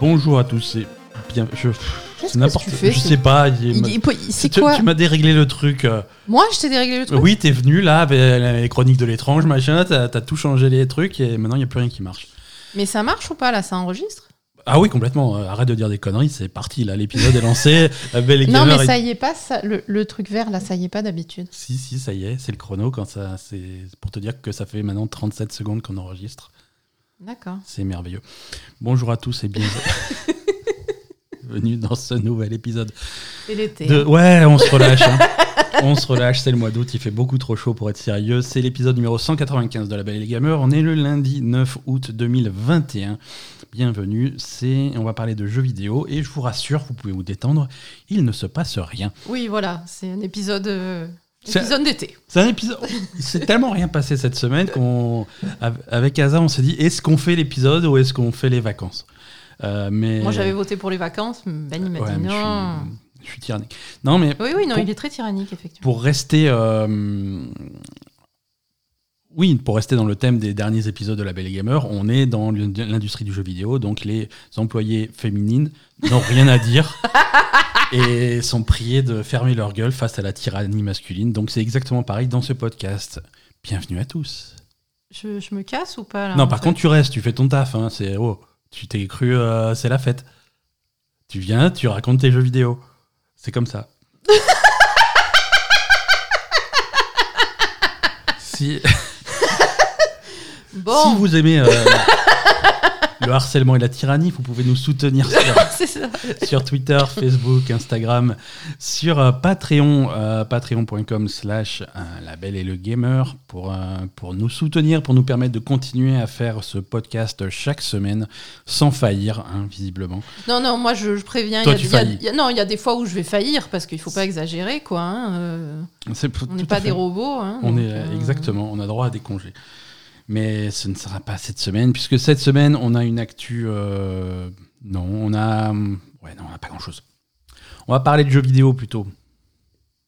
Bonjour à tous et bien. Je, Qu'est-ce que n'importe tu fais, Je c'est- sais pas. il- Il- il- C'est tu, quoi tu m'as déréglé le truc. euh. Moi, je t'ai déréglé le truc Oui, t'es venu là avec les chroniques de l'étrange, machin. T'as as tout changé les trucs et maintenant il n'y a plus rien qui marche. Mais ça marche ou pas là Ça enregistre? Ah oui, complètement. euh, Arrête de dire des conneries, c'est parti là. L'épisode est lancé. La belle Non, gamer mais est- ça y est pas, ça, le, le truc vert là, ça y est pas d'habitude. Si, si, ça y est, c'est le chrono quand ça. C'est pour te dire que ça fait maintenant 37 secondes qu'on enregistre. D'accord. C'est merveilleux. Bonjour à tous et bienvenue dans ce nouvel épisode. C'est l'été. De... Ouais, on se relâche. hein. on se relâche, c'est le mois d'août, il fait beaucoup trop chaud pour être sérieux. C'est l'épisode numéro 195 de La Belle et les Gamers. On est le lundi 9 août 2021. Bienvenue, c'est on va parler de jeux vidéo et je vous rassure, vous pouvez vous détendre, il ne se passe rien. Oui, voilà, c'est un épisode, euh, épisode d'été. C'est un épisode. Il s'est tellement rien passé cette semaine qu'on, avec Asa, on s'est dit est-ce qu'on fait l'épisode ou est-ce qu'on fait les vacances? Euh, Mais Moi, j'avais voté pour les vacances, Ben il m'a Ouais, dit je non. suis- je suis tyrannique. Non, mais Oui, oui, non, Pour- il est très tyrannique, effectivement. pour rester euh, oui pour rester dans le thème des derniers épisodes de la Belle et Gamer on est dans l'industrie du jeu vidéo donc les employés féminines n'ont rien à dire et sont priés de fermer leur gueule face à la tyrannie masculine. Donc c'est exactement pareil dans ce podcast. Bienvenue à tous. Je, je me casse ou pas là non par fait contre tu restes tu fais ton taf hein, c'est oh tu t'es cru euh, c'est la fête. Tu viens tu racontes tes jeux vidéo. C'est comme ça. Si Bon, Si vous aimez euh, le harcèlement et la tyrannie, vous pouvez nous soutenir sur, Twitter, Facebook, Instagram, sur euh, Patreon, euh, patreon.com slash euh, la belle et le gamer pour, pour nous soutenir, pour nous permettre de continuer à faire ce podcast chaque semaine sans faillir, hein, visiblement. Non, non, moi je, je préviens. Toi, il y a- tu il y a- faillis. il y a- non, il y a des fois où je vais faillir parce qu'il faut pas exagérer, quoi. hein, on n'est pas des robots. hein, On donc, est exactement, on a droit à des congés. Mais ce ne sera pas cette semaine, puisque cette semaine, on a une actu. euh, non, on a. Ouais, non, on n'a pas grand-chose. On va parler de jeux vidéo plutôt,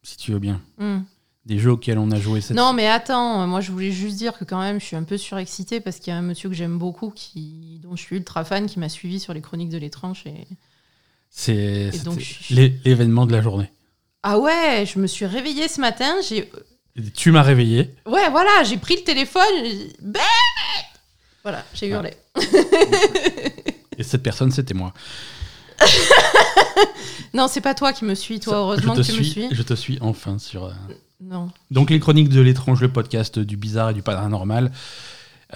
si tu veux bien. hmm. Des jeux auxquels on a joué cette Non, mais attends, moi je voulais juste dire que quand même je suis un peu surexcitée parce qu'il y a un monsieur que j'aime beaucoup, qui, dont je suis ultra fan, qui m'a suivi sur les chroniques de l'étrange. Et... C'est je- l'événement de la journée. Ah ouais, je me suis réveillée ce matin, j'ai. Tu m'as réveillé. Ouais, voilà, j'ai pris le téléphone, j'ai dit, Bête Voilà, j'ai hurlé. Et cette personne, c'était moi. Non, c'est pas toi qui me suis, toi, Ça, heureusement je te que tu me suis, suis. Je te suis enfin sur. euh, Non. Donc les chroniques de l'étrange, le podcast du bizarre et du paranormal.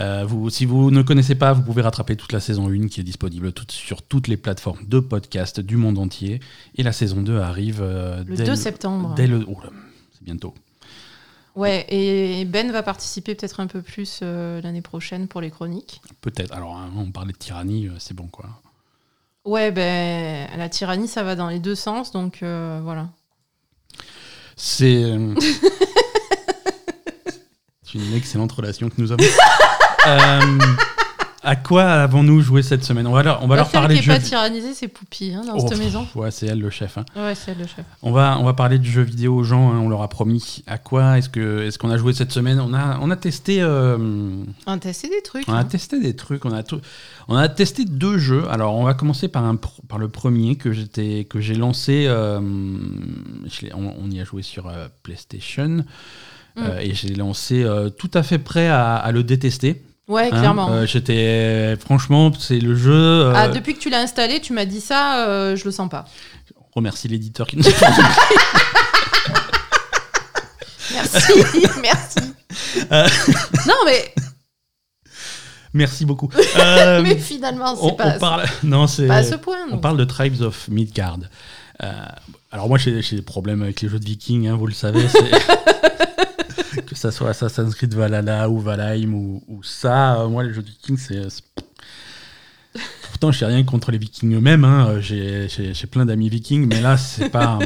Euh, vous, si vous ne connaissez pas, vous pouvez rattraper toute la saison 1 qui est disponible tout- sur toutes les plateformes de podcast du monde entier. Et la saison 2 arrive euh, Le dès, 2 septembre. dès le... oh là, c'est bientôt. Ouais, et Ben va participer peut-être un peu plus euh, l'année prochaine pour les chroniques. Peut-être. Alors hein, on parlait de tyrannie, euh, c'est bon quoi. Ouais, ben la tyrannie, ça va dans les deux sens, donc euh, voilà. C'est euh, c'est une excellente relation que nous avons. Euh, à quoi avons-nous joué cette semaine? On va leur, on va leur seule parler qui est pas tyrannisée, c'est Poupie, hein, dans Oh, cette pff, maison. Ouais, c'est elle le chef. hein. Ouais, c'est elle le chef. On va, on va parler de jeux vidéo aux gens, hein, on leur a promis. À quoi est-ce qu'on a joué cette semaine? On a, on a testé euh, On a testé des trucs. on a hein. testé des trucs, on a, tout- on a testé deux jeux. Alors on va commencer par, un, par le premier que j'ai lancé. euh, je on, on y a joué sur euh, PlayStation. euh, et j'ai lancé tout à fait prêt à, à le détester. Ouais, hein. clairement. Euh, J'étais franchement, c'est le jeu. euh, Ah, depuis que tu l'as installé, tu m'as dit ça, euh, je le sens pas. on remercie l'éditeur qui nous. Merci, merci. Euh. Non, mais, Merci beaucoup. Mais finalement, c'est on, pas, on parle, non, c'est. pas à ce point. On parle de Tribes of Midgard. Alors moi j'ai j'ai des problèmes avec les jeux de vikings, hein, vous le savez. c'est- que ça soit Assassin's Creed Valhalla ou Valheim ou, ou ça, euh, moi les jeux de vikings c'est... c'est- Pourtant je n'ai rien contre les vikings eux-mêmes, hein, j'ai j'ai- plein d'amis vikings, mais là c'est pas...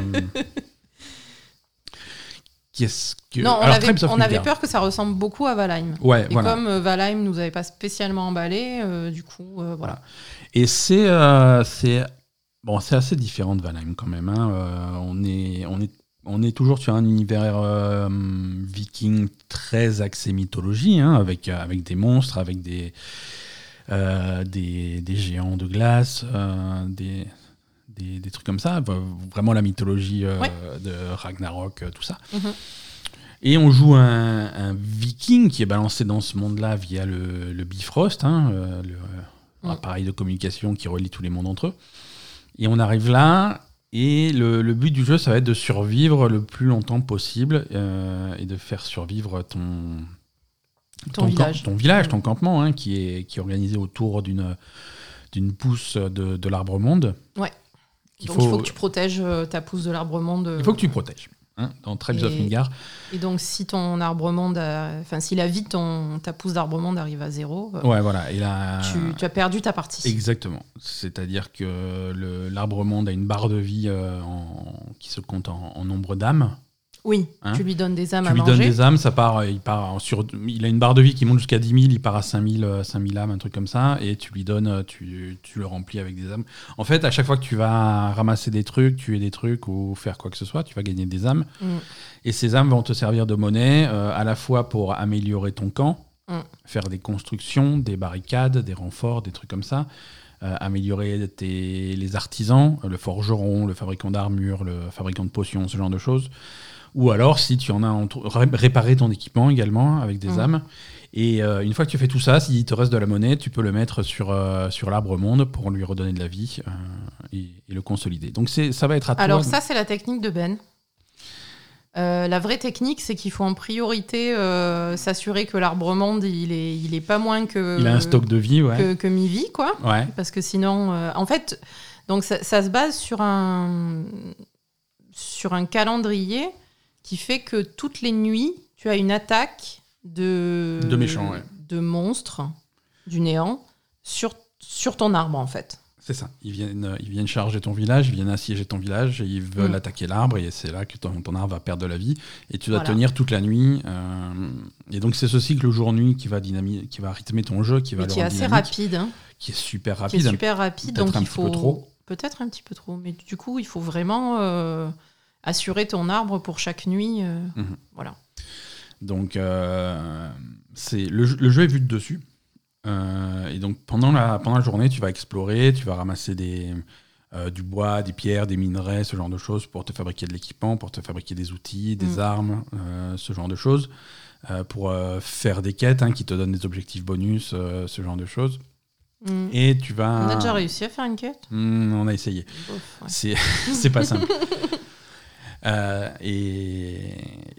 Qu'est-ce que... Non, on, Alors, avait, on avait peur que ça ressemble beaucoup à Valheim. Ouais, Et voilà. comme euh, Valheim nous avait pas spécialement emballé, euh, du coup, euh, voilà. Et c'est euh, c'est bon, c'est assez différent de Valheim quand même. hein. Euh, on est on est on est toujours sur un univers euh, viking très axé mythologie, hein, avec avec des monstres, avec des euh, des, des géants de glace, euh, des, des, des trucs comme ça. Vraiment la mythologie Ouais. de Ragnarok, tout ça. Mhm. Et on joue un, un viking qui est balancé dans ce monde-là via le, le Bifrost, hein, le Mm. appareil de communication qui relie tous les mondes entre eux. Et on arrive là, et le, le but du jeu, ça va être de survivre le plus longtemps possible euh, et de faire survivre ton, Ton village. ton village, ton campement, hein, qui, est, qui est organisé autour d'une d'une pousse de, de l'arbre monde. Ouais. qu'il Donc il faut que tu protèges euh, ta pousse de l'arbre monde. il faut que tu protèges. Hein, dans Tribes of Et- Midgard. Et donc si ton arbre monde, enfin si la vie de ton, ta pousse d'arbre monde arrive à zéro, euh, Ouais, voilà. Et là, tu, tu as perdu ta partie. Exactement. C'est-à-dire que l'arbre monde a une barre de vie euh, en- qui se compte en, en nombre d'âmes. Oui, Hein tu lui donnes des âmes Tu à lui manger. donnes des âmes, ça part, euh, il part en sur, il a une barre de vie qui monte jusqu'à 10 000, il part à 5000, euh, 5000 âmes, un truc comme ça, et tu lui donnes, euh, tu, tu le remplis avec des âmes. En fait, à chaque fois que tu vas ramasser des trucs, tuer des trucs ou faire quoi que ce soit, tu vas gagner des âmes. Mm. Et ces âmes vont te servir de monnaie, euh, à la fois pour améliorer ton camp, Mm. faire des constructions, des barricades, des renforts, des trucs comme ça, euh, améliorer tes, les artisans, euh, le forgeron, le fabricant d'armure, le fabricant de potions, ce genre de choses. Ou alors, si tu en as en trou- ré- réparer ton équipement également avec des Mm. âmes. Et euh, une fois que tu fais tout ça, s'il te reste de la monnaie, tu peux le mettre sur, euh, sur l'arbre monde pour lui redonner de la vie euh, et, et le consolider. Donc ça va être à toi. Alors ça, c'est la technique de Ben. La vraie technique, c'est qu'il faut en priorité s'assurer que l'arbre monde, il est, il est pas moins que, il a un stock de vie, ouais. que, que mi-vie, quoi. Ouais. Parce que sinon, en fait, donc ça, ça se base sur un, sur un calendrier qui fait que toutes les nuits, tu as une attaque de, De méchants, ouais. de monstres du néant sur, sur ton arbre, en fait. C'est ça. Ils viennent, euh, ils viennent charger ton village, ils viennent assiéger ton village et ils veulent Mm. attaquer l'arbre et c'est là que ton, ton arbre va perdre de la vie et tu dois Voilà. tenir toute la nuit. euh, et donc c'est ce cycle jour-nuit qui va qui va rythmer ton jeu, qui va qui est assez rapide. hein. qui est super qui rapide. est super rapide, donc un il petit faut peu trop. peut-être un petit peu trop, mais du coup il faut vraiment euh, assurer ton arbre pour chaque nuit. euh, Mhm. Voilà. Donc euh, c'est le, jeu- le jeu est vu de dessus. Euh, et donc pendant la, pendant la journée, tu vas explorer, tu vas ramasser des, du bois, des pierres, des minerais, ce genre de choses pour te fabriquer de l'équipement, pour te fabriquer des outils, des Mm. armes, ce genre de choses, pour faire des quêtes hein, qui te donnent des objectifs bonus, ce genre de choses. Mm. Et tu vas. On a déjà réussi à faire une quête? Hmm, on a essayé. Ouais. C'est pas simple. Euh, et,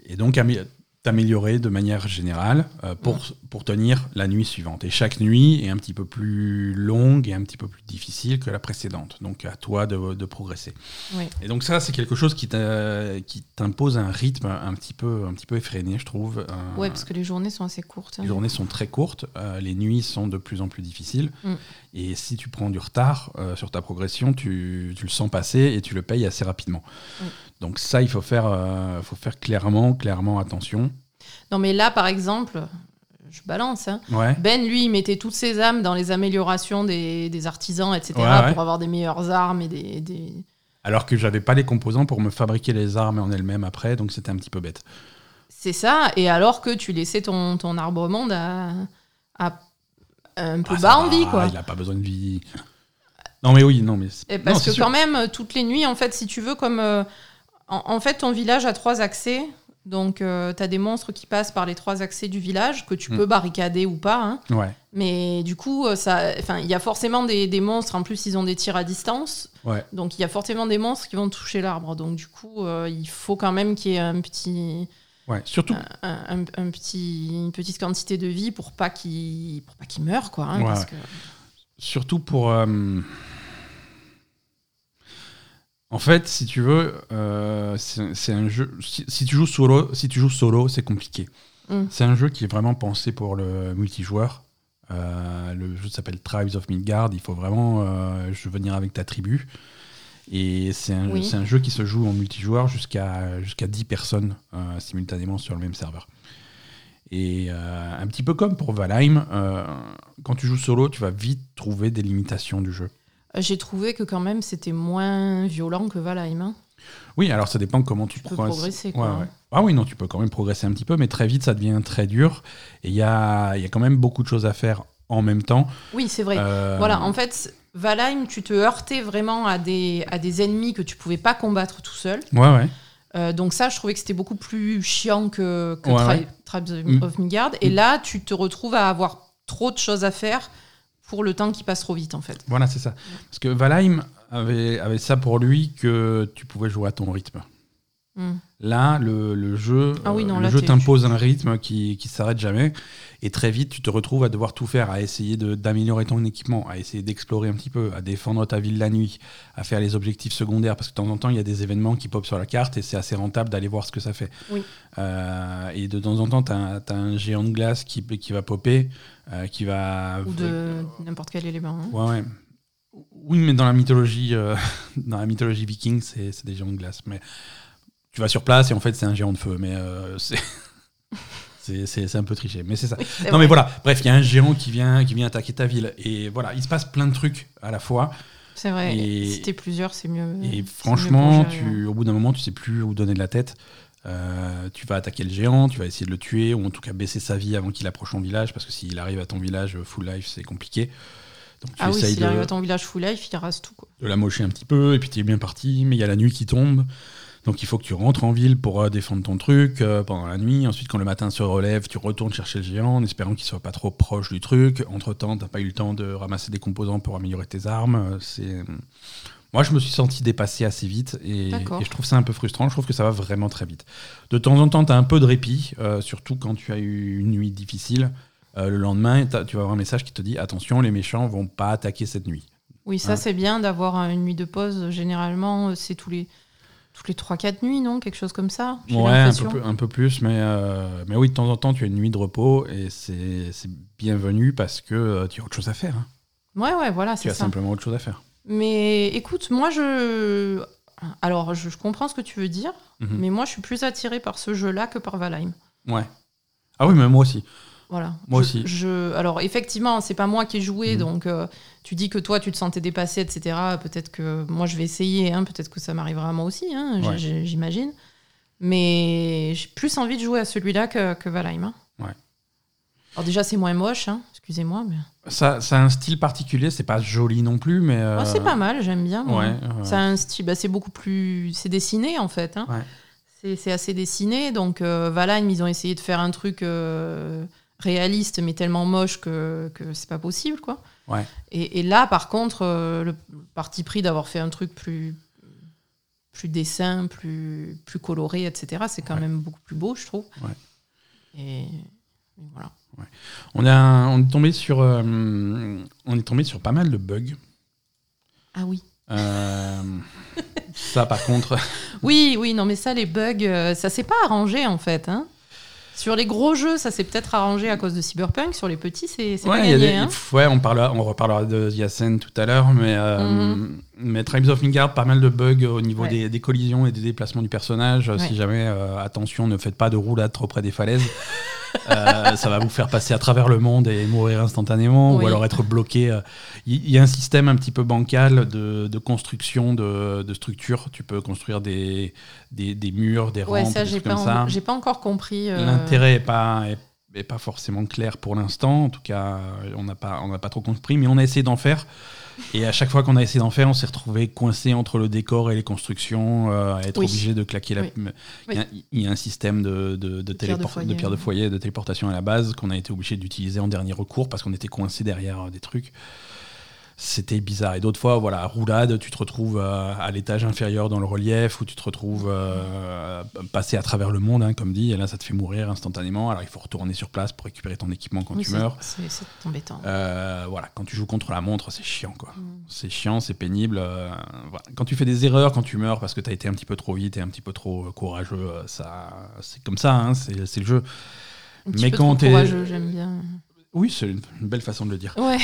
et donc amé- t'améliorer de manière générale euh, pour, pour tenir la nuit suivante. Et chaque nuit est un petit peu plus longue et un petit peu plus difficile que la précédente. Donc à toi de, de progresser. Oui. Et donc ça, c'est quelque chose qui t'impose un rythme un petit peu, un petit peu effréné, je trouve. Euh, Ouais, parce que les journées sont assez courtes. hein. les journées sont très courtes, euh, les nuits sont de plus en plus difficiles. Mm. Et si tu prends du retard sur ta progression, tu, tu le sens passer et tu le payes assez rapidement. Mm. Donc ça, il faut faire, euh, faut faire clairement, clairement attention. Non, mais là, par exemple, je balance. hein. Ouais. Ben, lui, il mettait toutes ses âmes dans les améliorations des, des artisans, etc., Ouais, ouais. pour avoir des meilleures armes et des. des- Alors que j'avais pas les composants pour me fabriquer les armes en elles-mêmes après, donc c'était un petit peu bête. C'est ça. Et alors que tu laissais ton, ton arbre monde à, à un peu Ah, en va, vie, quoi. Il a pas besoin de vie. Non mais oui, non mais. Et parce que sûr. quand même, toutes les nuits, en fait, si tu veux, comme... euh, en, en fait, ton village a trois accès. Donc, tu as des monstres qui passent par les trois accès du village, que tu Mm. peux barricader ou pas. hein. Ouais, Mais du coup, euh, il y a forcément des, des monstres. En plus, ils ont des tirs à distance. ouais. Donc, il y a forcément des monstres qui vont toucher l'arbre. Donc, du coup, euh, il faut quand même qu'il y ait un petit, Ouais, surtout. un, un- un petit, une petite quantité de vie pour pas qu'il meure, quoi. hein, Ouais, parce ouais. que- Surtout pour. euh, En fait, si tu veux, euh, c'est c'est un jeu. Si, si tu joues solo, si tu joues solo, c'est compliqué. Mm. C'est un jeu qui est vraiment pensé pour le multijoueur. Euh, le jeu s'appelle Tribes of Midgard. Il faut vraiment euh, venir avec ta tribu. Et c'est un, Oui. c'est un jeu qui se joue en multijoueur jusqu'à jusqu'à 10 personnes simultanément sur le même serveur. Et un petit peu comme pour Valheim, quand tu joues solo, tu vas vite trouver des limitations du jeu. J'ai trouvé que quand même c'était moins violent que Valheim. hein. Oui, alors ça dépend comment tu, Tu peux progresses. progresser, quoi. Ouais, ouais. Ah oui, non, tu peux quand même progresser un petit peu, mais très vite ça devient très dur. Et il y a, y a quand même beaucoup de choses à faire en même temps. Oui, c'est vrai. Euh, Voilà, en fait, Valheim, tu te heurtais vraiment à des, à des ennemis que tu pouvais pas combattre tout seul. Ouais, ouais. Euh, donc ça, je trouvais que c'était beaucoup plus chiant que, que Ouais. Tribes of- Mm. of Midgard. Et là, tu te retrouves à avoir trop de choses à faire pour le temps qui passe trop vite, en fait. Voilà, c'est ça. Parce que Valheim avait, avait ça pour lui que tu pouvais jouer à ton rythme. Mm. Là, le, le jeu, Ah oui, euh, non, le là, jeu t'impose un rythme qui qui s'arrête jamais. Et très vite, tu te retrouves à devoir tout faire, à essayer de- d'améliorer ton équipement, à essayer d'explorer un petit peu, à défendre ta ville la nuit, à faire les objectifs secondaires. Parce que de temps en temps, il y a des événements qui popent sur la carte et c'est assez rentable d'aller voir ce que ça fait. Oui. Euh, et de temps en temps, tu as, un géant de glace qui, qui va popper, euh, qui va. Ou de n'importe quel élément. hein. Ouais, ouais. Oui, mais dans la mythologie, dans la mythologie viking, c'est c'est des géants de glace. Mais tu vas sur place et en fait, c'est un géant de feu. Mais euh, c'est un peu triché. Mais c'est ça. Oui, Non, vrai. mais voilà. Bref, il y a un géant qui vient, qui vient attaquer ta ville. Et voilà, il se passe plein de trucs à la fois. C'est vrai. Et- Si t'es plusieurs, c'est mieux. Et franchement, pour gérer, ouais. tu, au bout d'un moment, tu sais plus où donner de la tête. Euh, tu vas attaquer le géant, tu vas essayer de le tuer, ou en tout cas baisser sa vie avant qu'il approche ton village, parce que s'il arrive à ton village euh, full life, c'est compliqué. Donc tu Ah oui, s'il arrive à ton village full life, il rase tout. Quoi. de la mocher un petit peu, et puis tu es bien parti, mais il y a la nuit qui tombe. Donc il faut que tu rentres en ville pour euh, défendre ton truc euh, pendant la nuit. Ensuite, quand le matin se relève, tu retournes chercher le géant en espérant qu'il soit pas trop proche du truc. Entre-temps, t'as pas eu le temps de ramasser des composants pour améliorer tes armes. Euh, C'est... Moi, je me suis senti dépassé assez vite et, je trouve ça un peu frustrant. Je trouve que ça va vraiment très vite. De temps en temps, tu as un peu de répit, euh, surtout quand tu as eu une nuit difficile. Euh, le lendemain, tu vas avoir un message qui te dit attention, les méchants vont pas attaquer cette nuit. Oui, ça Ouais. c'est bien d'avoir une nuit de pause. Généralement, c'est tous les toutes les 3-4 nuits, non Quelque chose comme ça Ouais, un peu, plus- un peu plus, mais, euh, mais oui, de temps en temps, tu as une nuit de repos et c'est c'est bienvenu parce que euh, tu as autre chose à faire. hein. Ouais, ouais, voilà, Tu c'est as ça. simplement autre chose à faire. Mais écoute, moi je. Alors, je, je comprends ce que tu veux dire, Mhm. mais moi je suis plus attirée par ce jeu-là que par Valheim. Ouais. Ah oui, mais moi aussi. Voilà. Moi Je- aussi. Je, alors, effectivement, c'est pas moi qui ai joué, Mhm. donc euh, tu dis que toi tu te sentais dépassé, etc. Peut-être que moi je vais essayer, hein, peut-être que ça m'arrivera à moi aussi, hein, Ouais. j'imagine. Mais j'ai plus envie de jouer à celui-là que, que Valheim. hein. Ouais. Alors, déjà, c'est moins moche, hein, excusez-moi, mais. Ça, ça a un style particulier, c'est pas joli non plus, mais. euh, Ah, c'est pas mal, j'aime bien. moi. Ouais, ouais. Ça a un style, bah, c'est beaucoup plus. C'est dessiné en fait. hein. C'est- C'est assez dessiné. Donc euh, Valheim, ils ont essayé de faire un truc réaliste, mais tellement moche que, que c'est pas possible. quoi. Ouais. Et, et là, par contre, euh, le parti pris d'avoir fait un truc plus plus dessin, plus, plus coloré, etc., c'est quand Ouais. même beaucoup plus beau, je trouve. Ouais. Et, et voilà. On, a, on, est tombé sur, euh, on est tombé sur pas mal de bugs. Ah oui. Euh, ça, par contre, Oui, oui, non, mais ça, les bugs, ça s'est pas arrangé en fait. hein. Sur les gros jeux, ça s'est peut-être arrangé à cause de Cyberpunk. Sur les petits, c'est ouais, pas gagné. des- hein. ouais, on, parlera, on reparlera de Yassen tout à l'heure, mais, euh, Mhm. Mais Tribes of Midgard, pas mal de bugs au niveau Ouais. des, des collisions et des déplacements du personnage. Ouais. Si jamais, euh, attention, ne faites pas de roulade trop près des falaises. Euh, ça va vous faire passer à travers le monde et mourir instantanément, Oui. ou alors être bloqué. euh. Il y, a un système un petit peu bancal de, de construction de, de structures. Tu peux construire des, des, des murs, des Ouais, rampes, ça, des comme pas, ça. j'ai pas encore compris. euh, L'intérêt est pas, est, est pas forcément clair pour l'instant. En tout cas, on n'a pas, on n'a pas trop compris, mais on a essayé d'en faire. Et à chaque fois qu'on a essayé d'en faire, on s'est retrouvé coincé entre le décor et les constructions, euh, à être Oui. obligé de claquer la. Oui. Il, y a, il y a un système de, de, de, pierre de téléport- foyer, de pierre de foyer, de téléportation à la base qu'on a été obligé d'utiliser en dernier recours parce qu'on était coincé derrière des trucs. C'était bizarre. Et d'autres fois, voilà, roulade, tu te retrouves euh, à l'étage inférieur dans le relief, ou tu te retrouves euh, passer à travers le monde, hein, comme dit, et là, ça te fait mourir instantanément. Alors, il faut retourner sur place pour récupérer ton équipement quand oui, tu meurs. C'est embêtant. Euh, voilà, quand tu joues contre la montre, c'est chiant, quoi. Mm. C'est chiant, c'est pénible. euh, voilà. Quand tu fais des erreurs, quand tu meurs parce que tu as été un petit peu trop vite et un petit peu trop euh, courageux, ça, c'est comme ça, hein, c'est le jeu. Un petit mais peu quand trop courageux, j'aime bien. Oui, c'est une belle façon de le dire. Ouais.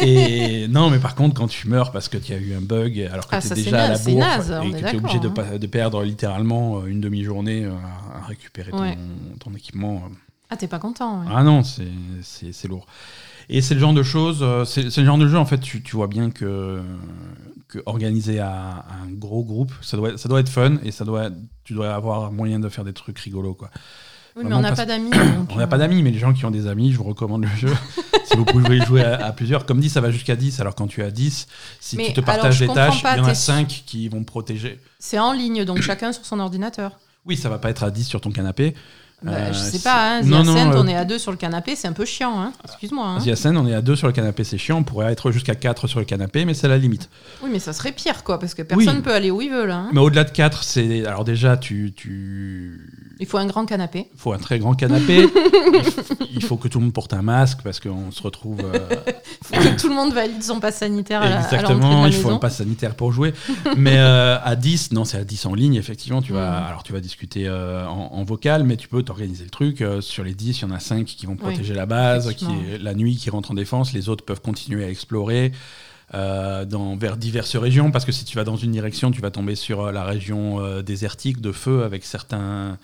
Et non, mais par contre, quand tu meurs parce que tu as eu un bug, alors que Ah, tu es déjà à la naze, bourre naze, et que tu es obligé de, hein. de perdre littéralement euh, une demi-journée euh, à, à récupérer ton, Ouais. ton équipement. euh. Ah, t'es pas content. ouais. Ah non, c'est- lourd. Et c'est le genre de choses, c'est le genre de jeu, en fait, tu, tu vois bien que, que organisé à, à un gros groupe, ça doit, ça doit être fun et ça doit, tu dois avoir moyen de faire des trucs rigolos. Quoi. Oui, mais on n'a pas d'amis. On n'a euh, pas d'amis, mais les gens qui ont des amis, je vous recommande le jeu. si vous pouvez jouer à, à plusieurs. Comme dit, ça va jusqu'à 10. Alors quand tu es à 10, si Mais tu te partages les tâches, il y en a t'es- 5 qui vont protéger. C'est en ligne, donc chacun sur son ordinateur. Oui, ça va pas être à 10 sur ton canapé. Bah, Euh, je sais c'est- pas, hein, Non, non, Ascent, euh, on est à deux sur le canapé, c'est un peu chiant, hein. excuse-moi. hein. On est à 2 sur le canapé, c'est chiant. On pourrait être jusqu'à 4 sur le canapé, mais c'est la limite. Oui, mais ça serait pire, quoi, parce que personne Oui. peut aller où il veut, là. hein. Mais au-delà de 4, c'est. Alors déjà, tu. tu... Il faut un grand canapé. Il faut un très grand canapé. il, faut que tout le monde porte un masque parce qu'on se retrouve. euh, Il faut que tout le monde valide son passe sanitaire à la- à de Exactement, la il faut maison. un pass sanitaire pour jouer. mais euh, à 10, non, c'est à 10 en ligne, effectivement. Tu vas, Mm. alors, tu vas discuter euh, en, en vocal, mais tu peux t'organiser le truc. euh, sur les 10, il y en a 5 qui vont protéger la base, qui la nuit qui rentre en défense. Les autres peuvent continuer à explorer. euh, dans, vers diverses régions, parce que si tu vas dans une direction, tu vas tomber sur euh, la région euh, désertique de feu avec certains,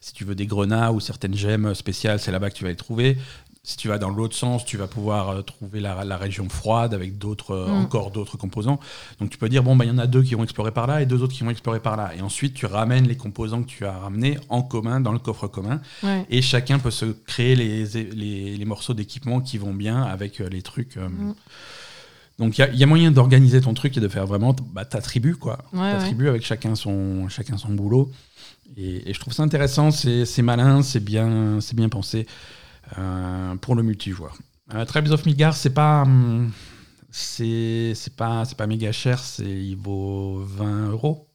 si tu veux des grenats ou certaines gemmes spéciales, c'est là-bas que tu vas les trouver. Si tu vas dans l'autre sens, tu vas pouvoir euh, trouver la, la région froide avec d'autres, euh, Mm. encore d'autres composants. Donc tu peux dire, bon, bah, il y en a deux qui vont explorer par là et deux autres qui vont explorer par là. Et ensuite, tu ramènes les composants que tu as ramenés en commun dans le coffre commun. Ouais. Et chacun peut se créer les, les, les morceaux d'équipement qui vont bien avec euh, les trucs. euh. Mm. Donc il y a- il y, a moyen d'organiser ton truc et de faire vraiment bah, ta tribu, quoi. Ouais, ta ouais. tribu avec chacun son, chacun son boulot. Et, et je trouve ça intéressant, c'est c'est malin, c'est bien, c'est bien pensé pour le multijoueur. Euh, Tribes of Midgard, c'est pas. hum, c'est c'est pas, c'est pas méga cher, c'est il vaut 20 euros.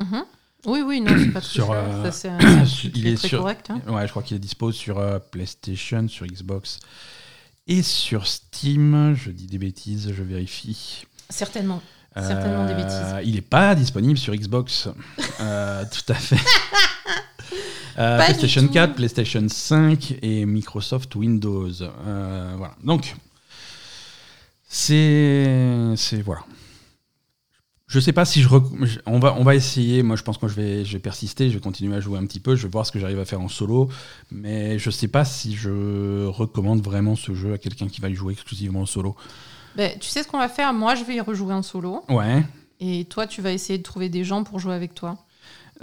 Mhm. Oui, oui, non, c'est pas très Sur, cher. euh, Ça, c'est un il est est très sur- correct. hein. Ouais, je crois qu'il est dispo sur euh, PlayStation, sur Xbox et sur Steam. Je dis des bêtises, je vérifie. Certainement. Certainement des bêtises. Il n'est pas disponible sur Xbox. Euh, tout à fait. Euh, PlayStation tout. 4, PlayStation 5 et Microsoft Windows. Euh, voilà. Donc, c'est. Voilà. Je sais pas si je, rec- on va on va essayer. Moi, je pense que je vais je vais persister. Je vais continuer à jouer un petit peu. Je vais voir ce que j'arrive à faire en solo. Mais je sais pas si je recommande vraiment ce jeu à quelqu'un qui va y jouer exclusivement en solo. Ben, tu sais ce qu'on va faire? Moi, je vais y rejouer en solo. Ouais. Et toi, tu vas essayer de trouver des gens pour jouer avec toi.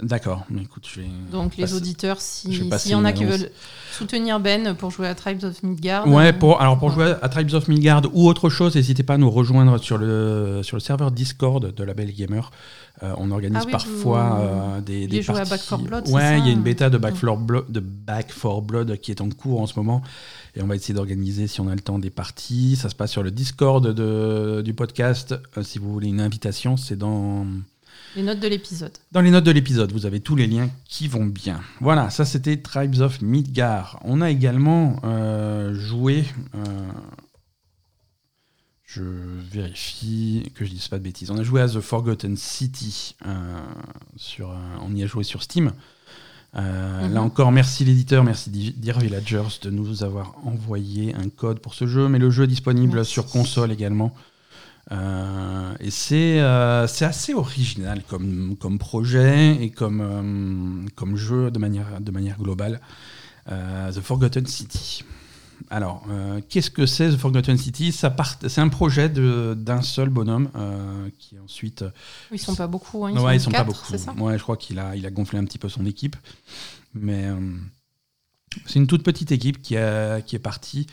D'accord. Mais écoute, je vais. Donc, les passer- auditeurs, vais si- s'il y en a qui veulent soutenir Ben pour jouer à Tribes of Midgard. Ouais, euh, pour, alors pour ouais. jouer à Tribes of Midgard ou autre chose, n'hésitez pas à nous rejoindre sur le, sur le serveur Discord de la Belle Gamer. Euh, on organise Ah oui, parfois vous- euh, des, des jouez à parties. Back 4 Blood, Ouais, il y a une bêta de. Back, 4 Blood, de Back 4 Blood qui est en cours en ce moment. Et on va essayer d'organiser, si on a le temps, des parties. Ça se passe sur le Discord de, du podcast. Euh, si vous voulez une invitation, c'est dans, Les notes de l'épisode. dans les notes de l'épisode, vous avez tous les liens qui vont bien. Voilà, ça c'était Tribes of Midgard. On a également euh, joué. euh, je vérifie que je dise pas de bêtises. On a joué à The Forgotten City. euh, sur, on y a joué sur Steam. Euh, Mhm. Là encore, merci l'éditeur, merci Dear Villagers de nous avoir envoyé un code pour ce jeu. Mais le jeu est disponible Merci. sur console également. Euh, et c'est euh, assez original comme, comme projet et comme, euh, comme jeu de manière, de manière globale. Euh, The Forgotten City. Alors, qu'est-ce que c'est The Forgotten City? C'est un projet d'un seul bonhomme qui ensuite Ils sont pas beaucoup. Hein, ils ouais, sont, ils sont pas beaucoup. ça? Ouais, je crois qu'il a, il a gonflé un petit peu son équipe. Mais c'est une toute petite équipe qui, a, qui est partie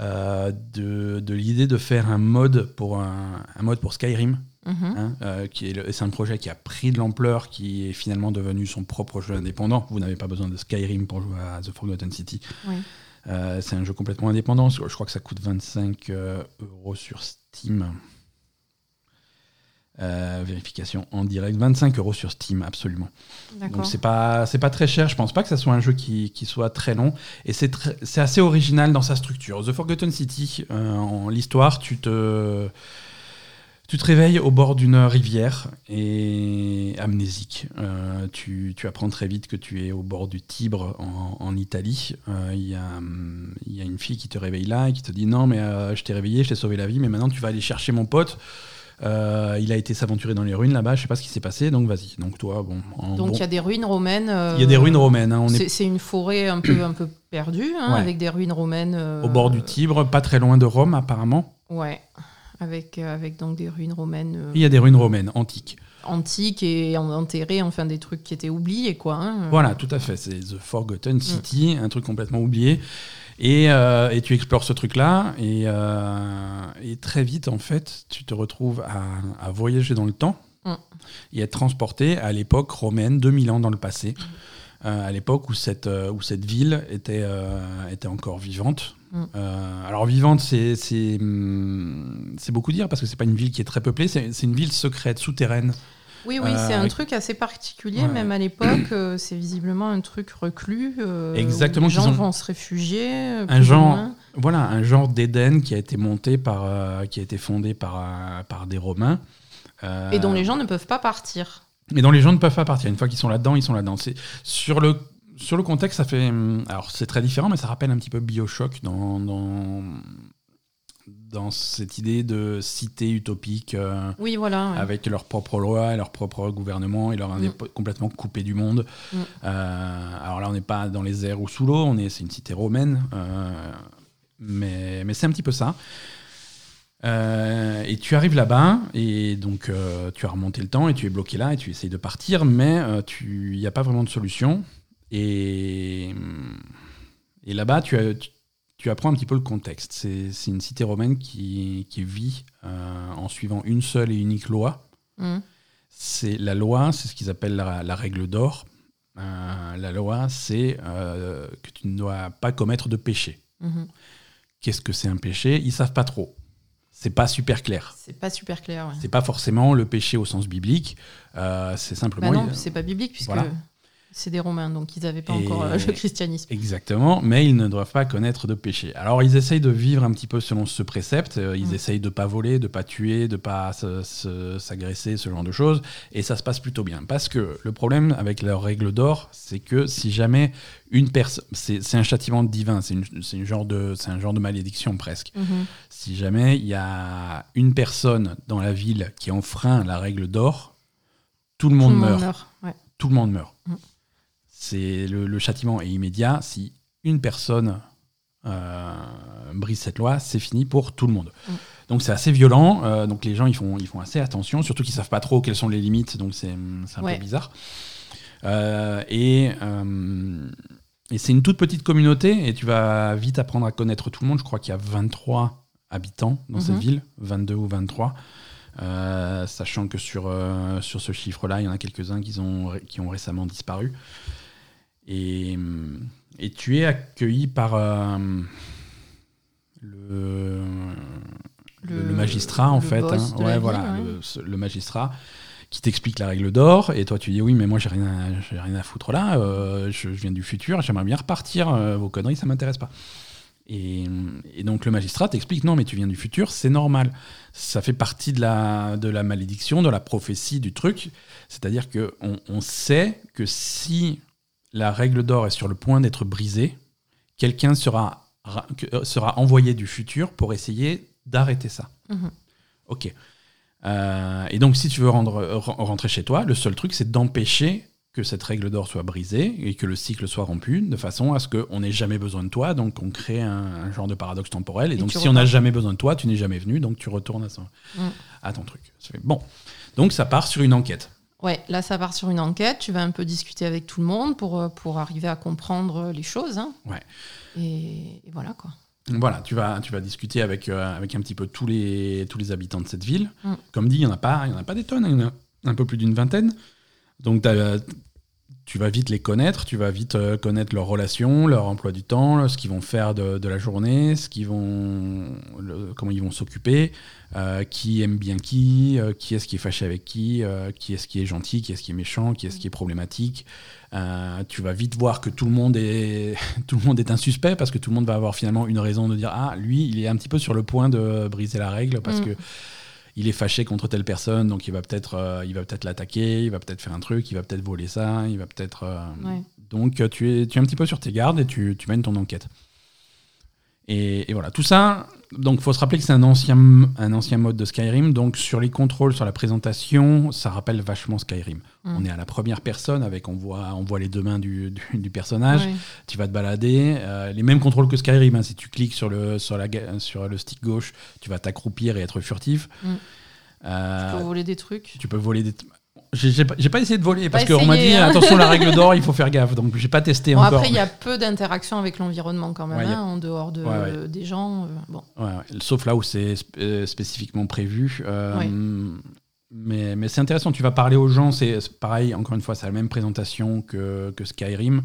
euh, de, de l'idée de faire un mode pour, un, un mode pour Skyrim. Mhm. hein, euh, qui est c'est un projet qui a pris de l'ampleur, qui est finalement devenu son propre jeu indépendant. Vous n'avez pas besoin de Skyrim pour jouer à The Forgotten City. Oui. Euh, c'est un jeu complètement indépendant. Je crois que ça coûte 25 euh, euros sur Steam. Euh, vérification en direct. 25 euros sur Steam, absolument. Donc c'est pas c'est pas très cher. Je pense pas que ça soit un jeu qui, qui soit très long. Et c'est assez original dans sa structure. The Forgotten City, euh, en l'histoire, tu te tu te réveilles au bord d'une rivière et amnésique. Euh, tu, tu apprends très vite que tu es au bord du Tibre en, en Italie. Euh, Il y, a, y a une fille qui te réveille là et qui te dit non mais euh, je t'ai réveillé, je t'ai sauvé la vie, mais maintenant tu vas aller chercher mon pote. Euh, il a été s'aventurer dans les ruines là-bas, je sais pas ce qui s'est passé, donc vas-y. Donc toi, bon. Donc bon- il y a des ruines romaines. euh, il y a des ruines romaines. hein, est C'est une forêt un peu, un peu perdue, hein, Ouais. avec des ruines romaines. euh, au bord du Tibre, pas très loin de Rome apparemment. Ouais, avec, euh, avec donc des ruines romaines euh, Il y a des ruines romaines antiques. antiques et en- enterrées, enfin des trucs qui étaient oubliés, quoi. hein. Voilà, tout à fait. C'est The Forgotten City, un truc complètement oublié. Et, euh, et tu explores ce truc-là, et, euh, et très vite, en fait, tu te retrouves à, à voyager dans le temps Mm. et être transporté à l'époque romaine, 2000 ans dans le passé, euh, à l'époque où cette, où cette ville était, était encore vivante. Mm. Alors vivante, c'est c'est beaucoup dire parce que c'est pas une ville qui est très peuplée, c'est une ville secrète, souterraine. Oui, oui, Euh, c'est un truc assez particulier, Ouais. même à l'époque. euh, c'est visiblement un truc reclus. euh, où Exactement, Les gens ont- vont se réfugier. Un genre-. Voilà, un genre d'Éden qui a été monté par, qui a été fondé par, par des Romains. Et dont les gens ne peuvent pas partir. Mais dont les gens ne peuvent pas partir. Une fois qu'ils sont là-dedans, ils sont là-dedans. C'est- Sur le, sur le contexte, ça fait. hum, Alors, c'est très différent, mais ça rappelle un petit peu Bioshock dans, dans, dans cette idée de cité utopique euh, Oui, voilà. ouais. avec leurs propres lois, et leur propre gouvernement et leur Mm. indép- complètement coupé du monde. Mm. Euh, alors là, on n'est pas dans les airs ou sous l'eau, on est, c'est une cité romaine, euh, mais, mais c'est un petit peu ça. Et tu arrives là-bas, et donc tu as remonté le temps, et tu es bloqué là, et tu essayes de partir, mais il n'y a pas vraiment de solution. Et, et là-bas, tu, as- tu, tu apprends un petit peu le contexte. C'est une cité romaine qui, qui vit euh, en suivant une seule et unique loi. Mm. C'est la loi, c'est ce qu'ils appellent la, la règle d'or. Euh, la loi, c'est euh, que tu ne dois pas commettre de péché. Mhm. Qu'est-ce que c'est un péché? Ils savent pas trop. C'est pas super clair. C'est pas super clair. ouais. C'est pas forcément le péché au sens biblique. C'est simplement. Bah non, c'est pas biblique puisque Voilà. C'est des Romains, donc ils n'avaient pas Et- encore euh, le christianisme. Exactement, mais ils ne doivent pas connaître de péché. Alors ils essayent de vivre un petit peu selon ce précepte, euh, ils Mm. essayent de pas voler, de pas tuer, de pas se- se- s'agresser, ce genre de choses, et ça se passe plutôt bien. Parce que le problème avec leur règle d'or, c'est que si jamais une personne, c'est un châtiment divin, c'est une genre de, c'est un genre de malédiction presque. Mhm. Si jamais il y a une personne dans la ville qui enfreint la règle d'or, tout le monde meurt meurt. ouais. tout le monde meurt. C'est le, le châtiment est immédiat. Si une personne euh, brise cette loi, c'est fini pour tout le monde. Mm. Donc c'est assez violent. euh, donc les gens ils font ils font assez attention, surtout qu'ils savent pas trop quelles sont les limites. Donc c'est un Ouais. peu bizarre. Euh, et et c'est une toute petite communauté et tu vas vite apprendre à connaître tout le monde. Je crois qu'il y a 23 habitants dans cette Mhm. ville, 22 ou 23. Euh, sachant que sur, euh, sur ce chiffre-là, il y en a quelques-uns qui ont, qui ont récemment disparu. Et, et tu es accueilli par euh, le, le, le magistrat, en le fait. hein. Ouais, voilà, le, magistrat qui t'explique la règle d'or. Et toi, tu dis oui, mais moi, j'ai rien, à- rien à foutre là. euh, je, je viens du futur, j'aimerais bien repartir. euh, vos conneries, ça m'intéresse pas. Et, et donc le magistrat t'explique non mais tu viens du futur, c'est normal. Ça fait partie de la, de la malédiction, de la prophétie du truc. C'est-à-dire que on, on sait que si la règle d'or est sur le point d'être brisée, quelqu'un sera, euh, sera envoyé du futur pour essayer d'arrêter ça. Mhm. Ok. Euh, et donc si tu veux rendre, re- rentrer chez toi, le seul truc c'est d'empêcher que cette règle d'or soit brisée et que le cycle soit rompu de façon à ce qu'on n'ait jamais besoin de toi. Donc on crée un, un genre de paradoxe temporel. Et, Et donc si on n'a jamais besoin de toi, tu n'es jamais venu, donc tu retournes à, son- Mm. à ton truc. Bon. Donc ça part sur une enquête. Ouais, là ça part sur une enquête, tu vas un peu discuter avec tout le monde pour, euh, pour arriver à comprendre les choses. hein. Ouais. Et, et voilà quoi. Voilà, tu vas, tu vas discuter avec, euh, avec un petit peu tous les, tous les habitants de cette ville. Mm. Comme dit, il n'y en, a pas- il y en a pas des tonnes, il y en a un peu plus d'une vingtaine. Donc t'as- tu vas vite les connaître, tu vas vite euh, connaître leurs relations, leur emploi du temps, ce qu'ils vont faire de, de la journée, ce qu'ils vont, le- comment ils vont s'occuper, euh, qui aime bien qui, euh, qui est-ce qui est fâché avec qui, euh, qui est-ce qui est gentil, qui est-ce qui est méchant, qui est-ce qui est problématique. Euh, tu vas vite voir que tout le monde est tout le monde est un suspect parce que tout le monde va avoir finalement une raison de dire ah lui il est un petit peu sur le point de briser la règle parce Mm. que il est fâché contre telle personne donc il va peut-être euh, il va peut-être l'attaquer il va peut-être faire un truc il va peut-être voler ça il va peut-être euh, Ouais. donc euh, tu es tu es un petit peu sur tes gardes et tu, tu mènes ton enquête et, et voilà tout ça donc faut se rappeler que c'est un ancien un ancien mode de Skyrim donc sur les contrôles sur la présentation ça rappelle vachement Skyrim Mm. on est à la première personne avec on voit on voit les deux mains du, du, du personnage Ouais. tu vas te balader, euh, les mêmes contrôles que Skyrim. hein. Si tu cliques sur le, sur, la, sur le stick gauche, tu vas t'accroupir et être furtif. Mm. Euh, Tu peux voler des trucs. tu peux voler des. J'ai pas, pas essayé de voler parce Pas qu'on m'a dit hein. attention la règle d'or, il faut faire gaffe. Donc j'ai pas testé Bon, encore. après, il y a peu d'interaction avec l'environnement quand même, Ouais, a- hein, en dehors de, Ouais, ouais. des gens. euh, bon. Sauf là où c'est sp- euh, spécifiquement prévu. Euh. Mais, mais c'est intéressant, tu vas parler aux gens, c'est pareil, encore une fois, c'est la même présentation que, que Skyrim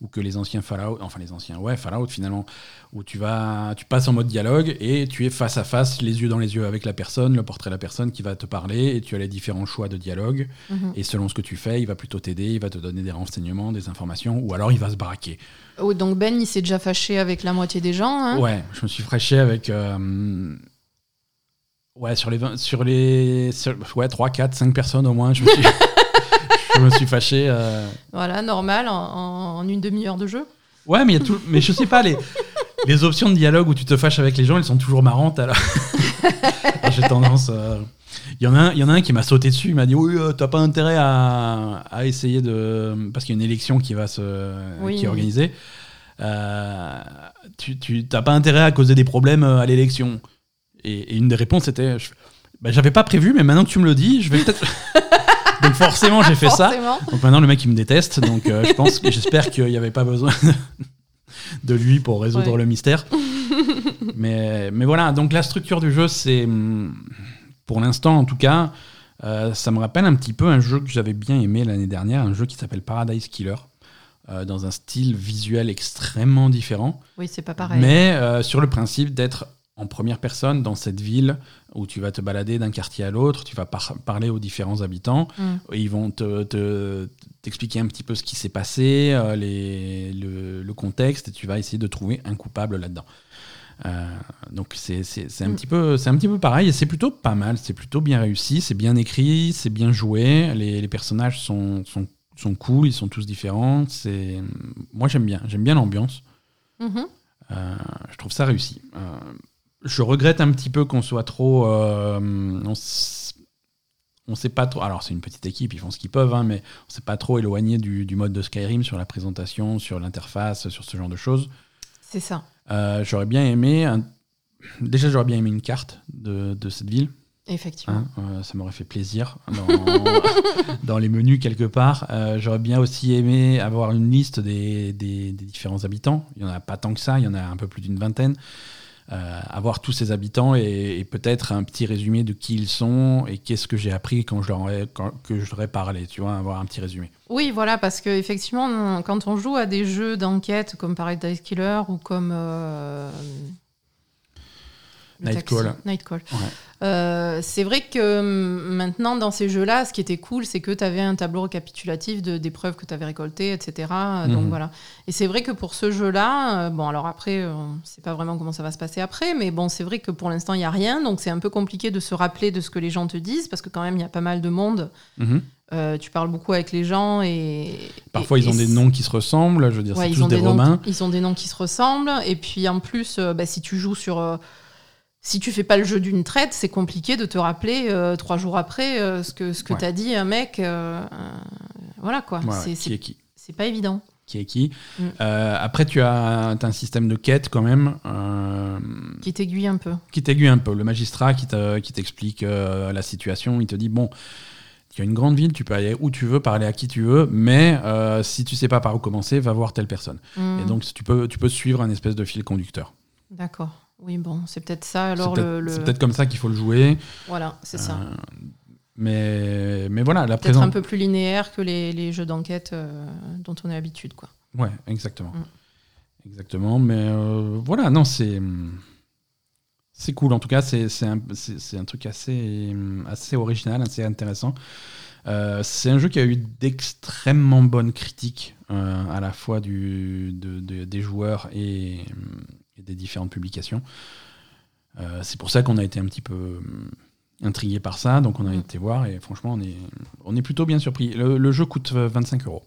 ou que les anciens Fallout, enfin les anciens, ouais, Fallout finalement, où tu vas, tu passes en mode dialogue et tu es face à face, les yeux dans les yeux avec la personne, le portrait de la personne qui va te parler et tu as les différents choix de dialogue. Mhm. Et selon ce que tu fais, il va plutôt t'aider, il va te donner des renseignements, des informations, ou alors il va se braquer. Oh, donc Ben, il s'est déjà fâché avec la moitié des gens. hein? Ouais, je me suis fraîché avec. euh, ouais, sur les, 20 sur les sur- ouais, 3, 4, 5 personnes au moins, je me suis, je me suis fâché. euh. Voilà, normal, en, une demi-heure de jeu. Ouais, mais, il y a tout, mais je sais pas, les, les options de dialogue où tu te fâches avec les gens, elles sont toujours marrantes. Alors, Alors, j'ai tendance. euh, Il y, en a un, il y en a un qui m'a sauté dessus, il m'a dit Oui, euh, t'as pas intérêt à, à essayer de. Parce qu'il y a une élection qui, va se, Oui. qui est organisée. Euh, tu tu- t'as pas intérêt à causer des problèmes euh, à l'élection. Et, et une des réponses était je- bah, J'avais pas prévu, mais maintenant que tu me le dis, je vais peut-être. donc forcément, j'ai fait ça. Donc maintenant, le mec, il me déteste. Donc euh, je pense j'espère qu'il n'y avait pas besoin de lui pour résoudre Ouais. le mystère. mais, mais voilà, donc la structure du jeu, c'est. hum, Pour l'instant, en tout cas, euh, ça me rappelle un petit peu un jeu que j'avais bien aimé l'année dernière, un jeu qui s'appelle Paradise Killer. euh, dans un style visuel extrêmement différent, Oui, c'est pas pareil. mais euh, sur le principe d'être en première personne dans cette ville où tu vas te balader d'un quartier à l'autre, tu vas par- parler aux différents habitants, Mm. et ils vont te, te- t'expliquer un petit peu ce qui s'est passé, euh, les, le, le contexte, et tu vas essayer de trouver un coupable là-dedans. Euh, donc c'est un, Mm. petit peu- c'est un petit peu pareil, et c'est plutôt pas mal, c'est plutôt bien réussi, c'est bien écrit, c'est bien joué, les, les personnages sont, sont, sont cool, ils sont tous différents. c'est Moi j'aime bien, j'aime bien l'ambiance. Mhm. Euh, je trouve ça réussi. Je regrette un petit peu qu'on soit trop. euh, on on sait pas trop. Alors, c'est une petite équipe, ils font ce qu'ils peuvent, hein, mais on s'est pas trop éloigné du, du mode de Skyrim sur la présentation, sur l'interface, sur ce genre de choses. C'est ça. Euh, j'aurais bien aimé. un- Déjà, j'aurais bien aimé une carte de, de cette ville. Effectivement. hein, euh, ça m'aurait fait plaisir dans, dans les menus quelque part. Euh, J'aurais bien aussi aimé avoir une liste des, des- des différents habitants. Il n'y en a pas tant que ça, il y en a un peu plus d'une vingtaine. Euh, avoir tous ces habitants et, peut-être un petit résumé de qui ils sont et qu'est-ce que j'ai appris quand je leur ai, ai parlé, tu vois, avoir un petit résumé. Oui, voilà, parce que effectivement, quand on joue à des jeux d'enquête comme Paradise Killer ou comme euh, Nightcall. Nightcall. Ouais. Euh, c'est vrai que hum, maintenant, dans ces jeux-là, ce qui était cool, c'est que tu avais un tableau récapitulatif de, des preuves que tu avais récoltées, etc. Donc Mhm. voilà. Et c'est vrai que pour ce jeu-là, euh, bon, alors après, euh, on ne sait pas vraiment comment ça va se passer après, mais bon, c'est vrai que pour l'instant, il n'y a rien. Donc c'est un peu compliqué de se rappeler de ce que les gens te disent, parce que quand même, il y a pas mal de monde. Mhm. Euh, tu parles beaucoup avec les gens et. Parfois, et- ils ont et des noms qui se ressemblent, je veux dire, Ouais, c'est tous des, Romains. qui- ils ont des noms qui se ressemblent. Et puis en plus, euh, bah, si tu joues sur. euh, si tu fais pas le jeu d'une traite, c'est compliqué de te rappeler euh, trois jours après euh, ce que, ce que Ouais. t'as dit un mec. euh, voilà quoi. C'est- qui c'est est qui c'est pas évident. qui est qui. Mm. Après, tu as, un système de quête quand même. Qui t'aiguille un peu. qui t'aiguille un peu. Le magistrat qui te- qui t'explique la situation, il te dit bon, il y a une grande ville, tu peux aller où tu veux, parler à qui tu veux, mais si tu sais pas par où commencer, va voir telle personne. Hmm, Et donc tu peux, tu peux suivre un espèce de fil conducteur. D'accord. Oui, bon, c'est peut-être ça. C'est Alors, peut-être le, le- c'est peut-être comme ça qu'il faut le jouer. Voilà, c'est ça. Euh, mais, mais voilà, la Peut-être un peu plus linéaire que les, les jeux d'enquête euh, dont on a l'habitude, quoi. Ouais, exactement. Mm. Exactement. Mais euh, voilà, non, c'est. C'est cool, en tout cas, c'est c'est un, un truc assez, assez original, assez intéressant. Euh, c'est un jeu qui a eu d'extrêmement bonnes critiques, euh, à la fois du, de- de- des joueurs et des différentes publications. Euh, c'est pour ça qu'on a été un petit peu euh, intrigué par ça, donc on a Mm. été voir et franchement, on est, on est plutôt bien surpris. Le, le jeu coûte euh, 25 euros.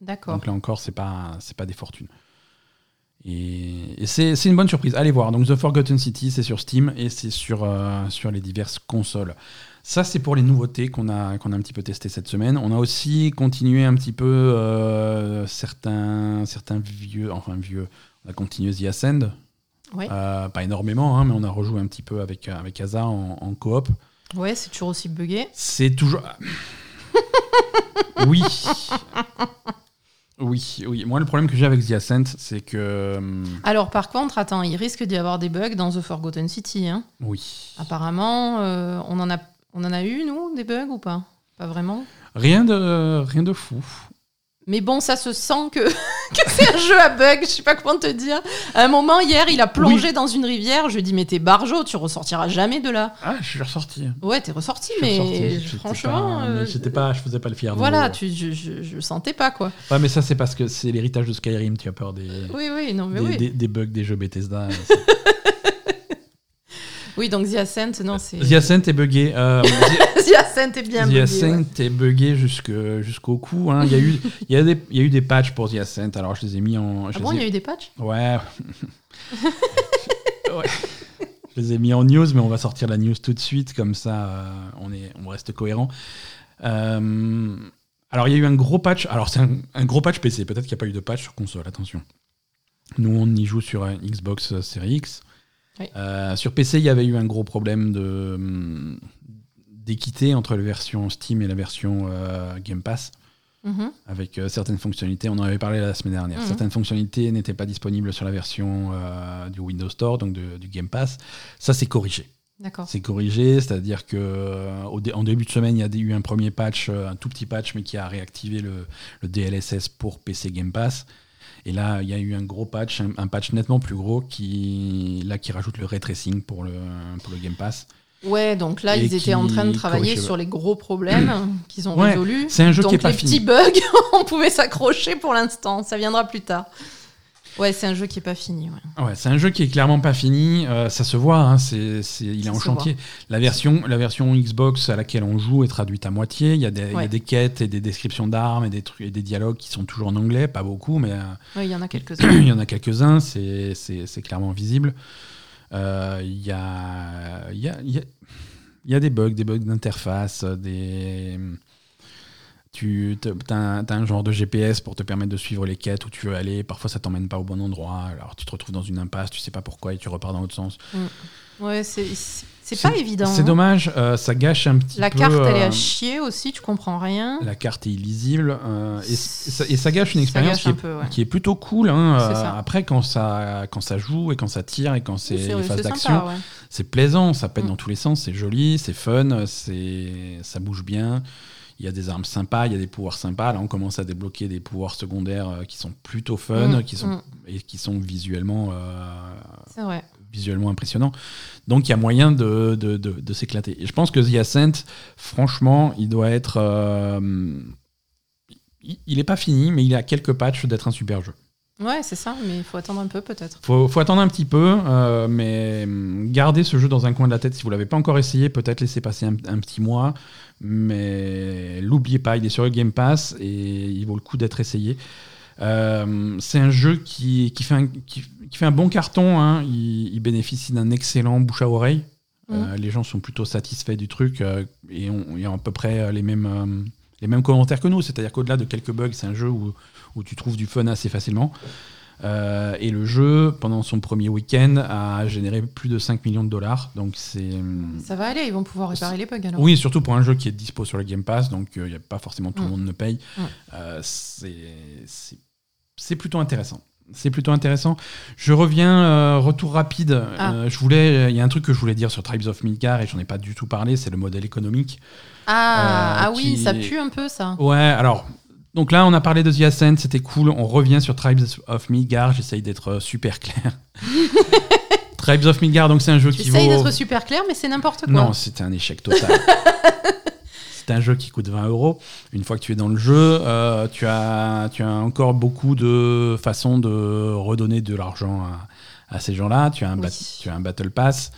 D'accord. Donc là encore, c'est pas, c'est pas des fortunes. Et, et c'est, c'est une bonne surprise. Allez voir. Donc The Forgotten City, c'est sur Steam et c'est sur, euh, sur les diverses consoles. Ça, c'est pour les nouveautés qu'on a, qu'on a un petit peu testé cette semaine. On a aussi continué un petit peu euh, certains, certains vieux, enfin vieux. On a continué The Ascend. Ouais. Euh, pas énormément, hein, mais on a rejoué un petit peu avec, avec Asa en, en coop. Ouais, c'est toujours aussi buggé. C'est toujours. oui. Oui, oui. Moi, le problème que j'ai avec The Ascent, c'est que. hum, Alors, par contre, attends, il risque d'y avoir des bugs dans The Forgotten City. Hein. Oui. Apparemment, euh, on, en a, on en a eu, nous, des bugs ou pas? Pas vraiment? Rien de, rien de fou. Mais bon, ça se sent que, que c'est un jeu à bugs, je sais pas comment te dire. À un moment, hier, il a plongé dans une rivière. Je lui ai dit, mais t'es barjo, tu ressortiras jamais de là. Ah, je suis ressorti. Ouais, t'es ressorti, mais. J'étais franchement. pas- euh, j'étais pas, je faisais pas le fier. voilà, tu, je, je, je sentais pas, quoi. Ouais, mais ça, c'est parce que c'est l'héritage de Skyrim. Tu as peur des, Oui, oui, non, mais des, oui. des- des bugs des jeux Bethesda. Oui, donc The Ascent, non, c'est. The Ascent est buggé. euh, The- The Ascent est bien The Ascent ouais. est buggé jusqu'au cou. hein. Il, y a eu, il, y a des, il y a eu des patchs pour The Ascent. Alors, je les ai mis en. je Ah bon, ai- il y a eu des patchs? Ouais. Ouais. Je les ai mis en news, mais on va sortir la news tout de suite, comme ça euh, on, est, on reste cohérent. Euh, alors il y a eu un gros patch, alors c'est un, un gros patch PC, peut-être qu'il n'y a pas eu de patch sur console, attention. Nous on y joue sur Xbox euh, Series X. Oui. Euh, sur PC il y avait eu un gros problème de hum, d'équité entre la version Steam et la version euh, Game Pass Mhm. avec euh, certaines fonctionnalités. On en avait parlé la semaine dernière. Mhm. Certaines fonctionnalités n'étaient pas disponibles sur la version du Windows Store, donc de- du Game Pass. Ça, c'est corrigé. C'est corrigé, c'est-à-dire que au dé- en début de semaine, il y a eu un premier patch, un tout petit patch, mais qui a réactivé le, le DLSS pour PC Game Pass. Et là, il y a eu un gros patch, un, un patch nettement plus gros qui, là, qui rajoute le ray tracing pour le, pour le Game Pass. Ouais, donc là, Et ils étaient en train de travailler sur les gros problèmes qu'ils ont Ouais, résolus. c'est un jeu donc qui est pas les fini. petits bugs, on pouvait s'accrocher pour l'instant. Ça viendra plus tard. Ouais, c'est un jeu qui est pas fini. Ouais. Ouais, c'est un jeu qui est clairement pas fini. euh, ça se voit, hein, c'est, il est Ça en chantier. La version, la version Xbox à laquelle on joue est traduite à moitié. Il y, a des, il y a des quêtes et des descriptions d'armes et des, trucs, et des dialogues qui sont toujours en anglais, pas beaucoup, mais euh, Ouais, il y en a quelques-uns. il y en a quelques-uns, c'est, c'est, c'est clairement visible. Euh, Il y, a, il y, a, il y a- il y a des bugs, des bugs d'interface, des. Tu as un, genre de GPS pour te permettre de suivre les quêtes où tu veux aller. Parfois, ça t'emmène pas au bon endroit. Alors, tu te retrouves dans une impasse, tu sais pas pourquoi et tu repars dans l'autre sens. Ouais, c'est pas évident. C'est hein. dommage, euh, ça gâche un petit La peu. carte, elle est euh, à chier aussi, tu comprends rien. la carte est illisible euh, et, et ça, et ça gâche une expérience gâche qui, un est, peu, ouais. qui est plutôt cool. hein. Euh, après, quand ça, quand ça joue et quand ça tire et quand c'est les phases d'action, ouais. c'est plaisant, ça pète Mm. dans tous les sens, c'est joli, c'est fun, c'est ça bouge bien. Il y a des armes sympas, il y a des pouvoirs sympas. Là, on commence à débloquer des pouvoirs secondaires euh, qui sont plutôt fun, Mm, qui sont mm. et qui sont visuellement euh, vrai. visuellement impressionnants. Donc, il y a moyen de, de, de- de s'éclater. Et je pense que The Ascent, franchement, il doit être. euh, il- il n'est pas fini, mais il a quelques patchs d'être un super jeu. Ouais, c'est ça, mais il faut attendre un peu peut-être. Faut, faut attendre un petit peu, euh, mais hum, gardez ce jeu dans un coin de la tête si vous l'avez pas encore essayé. Peut-être laisser passer un, un petit mois, mais l'oubliez pas, il est sur le Game Pass et il vaut le coup d'être essayé. Euh, c'est un jeu qui, qui, fait un, qui, qui fait un bon carton. hein. Il, il bénéficie d'un excellent bouche à oreille. Euh, les gens sont plutôt satisfaits du truc euh, et on- il y a à peu près les mêmes, les mêmes commentaires que nous. C'est-à-dire qu'au-delà de quelques bugs, c'est un jeu où, où tu trouves du fun assez facilement. Euh, et le jeu, pendant son premier week-end, a généré plus de 5 millions de dollars. Donc c'est. Ça va aller, ils vont pouvoir réparer les bugs alors. Oui, surtout pour un jeu qui est dispo sur le Game Pass, donc il n'y a pas forcément tout le Mm. monde ne paye. Mm. Euh, c'est plutôt intéressant. C'est plutôt intéressant. Je reviens, euh, retour rapide. Ah. Euh, je voulais, il y a un truc que je voulais dire sur Tribes of Midgard et j'en ai pas du tout parlé, c'est le modèle économique. Ah, Euh, ah oui, ça pue un peu ça. Ouais, alors. Donc là, on a parlé de The Ascent, c'était cool. On revient sur Tribes of Midgard. J'essaye d'être euh, super clair. Tribes of Midgard, donc c'est un jeu qui vaut. d'être super clair, mais c'est n'importe quoi. Non, c'était un échec total. c'est un jeu qui coûte 20 euros. Une fois que tu es dans le jeu, euh, tu, as, tu as encore beaucoup de façons de redonner de l'argent à, à ces gens-là. Tu, as un Oui. tu as un Battle Pass.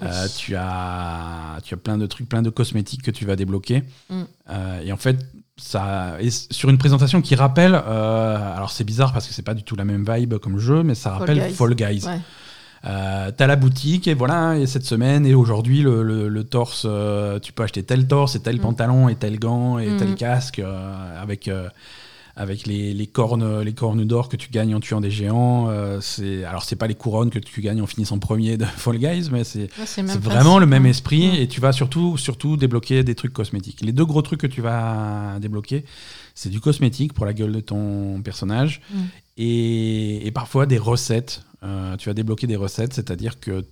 Oui. Euh, tu, as, tu as plein de trucs, plein de cosmétiques que tu vas débloquer. Mm. Euh, et en fait, ça, et s- sur une présentation qui rappelle, euh, alors c'est bizarre parce que c'est pas du tout la même vibe comme jeu, mais ça Fall rappelle Guys. Fall Guys. Ouais. Euh, T'as la boutique et voilà, et cette semaine et aujourd'hui, le, le- le torse, euh, tu peux acheter tel torse et tel Mm. pantalon et tel gant et tel casque euh, avec, avec les, les cornes, les cornes d'or que tu gagnes en tuant des géants. Euh, c'est alors c'est pas les couronnes que tu gagnes en finissant premier de Fall Guys, mais c'est Ouais, vraiment le même esprit et tu vas surtout, surtout débloquer des trucs cosmétiques. Les deux gros trucs que tu vas débloquer, c'est du cosmétique pour la gueule de ton personnage Mm. et, et parfois des recettes. Euh, tu vas débloquer des recettes, c'est-à-dire que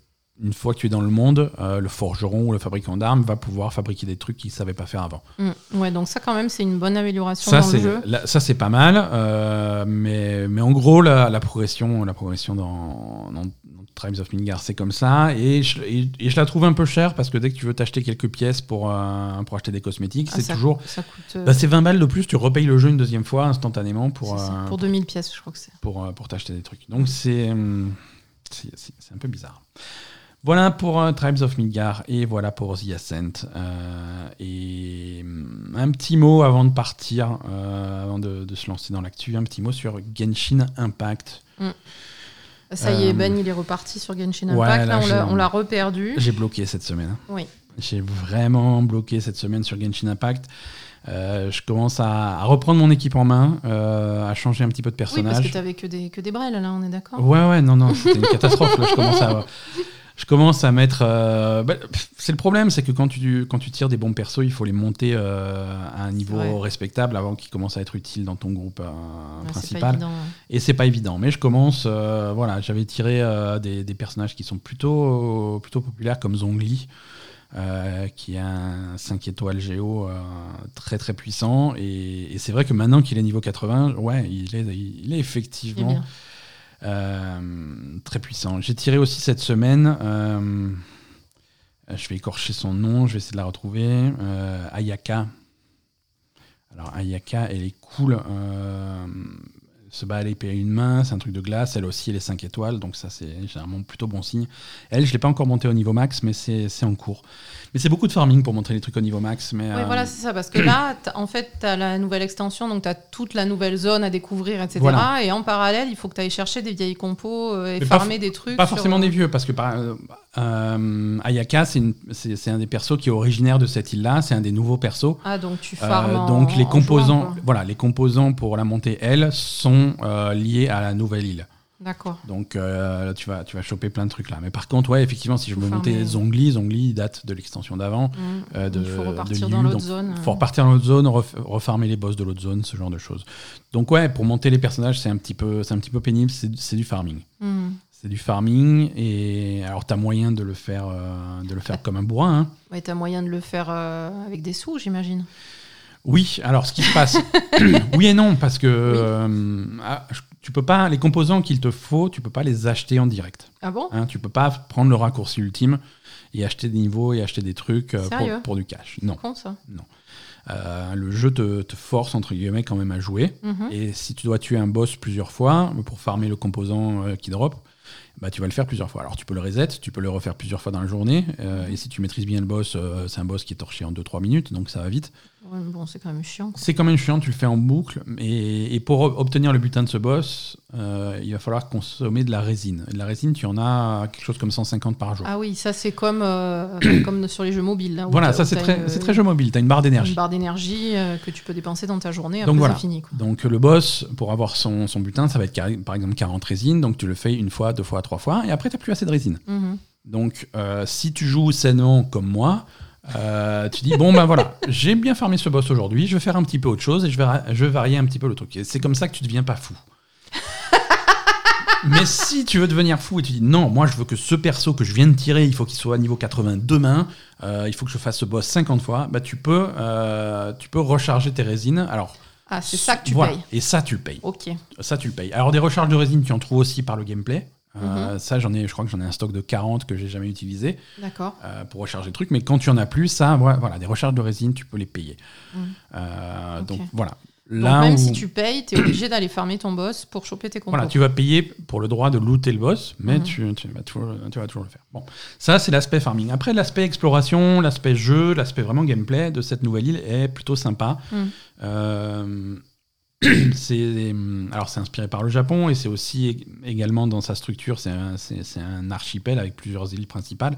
une fois que tu es dans le monde, euh, le forgeron ou le fabricant d'armes va pouvoir fabriquer des trucs qu'il ne savait pas faire avant. Mm. Ouais, donc ça quand même c'est une bonne amélioration Ça, dans le c'est jeu. ça, c'est pas mal, euh, mais, mais en gros, la, la progression, la progression dans, dans, dans Tribes of Midgard, c'est comme ça. Et je, et, et je la trouve un peu chère parce que dès que tu veux t'acheter quelques pièces pour, euh, pour acheter des cosmétiques, Ah, c'est toujours. Ça coûte. Bah, c'est 20 balles de plus, tu repayes le jeu une deuxième fois instantanément pour, ça, pour 2000 pièces, je crois que c'est. pour, pour t'acheter des trucs. Donc c'est hum, c'est un peu bizarre. Voilà pour euh, Tribes of Midgard et voilà pour The Ascent. Euh, et hum, un petit mot avant de partir, euh, avant de, de se lancer dans l'actu, un petit mot sur Genshin Impact. Ça y est, Ben il est reparti sur Genshin ouais, Impact. là, là, on l'a- reperdu. J'ai bloqué cette semaine. hein. Oui. J'ai vraiment bloqué cette semaine sur Genshin Impact. Euh, je commence à, à reprendre mon équipe en main, euh, à changer un petit peu de Oui, parce personnage. que t'avais que des, que des brels, là, on est d'accord Ouais, ouais, non, non, c'était une catastrophe. Là, je commence à, je commence à mettre. euh, bah, c'est le problème, c'est que quand tu, quand tu tires des bons persos, il faut les monter euh, à un niveau respectable avant qu'ils commencent à être utiles dans ton groupe euh, Ouais, C'est pas principal. évident. Et c'est pas évident. Mais je commence. euh, voilà, j'avais tiré euh, des, des personnages qui sont plutôt, plutôt populaires comme Zhongli. euh, qui est un 5 étoiles géo euh, très très puissant et, et c'est vrai que maintenant qu'il est niveau 80 ouais il est, il est Il est effectivement très puissant. J'ai tiré aussi cette semaine. euh, je vais écorcher son nom, je vais essayer de la retrouver. euh, Ayaka. Alors Ayaka, elle est cool. Euh, se bat à l'épée à une main, c'est un truc de glace. Elle aussi, elle est 5 étoiles, donc ça c'est généralement plutôt bon signe. Elle, je l'ai pas encore montée au niveau max, mais c'est c'est en cours. Mais c'est beaucoup de farming pour montrer les trucs au niveau max. Mais, Oui, euh, voilà, c'est ça. Parce que là, en fait, tu as la nouvelle extension, donc tu as toute la nouvelle zone à découvrir, etc. Voilà. Et en parallèle, il faut que tu ailles chercher des vieilles compos euh, et Mais farmer des trucs. Pas sur- forcément des vieux, parce que par, euh, euh, Ayaka, c'est un des persos qui est originaire de cette île-là, c'est un des nouveaux persos. Ah, donc tu Euh, farmes. en- donc les en composants, jouant, voilà, les composants pour la montée elle sont euh, liés à la nouvelle île. D'accord. Donc euh, tu vas tu vas choper plein de trucs là. Mais par contre, ouais, effectivement, si je veux monter farmer. Zongli, Zongli il date de l'extension d'avant. Mm. euh, de, il faut de repartir dans l'autre zone. faut repartir dans l'autre zone, ref- refarmer les boss de l'autre zone, ce genre de choses. Donc ouais, pour monter les personnages, c'est un petit peu un petit peu pénible, c'est du farming. Mm. C'est du farming et alors tu as moyen de le faire euh, de le faire comme un bourrin. hein. Ouais, t'as moyen de le faire euh, avec des sous, j'imagine. Oui, alors ce qui se passe, oui et non parce que euh, ah, tu peux pas les composants qu'il te faut, tu peux pas les acheter en direct. Ah bon? Hein, tu peux pas prendre le raccourci ultime et acheter des niveaux et acheter des trucs euh, pour, pour du cash. Non, Con ça. Euh, le jeu te, te force entre guillemets quand même à jouer. Mhm. Et si tu dois tuer un boss plusieurs fois pour farmer le composant qui drop, bah, tu vas le faire plusieurs fois. Alors tu peux le reset, tu peux le refaire plusieurs fois dans la journée. euh, et si tu maîtrises bien le boss, euh, c'est un boss qui est torché en 2-3 minutes, donc ça va vite. Ouais, bon, c'est quand même chiant. C'est quand même chiant, tu le fais en boucle. Et, et pour ob- obtenir le butin de ce boss, euh, il va falloir consommer de la résine. Et de la résine, tu en as quelque chose comme 150 par jour. Ah oui, ça c'est comme, comme sur les jeux mobiles. Là, où voilà, ça c'est très, une- c'est très jeu mobile, tu as une barre Une d'énergie. barre d'énergie que tu peux dépenser dans ta journée, après Donc voilà. fini. Quoi. Donc le boss, pour avoir son, son butin, ça va être par exemple 40 résines, donc tu le fais une fois, deux fois, trois fois, et après tu n'as plus assez de résine. Mhm. Donc, euh, si tu joues sainement comme moi, euh, tu dis bon ben voilà, j'ai bien farmé ce boss aujourd'hui, je vais faire un petit peu autre chose et je vais, je vais varier un petit peu le truc. Et c'est comme ça que tu deviens pas fou. Mais si tu veux devenir fou et tu dis non, moi je veux que ce perso que je viens de tirer, il faut qu'il soit à niveau 80 demain, euh, il faut que je fasse ce boss 50 fois, bah tu peux, tu peux recharger tes résines. Alors, Ah, c'est ça que tu voilà. payes. Et ça tu le payes. Ok. Ça, tu le payes. Alors, des recharges de résine, tu en trouves aussi par le gameplay. Mhm. Euh, Ça, j'en ai, je crois que j'en ai un stock de 40 que j'ai jamais utilisé euh, pour recharger le truc. Mais quand tu en as plus, ça, voilà, des recharges de résine, tu peux les payer. Mhm. Euh. Donc, voilà. Donc même où, si tu payes, tu es obligé d'aller farmer ton boss pour choper tes compos. voilà, tu vas payer pour le droit de looter le boss, mais Mhm. tu, tu vas toujours, tu vas toujours le faire. Bon, ça, c'est l'aspect farming. Après, l'aspect exploration, l'aspect jeu, l'aspect vraiment gameplay de cette nouvelle île est plutôt sympa. Mhm. Euh, c'est alors c'est inspiré par le Japon et c'est aussi ég- également dans sa structure c'est un, c'est- c'est un archipel avec plusieurs îles principales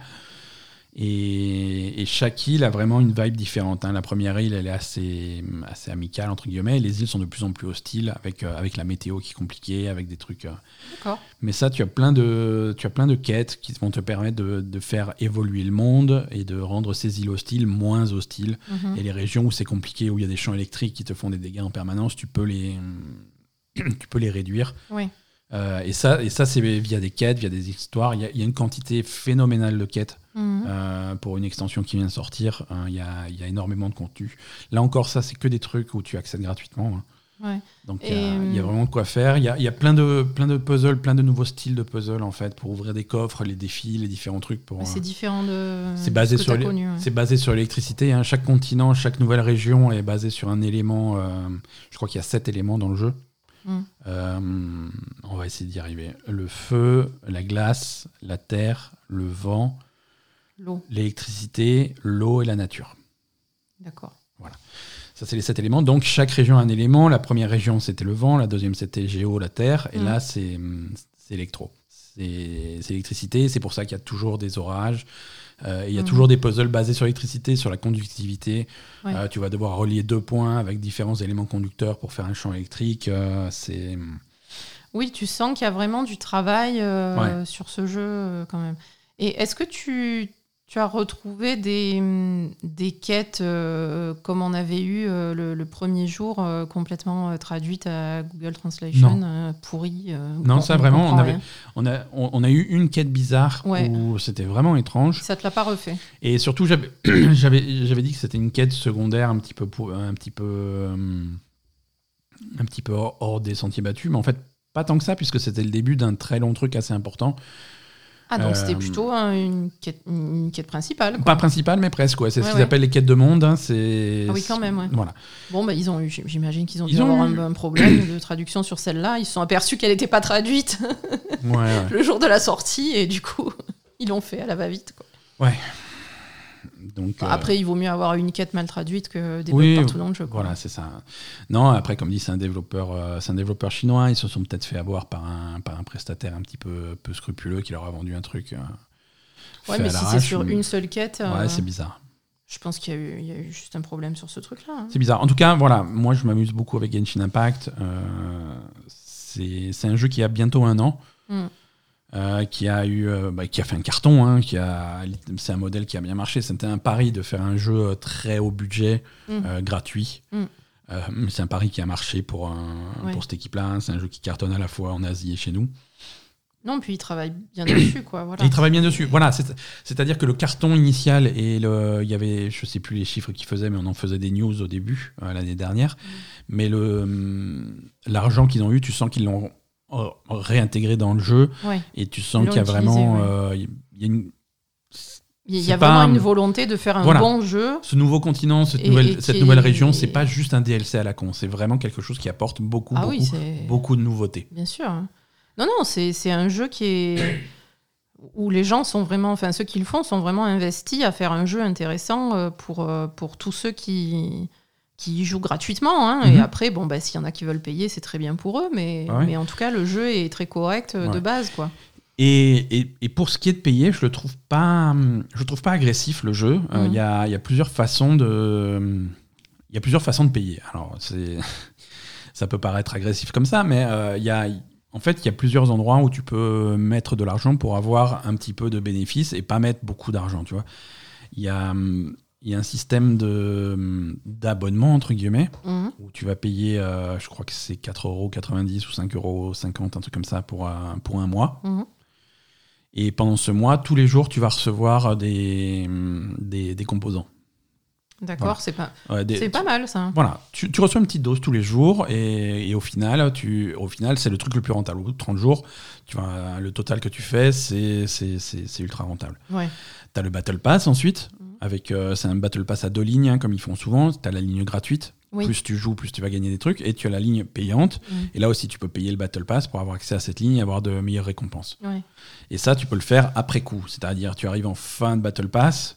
Et, et chaque île a vraiment une vibe différente. hein. La première île, elle est assez, assez amicale, entre guillemets. et Les îles sont de plus en plus hostiles, avec, euh, avec la météo qui est compliquée, avec des trucs. euh. D'accord. Mais ça, tu as plein de, tu as plein de quêtes qui vont te permettre de, de faire évoluer le monde et de rendre ces îles hostiles moins hostiles. Mhm. Et les régions où c'est compliqué, où il y a des champs électriques qui te font des dégâts en permanence, tu peux les, tu peux les réduire. Oui. Euh, et ça, et ça c'est via des quêtes, via des histoires. Il y, a- il y a une quantité phénoménale de quêtes Mhm. euh, pour une extension qui vient de sortir. hein. Il y, a, il y a énormément de contenu. Là encore, ça, c'est que des trucs où tu accèdes gratuitement. hein. Ouais. Donc il y, a- y hum, vraiment de quoi faire. Il y a, il y a plein, de, plein de puzzles, plein de nouveaux styles de puzzles en fait pour ouvrir des coffres, les défis, les différents trucs. Pour, C'est différent de. c'est basé ce sur t'as les- connu, ouais. c'est basé sur l'électricité. hein. Chaque continent, chaque nouvelle région est basé sur un élément. euh, je crois qu'il y a sept éléments dans le jeu. Mm. Euh, on va essayer d'y arriver. Le feu, la glace, la terre, le vent, L'eau. l'électricité, l'eau et la nature. D'accord. Ça, c'est les sept éléments. Donc, chaque région a un élément. La première région, c'était le vent. La deuxième, c'était géo, la terre. Et Mm. là, c'est c'est électro. C'est c'est l'électricité. C'est pour ça qu'il y a toujours des orages. Euh, il y a Mm. toujours des puzzles basés sur l'électricité, sur la conductivité. Ouais. Euh, tu vas devoir relier deux points avec différents éléments conducteurs pour faire un champ électrique. Euh, c'est hum, Oui, tu sens qu'il y a vraiment du travail Ouais. sur ce jeu quand même. Et est-ce que tu, tu as retrouvé des, des quêtes euh, comme on avait eu euh, le, le premier jour, euh, complètement traduites à Google Translation, pourries Non, on- ça, vraiment, on avait- rien. on, a, on, on a eu une quête bizarre Ouais. où c'était vraiment étrange. Ça te l'a pas refait Et surtout, j'avais dit que c'était une quête secondaire un petit peu pour, un petit peu un petit peu hors, hors des sentiers battus, mais en fait pas tant que ça puisque c'était le début d'un très long truc assez important. Ah, donc Euh, c'était plutôt hein, une, quête, une quête principale. quoi. Pas principal, mais presque. Ouais. C'est ce Ouais, qu'ils ouais. appellent les quêtes de monde. hein, C'est Ah oui, quand même, ouais. Voilà. Bon, bah, ils ont eu, j'imagine qu'ils ont Ils eu- un, un problème de traduction sur celle-là. Ils se sont aperçus qu'elle n'était pas traduite Ouais, ouais. le jour de la sortie et du coup, ils l'ont fait à la va-vite. quoi. Donc euh, Après, il vaut mieux avoir une quête mal traduite que des Oui, bugs partout dans le jeu. quoi. Voilà, c'est ça. Non, après, comme dit, c'est un développeur, euh, c'est un développeur chinois. Ils se sont peut-être fait avoir par un, par un prestataire un petit peu, peu scrupuleux qui leur a vendu un truc. euh, Ouais, fait mais à si c'est sur une seule quête, euh, Ouais, c'est bizarre. je pense qu'il y, a eu- il y a eu juste un problème sur ce truc-là. hein. C'est bizarre. En tout cas, voilà, moi je m'amuse beaucoup avec Genshin Impact. C'est c'est un jeu qui a bientôt un an, Mm. Euh, qui a eu, euh, bah, qui a fait un carton. hein, qui a, c'est un modèle qui a bien marché. C'était un pari de faire un jeu très haut budget, Mm. euh, gratuit. Mm. Mais c'est un pari qui a marché pour, un- Ouais. pour cette équipe-là. hein. C'est un jeu qui cartonne à la fois en Asie et chez nous. Non, puis ils travaillent bien dessus, quoi. Voilà. Il travaille bien dessus. Voilà, c'est- c'est-à-dire que le carton initial et le, il y avait, je sais plus les chiffres qu'ils faisaient, mais on en faisait des news au début euh, l'année dernière. Mais le hum, l'argent qu'ils ont eu, tu sens qu'ils l'ont réintégré dans le jeu Ouais. et tu sens qu'il y a vraiment, ouais. euh, y a une- Il y a vraiment un- une volonté de faire un Voilà. bon jeu. ce nouveau continent, cette Et- nouvelle, et cette nouvelle région, c'est pas juste un DLC à la con, c'est vraiment quelque chose qui apporte beaucoup, Ah beaucoup, oui, beaucoup de nouveautés. Bien sûr. Non, non, c'est un jeu qui est. où les gens sont vraiment. Enfin, ceux qui le font sont vraiment investis à faire un jeu intéressant euh, pour, euh, pour tous ceux qui qui jouent gratuitement. hein. Et Mhm. après, bon, bah, s'il y en a qui veulent payer, c'est très bien pour eux. Mais, ouais. mais en tout cas, le jeu est très correct euh, de base. quoi. Et, et- et pour ce qui est de payer, je le trouve pas, je le trouve pas agressif le jeu. Euh, Il Mhm. y, a, il y a plusieurs façons de, il y a plusieurs façons de payer. Alors c'est, ça peut paraître agressif comme ça, mais euh, il y a, en fait, il y a plusieurs endroits où tu peux mettre de l'argent pour avoir un petit peu de bénéfice et pas mettre beaucoup d'argent. Tu vois, il y a, hum, il y a un système de d'abonnement entre guillemets Mhm. où tu vas payer, euh, je crois que c'est 4,90€ ou 5,50€, un truc comme ça pour un, pour un mois. Mhm. Et pendant ce mois, tous les jours, tu vas recevoir des, des, des composants. D'accord, Voilà. c'est pas, Ouais, des- c'est pas mal ça. Voilà, tu, tu reçois une petite dose tous les jours et, et au final, tu, au final, c'est le truc le plus rentable. Au bout de 30 jours, tu vois, le total que tu fais, c'est c'est- c'est- c'est ultra rentable. Ouais. Tu as le Battle Pass ensuite. Avec euh, c'est un Battle Pass à deux lignes, hein, comme ils font souvent. Tu as la ligne gratuite, Oui. plus tu joues, plus tu vas gagner des trucs, et tu as la ligne payante. Mhm. Et là aussi, tu peux payer le Battle Pass pour avoir accès à cette ligne et avoir de meilleures récompenses. Ouais. Et ça, tu peux le faire après coup. C'est-à-dire, tu arrives en fin de Battle Pass,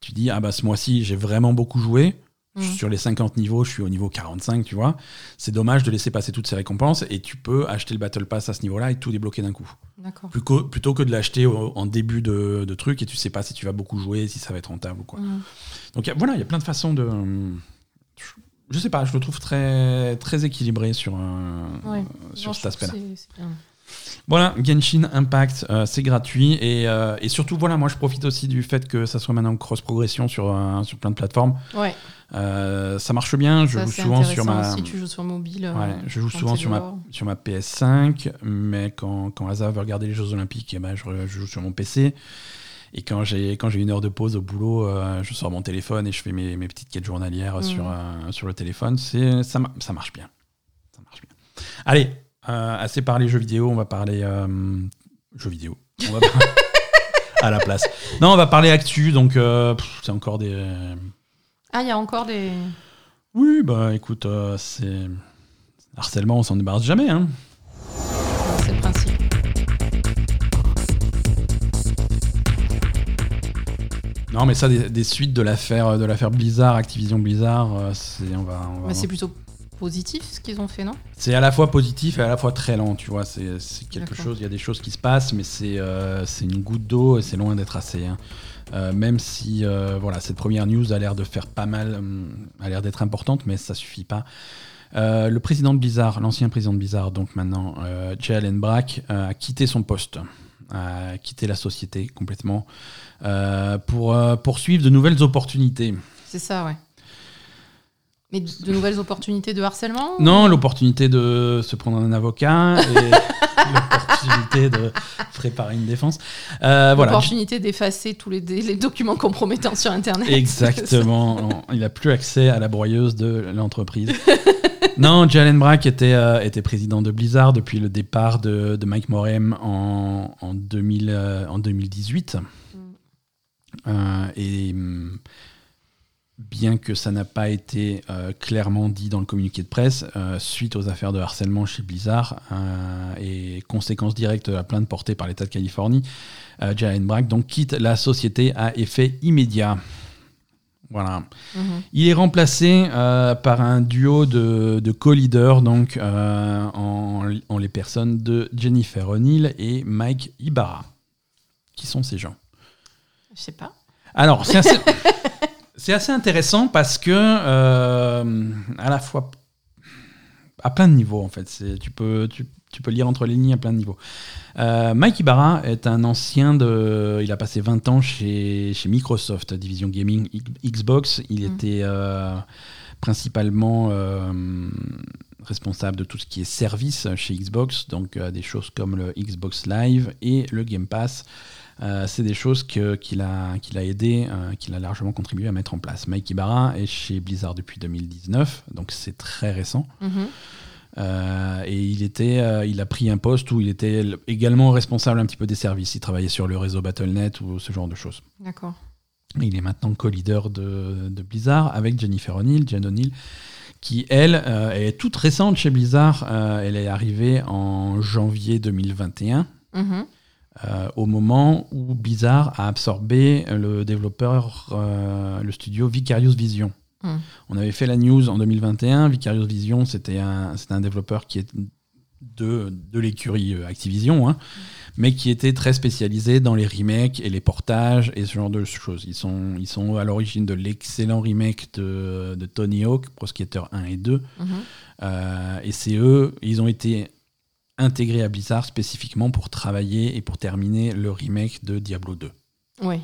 tu dis, ah bah ce mois-ci, j'ai vraiment beaucoup joué. Mhm. Sur les 50 niveaux, je suis au niveau 45, tu vois. C'est dommage de laisser passer toutes ces récompenses et tu peux acheter le Battle Pass à ce niveau-là et tout débloquer d'un coup. D'accord. Plutôt, plutôt que de l'acheter en début de, de truc et tu sais pas si tu vas beaucoup jouer, si ça va être rentable ou quoi. Mhm. Donc a- voilà, il y a plein de façons de. Je sais pas, je le trouve très, très équilibré sur, Ouais. sur Non, cet je aspect-là. Voilà, Genshin Impact, euh, c'est gratuit. Et, euh, et surtout, voilà, moi je profite aussi du fait que ça soit maintenant cross-progression sur, euh, sur plein de plateformes. Ouais, ça marche bien, je ça joue souvent sur ma. aussi. Tu joues sur mobile. Ouais, je joue souvent sur ma, sur ma PS5, mais quand, quand Asa veut regarder les Jeux Olympiques, eh ben, je, je joue sur mon PC. Et quand j'ai quand j'ai une heure de pause au boulot, euh, je sors mon téléphone et je fais mes, mes petites quêtes journalières Mhm. sur, euh, sur le téléphone. C'est ça, ça marche bien. Ça marche bien. Allez, assez parlé jeux vidéo, on va parler euh, jeux vidéo. On va par- à la place. Non, on va parler actu, donc euh, pff, c'est encore des. Ah, il y a encore des. Oui, bah écoute, euh, c'est harcèlement, on s'en débarrasse jamais. Hein. C'est le principe. Non, mais ça, des, des suites de l'affaire de l'affaire Blizzard, Activision Blizzard, euh, c'est on va, on va Mais c'est plutôt positif ce qu'ils ont fait, non? C'est à la fois positif et à la fois très lent, tu vois. C'est quelque chose, il y a des choses qui se passent, mais c'est euh, une goutte d'eau et c'est loin d'être assez. hein. Euh, même si euh, voilà, cette première news a l'air de faire pas mal, hum, a l'air d'être importante, mais ça suffit pas. Le président de Blizzard, l'ancien président de Blizzard, donc maintenant, Jay Allen Brack, a quitté son poste, a quitté la société complètement pour poursuivre de nouvelles opportunités. C'est ça, ouais. Mais de nouvelles opportunités de harcèlement Non, l'opportunité de se prendre un avocat et l'opportunité de préparer une défense. Euh, voilà. L'opportunité d'effacer tous les, les documents compromettants sur Internet. Exactement. Il n'a plus accès à la broyeuse de l'entreprise. non, Jalen Brack était, euh, était président de Blizzard depuis le départ de, de Mike Morem en, en, 2000, euh, en 2018. Euh, et hum, bien que ça n'a pas été euh, clairement dit dans le communiqué de presse, euh, suite aux affaires de harcèlement chez Blizzard euh, et conséquences directes de la plainte portée par l'État de Californie, Jalen Brack donc quitte la société à effet immédiat. Voilà. Mhm. Il est remplacé par un duo de, de co-leaders, donc en, en les personnes de Jennifer O'Neill et Mike Ibarra. Qui sont ces gens? Je sais pas. Alors, c'est assez, c'est assez intéressant parce que, euh, à la fois, à plein de niveaux, en fait, c'est- tu peux, tu, tu peux lire entre les lignes à plein de niveaux. Euh, Mike Ibarra est un ancien de. Il a passé 20 ans chez, chez Microsoft, division gaming Xbox. Il Mhm. était euh, principalement responsable de tout ce qui est service chez Xbox, donc des choses comme le Xbox Live et le Game Pass. Euh, c'est des choses qu'il a, qu'il a aidé, euh, qu'il a largement contribué à mettre en place. Mike Ibarra est chez Blizzard depuis 2019, donc c'est très récent. Mhm. Euh, et il, était, euh, il a pris un poste où il était également responsable un petit peu des services. Il travaillait sur le réseau Battle.net ou ce genre de choses. D'accord. Il est maintenant co-leader de, de Blizzard avec Jennifer O'Neill, Jen O'Neill, qui, elle, euh, est toute récente chez Blizzard. Elle est arrivée en janvier 2021. Mhm. Euh, au moment où Blizzard a absorbé le développeur, euh, le studio Vicarious Vision. Hmm. On avait fait la news en 2021. Vicarious Vision, c'était un, c'était un développeur qui est de, de l'écurie euh, Activision, hein, mais qui était très spécialisé dans les remakes et les portages et ce genre de choses. Ils sont, ils sont à l'origine de l'excellent remake de, de Tony Hawk, Pro Skater 1 et 2. Mhm. Euh, et c'est eux, ils ont été intégrés à Blizzard spécifiquement pour travailler et pour terminer le remake de Diablo 2. Oui.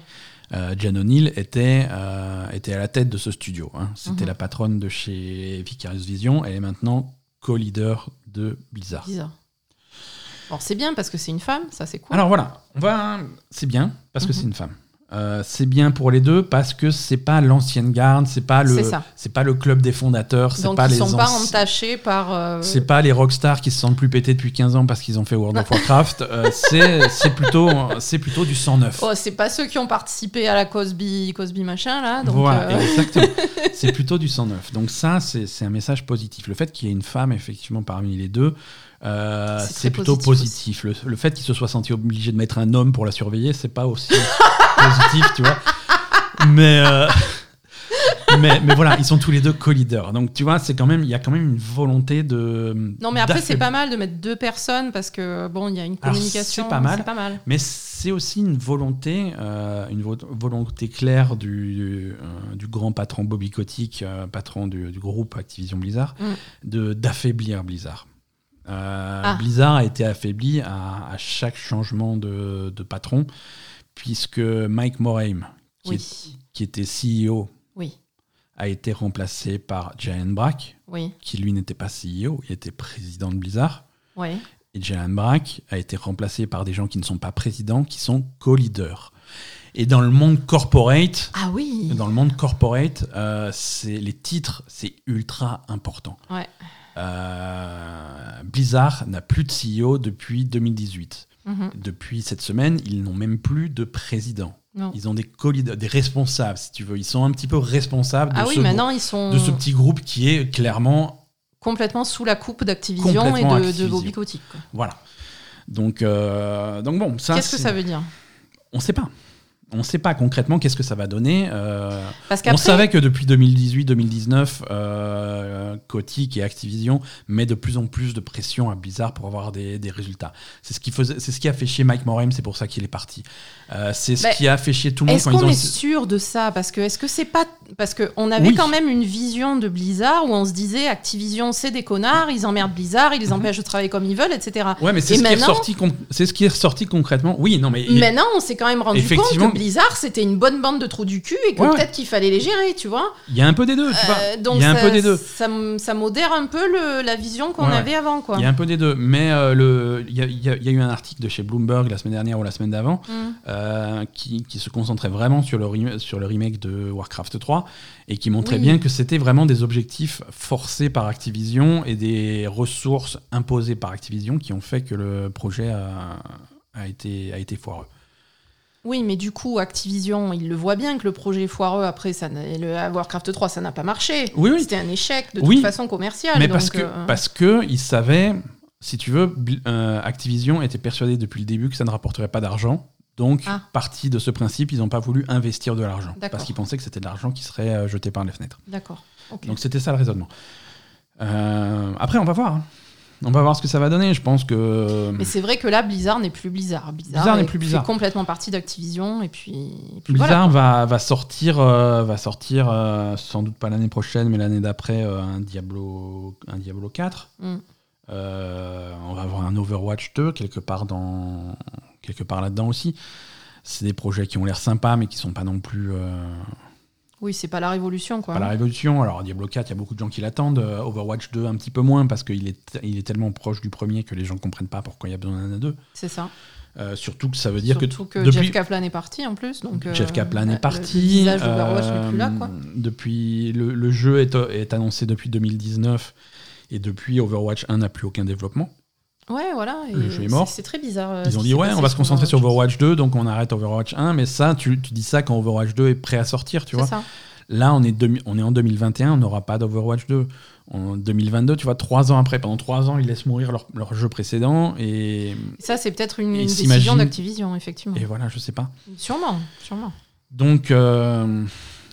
Euh, Jen O'Neill était, euh, était à la tête de ce studio. hein. C'était Mhm. la patronne de chez Vicarious Vision. Elle est maintenant co-leader de Blizzard. Bizarre. Bon, c'est bien parce que c'est une femme, ça c'est cool. Alors voilà, on va... c'est bien parce que Mhm. c'est une femme. Euh, c'est bien pour les deux parce que c'est pas l'ancienne garde, c'est pas le, C'est pas le club des fondateurs, c'est pas ils les sont pas entachés par. euh, C'est pas les rockstars qui se sentent plus pétés depuis 15 ans parce qu'ils ont fait World of Warcraft. Euh, c'est c'est plutôt, c'est plutôt du 109. Oh, c'est pas ceux qui ont participé à la Cosby, Cosby machin là. Donc, voilà, exactement. C'est plutôt du 109. Donc ça, c'est un message positif. Le fait qu'il y ait une femme, effectivement, parmi les deux, euh, C'est plutôt positif positif. Le, le fait qu'il se soit senti obligé de mettre un homme pour la surveiller, c'est pas aussi positif, tu vois. Mais, euh, mais, mais voilà, ils sont tous les deux co-leaders. Donc tu vois, c'est quand même, il y a quand même une volonté de. Non, mais après, c'est pas mal de mettre deux personnes parce que, bon, il y a une communication. c'est pas pas mal. Mais c'est aussi une volonté, euh, une vo- volonté claire du, du grand patron Bobby Kotick, patron du, du groupe Activision Blizzard, Mm. de d'affaiblir Blizzard. Euh, Ah. Blizzard a été affaibli à, à chaque changement de, de patron, puisque Mike Morhaime, qui, Oui. est- qui était CEO, Oui. a été remplacé par Jalen Brack, Oui. qui lui n'était pas CEO, il était président de Blizzard. Et Jalen Brack a été remplacé par des gens qui ne sont pas présidents, qui sont co-leaders. Et dans le monde corporate, Ah oui. dans le monde corporate, euh, c'est les titres, c'est ultra important. Ouais. Euh, Blizzard n'a plus de CEO depuis 2018. Mhm. Depuis cette semaine, ils n'ont même plus de président. Non. Ils ont des des responsables, si tu veux. Ils sont un petit peu responsables de, Ah oui, ce, maintenant ils sont de ce petit groupe qui est clairement complètement sous la coupe d'Activision et de. Bobby Kotick. quoi. voilà. Donc, euh, donc bon, ça. Qu'est-ce que ça veut dire? On ne sait pas. On ne sait pas concrètement qu'est-ce que ça va donner. Euh, Parce on savait que depuis 2018-2019, euh, Kotick et Activision mettent de plus en plus de pression à Blizzard pour avoir des, des résultats. C'est ce, qui faisait, ce qui a fait chier Mike Morhaime, c'est pour ça qu'il est parti. Euh, c'est ce Mais qui a fait chier tout le monde est-ce qu'on est sûr de ça? Parce que est-ce que c'est pas parce que on avait Oui. quand même une vision de Blizzard où on se disait Activision c'est des connards, ils emmerdent Blizzard, ils les empêchent de travailler comme ils veulent, etc. Ouais, mais c'est ce, qui est maintenant- ce qui est ressorti concrètement. Oui, non, mais... Maintenant, on s'est quand même rendu compte que Blizzard c'était une bonne bande de trous du cul et que Ouais, ouais. peut-être qu'il fallait les gérer, tu vois. Il y a un peu des deux, tu vois. Euh, donc Il y a un ça, peu des deux. Ça, modère un peu le- la vision qu'on Ouais, avait avant, quoi. Il y a un peu des deux. Mais euh, le- il y, a- y y eu un article de chez Bloomberg la semaine dernière ou la semaine d'avant Mm. euh, qui, qui se concentrait vraiment sur le, rem- sur le remake de Warcraft 3 et qui montrait Oui. bien que c'était vraiment des objectifs forcés par Activision et des ressources imposées par Activision qui ont fait que le projet a, a été, a été foireux. Oui, mais du coup, Activision, il le voit bien que le projet est foireux. Après, ça le Warcraft 3, ça n'a pas marché. Oui, oui. C'était un échec de Oui. toute façon commercial. Mais donc, parce que, euh, parce que ils savaient, si tu veux, euh, Activision était persuadé depuis le début que ça ne rapporterait pas d'argent. Donc, Ah. parti de ce principe, ils n'ont pas voulu investir de l'argent. D'accord. Parce qu'ils pensaient que c'était de l'argent qui serait euh, jeté par les fenêtres. D'accord. Donc, c'était ça le raisonnement. Euh, après, on va voir. hein. On va voir ce que ça va donner. Je pense que. Mais c'est vrai que là, Blizzard n'est plus Blizzard. Blizzard, Blizzard n'est est- plus Blizzard. complètement partie d'Activision. Et puis, et puis Blizzard voilà. va, va sortir, euh, va sortir euh, sans doute pas l'année prochaine, mais l'année d'après, euh, un, Diablo, un Diablo 4. Mm. On va avoir un Overwatch 2 quelque part, dans, quelque part là-dedans aussi. C'est des projets qui ont l'air sympas, mais qui sont pas non plus Oui, c'est pas la révolution, quoi. pas la révolution. Alors Diablo 4, il y a beaucoup de gens qui l'attendent. Euh, Overwatch 2, un petit peu moins, parce qu'il est, il est tellement proche du premier que les gens comprennent pas pourquoi il y a besoin d'un 2. C'est ça. Euh, surtout que ça veut dire Surtout que, que, depuis, Jeff Kaplan est parti en plus. Donc, euh, Jeff Kaplan est parti. Le, n'est plus là, euh, quoi. Depuis, le, le jeu est, est annoncé depuis 2019 et depuis Overwatch 1 n'a plus aucun développement. Ouais, voilà. et le jeu est mort. C'est très bizarre. euh, Ils ont dit ouais, on va se concentrer sur Overwatch. Overwatch 2, donc on arrête Overwatch 1. Mais ça, tu, tu dis ça quand Overwatch 2 est prêt à sortir, tu vois. ça. Là, on est, demi- on est en 2021, on n'aura pas d'Overwatch 2. En 2022, tu vois, trois ans après, pendant trois ans, ils laissent mourir leur, leur jeu précédent et, Ça, c'est peut-être une, décision d'Activision, effectivement. et voilà, je sais pas. Sûrement, sûrement. Donc, euh,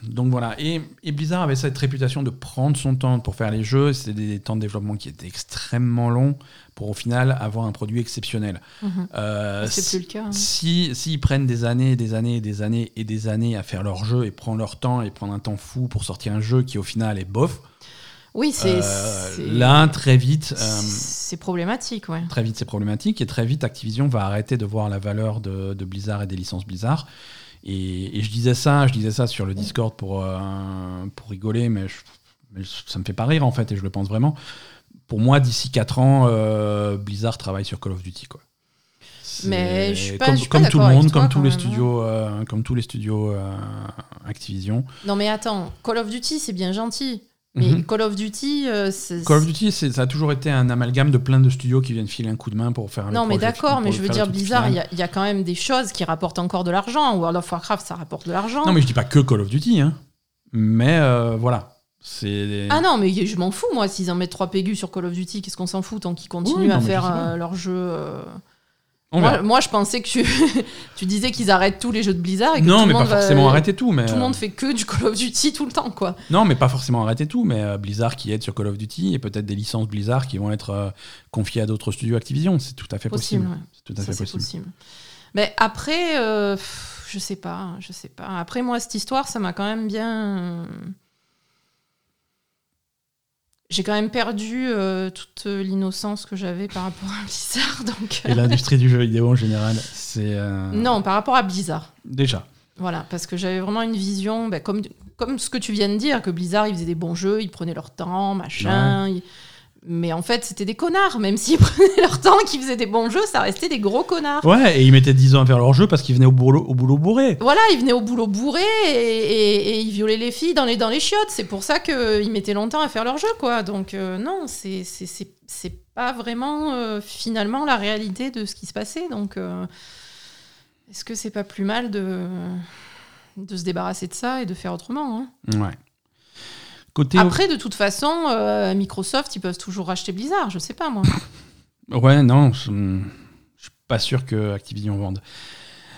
donc voilà. Et, et Blizzard avait cette réputation de prendre son temps pour faire les jeux. C'était des, des temps de développement qui étaient extrêmement longs pour au final avoir un produit exceptionnel. Mhm. Euh, c'est si- plus le cas. hein. Si s'ils prennent des années, des années, et des années et des années à faire leur jeu et prendre leur temps et prendre un temps fou pour sortir un jeu qui au final est bof, Oui, c'est. euh, là très vite, euh, C'est problématique, ouais. très vite c'est problématique et très vite Activision va arrêter de voir la valeur de, de Blizzard et des licences Blizzard. Et, et je disais ça, je disais ça sur le Discord pour, euh, pour rigoler, mais, je- mais ça me fait pas rire en fait et je le pense vraiment. Pour moi, d'ici 4 ans, euh, Blizzard travaille sur Call of Duty quoi. Mais je suis pas- comme, je suis pas comme tout le monde, toi, comme quand tous les hein. studios, euh, comme tous les studios Activision. Non, mais attends, Call of Duty, c'est bien gentil. Mais Mhm. Call of Duty, euh, c'est. Call of Duty, ça a toujours été un amalgame de plein de studios qui viennent filer un coup de main pour faire le Non, mais d'accord, mais je veux dire, Blizzard, il y, a- il y a quand même des choses qui rapportent encore de l'argent. World of Warcraft, ça rapporte de l'argent. Non, mais je dis pas que Call of Duty, hein. Mais euh, voilà. C'est. Ah non, mais je m'en fous, moi, s'ils en mettent 3 pégus sur Call of Duty, qu'est-ce qu'on s'en fout tant qu'ils continuent Oui, à faire je euh, leur jeu. Euh, Moi, je pensais que tu, tu disais qu'ils arrêtent tous les jeux de Blizzard et que Non, tout mais le pas monde va- forcément arrêter tout. Mais, Tout le euh, monde fait que du Call of Duty tout le temps, quoi. Non, mais pas forcément arrêter tout, mais euh, Blizzard qui aide sur Call of Duty et peut-être des licences Blizzard qui vont être euh, confiées à d'autres studios Activision. C'est tout à fait possible. Possible, ouais. C'est tout à Ça, fait possible. possible. Mais après, euh, pff, je sais pas, je sais pas. Après, moi, cette histoire, ça m'a quand même bien. Euh, J'ai quand même perdu euh, toute l'innocence que j'avais par rapport à Blizzard. Donc, Et l'industrie du jeu vidéo en général, c'est. euh, non, par rapport à Blizzard. Déjà. Voilà, parce que j'avais vraiment une vision, bah, comme, comme ce que tu viens de dire, que Blizzard, ils faisaient des bons jeux, ils prenaient leur temps, machin. ils- Mais en fait, c'était des connards. Même s'ils prenaient leur temps, qu'ils faisaient des bons jeux, ça restait des gros connards. Ouais, et ils mettaient 10 ans à faire leur jeu parce qu'ils venaient au boulot, au boulot bourré. Voilà, ils venaient au boulot bourré et, et- et ils violaient les filles dans les, dans les chiottes. C'est pour ça qu'ils mettaient longtemps à faire leur jeu, quoi. Donc, euh, non, c'est- c'est c'est- c'est pas vraiment euh, finalement la réalité de ce qui se passait. Donc, euh, est-ce que c'est pas plus mal de, de se débarrasser de ça et de faire autrement hein? Ouais. Côté. Après, de toute façon, euh, Microsoft, ils peuvent toujours racheter Blizzard, je sais pas moi. Ouais, non, je je suis pas sûr que Activision vende.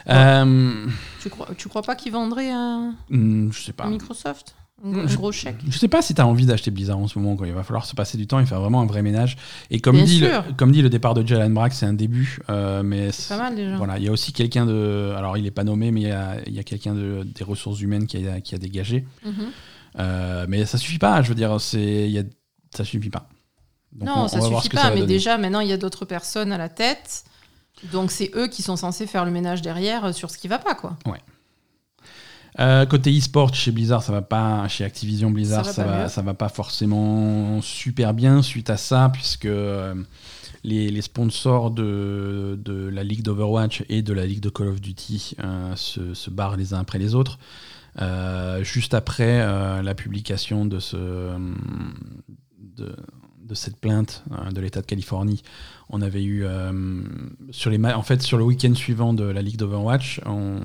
Euh, tu, crois, tu crois pas qu'ils vendraient un, hmm, je sais pas. Microsoft? Un, Je- gros chèque Je sais pas si tu as envie d'acheter Blizzard en ce moment. Quoi. Il va falloir se passer du temps et faire vraiment un vrai ménage. Et comme, Bien dit le, comme dit le départ de Jalen Brack, c'est un début. euh, mais C'est pas mal déjà. Voilà, il y a aussi quelqu'un de. Alors, il n'est pas nommé, mais il y a, quelqu'un de, des ressources humaines qui a, qui a dégagé. Mhm. Euh, mais ça suffit pas. Je veux dire, c'est, y a, ça suffit pas. Donc, non, on- on ça voir suffit pas, mais donner. déjà, maintenant, il y a d'autres personnes à la tête. Donc, c'est eux qui sont censés faire le ménage derrière euh, sur ce qui va pas, quoi. Euh, côté e-sport, chez Blizzard, ça va pas. Chez Activision Blizzard, Ça ça va ça va, pas forcément super bien suite à ça, puisque euh, les, les sponsors de, de la ligue d'Overwatch et de la ligue de Call of Duty euh, se, se barrent les uns après les autres. Euh, juste après euh, la publication de, ce, de, de cette plainte euh, de l'État de Californie, on avait eu euh, sur les en fait sur le week-end suivant de la ligue d'Overwatch, on-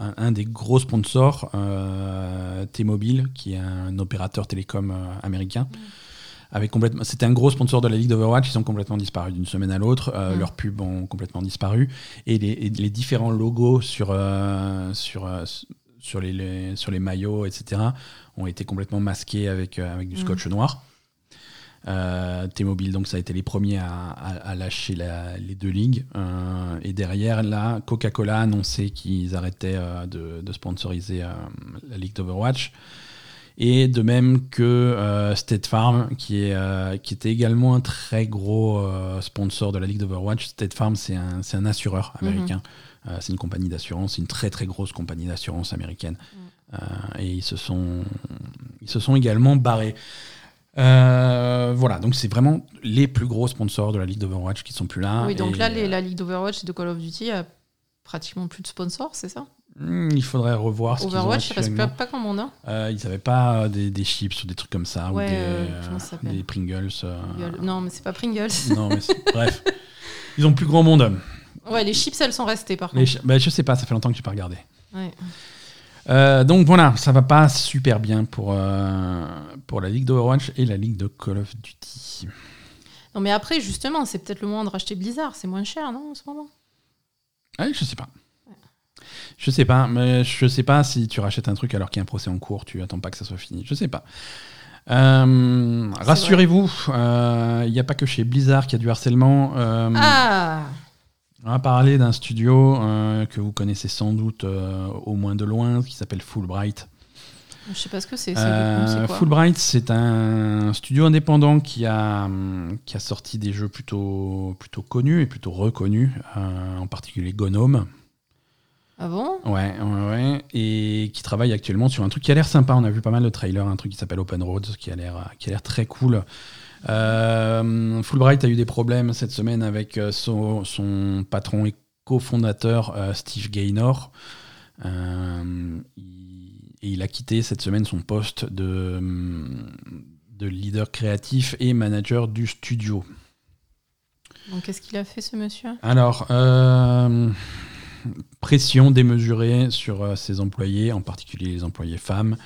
un, un des gros sponsors, euh, T-Mobile, qui est un opérateur télécom américain, avait complètement. C'était un gros sponsor de la ligue d'Overwatch. Ils ont complètement disparu d'une semaine à l'autre. Euh, Mm. Leurs pubs ont complètement disparu et les, et les différents logos sur euh, sur sur les, les- sur les maillots, etc., ont été complètement masqués avec euh, avec du Mm. scotch noir. Euh, T-Mobile, donc ça a été les premiers à, à- à lâcher la- les deux ligues. Euh, et derrière, là, Coca-Cola a annoncé qu'ils arrêtaient euh, de, de sponsoriser la ligue d'Overwatch. Et de même que State Farm, qui, est, qui était également un très gros sponsor de la ligue d'Overwatch. State Farm, c'est un, un assureur américain. Euh, c'est une compagnie d'assurance, c'est une très très grosse compagnie d'assurance américaine. Euh, et ils se sont, ils se sont également barrés. Euh, voilà, donc c'est vraiment les plus gros sponsors de la ligue d'Overwatch qui sont plus là. oui, donc là, les- euh, la ligue d'Overwatch et de Call of Duty a pratiquement plus de sponsors, c'est ça? Hmm, il faudrait revoir ce Overwatch, il reste pas, actuellement. pas grand monde. Hein? Euh, ils n'avaient pas euh, des, des chips ou des trucs comme ça, Ouais, ou des, euh, euh, des Pringles. euh. Non, mais c'est pas Pringles. non, mais bref. Ils ont plus grand monde. Ouais, les chips, elles sont restées par contre. bah, je sais pas, ça fait longtemps que j'ai pas regardé. Ouais. Euh, donc voilà, ça va pas super bien pour, euh, pour la ligue d'Overwatch et la ligue de Call of Duty. Non, mais après, justement, c'est peut-être le moment de racheter Blizzard. C'est moins cher, non, en ce moment? Ouais, je sais pas. Je sais pas, mais je sais pas si tu rachètes un truc alors qu'il y a un procès en cours, tu attends pas que ça soit fini. Je sais pas. Euh, Rassurez-vous, il n'y a pas que chez Blizzard qu'il y a du harcèlement. Ah On va parler d'un studio euh, que vous connaissez sans doute euh, au moins de loin, qui s'appelle Fulbright. Je sais pas ce que c'est. Euh, Fulbright, c'est un studio indépendant qui a, qui a sorti des jeux plutôt, plutôt connus et plutôt reconnus, euh, en particulier Gnome. Ah bon? Ouais, ouais, ouais, et qui travaille actuellement sur un truc qui a l'air sympa. On a vu pas mal de trailers, un truc qui s'appelle Open Roads, qui a l'air, qui a l'air très cool. Euh, Fulbright a eu des problèmes cette semaine avec euh, son, son patron et cofondateur euh, Steve Gaynor. Euh, il- et il a quitté cette semaine son poste de, de leader créatif et manager du studio. Donc, qu'est-ce qu'il a fait, ce monsieur? Alors, pression démesurée sur ses employés, en particulier les employés femmes,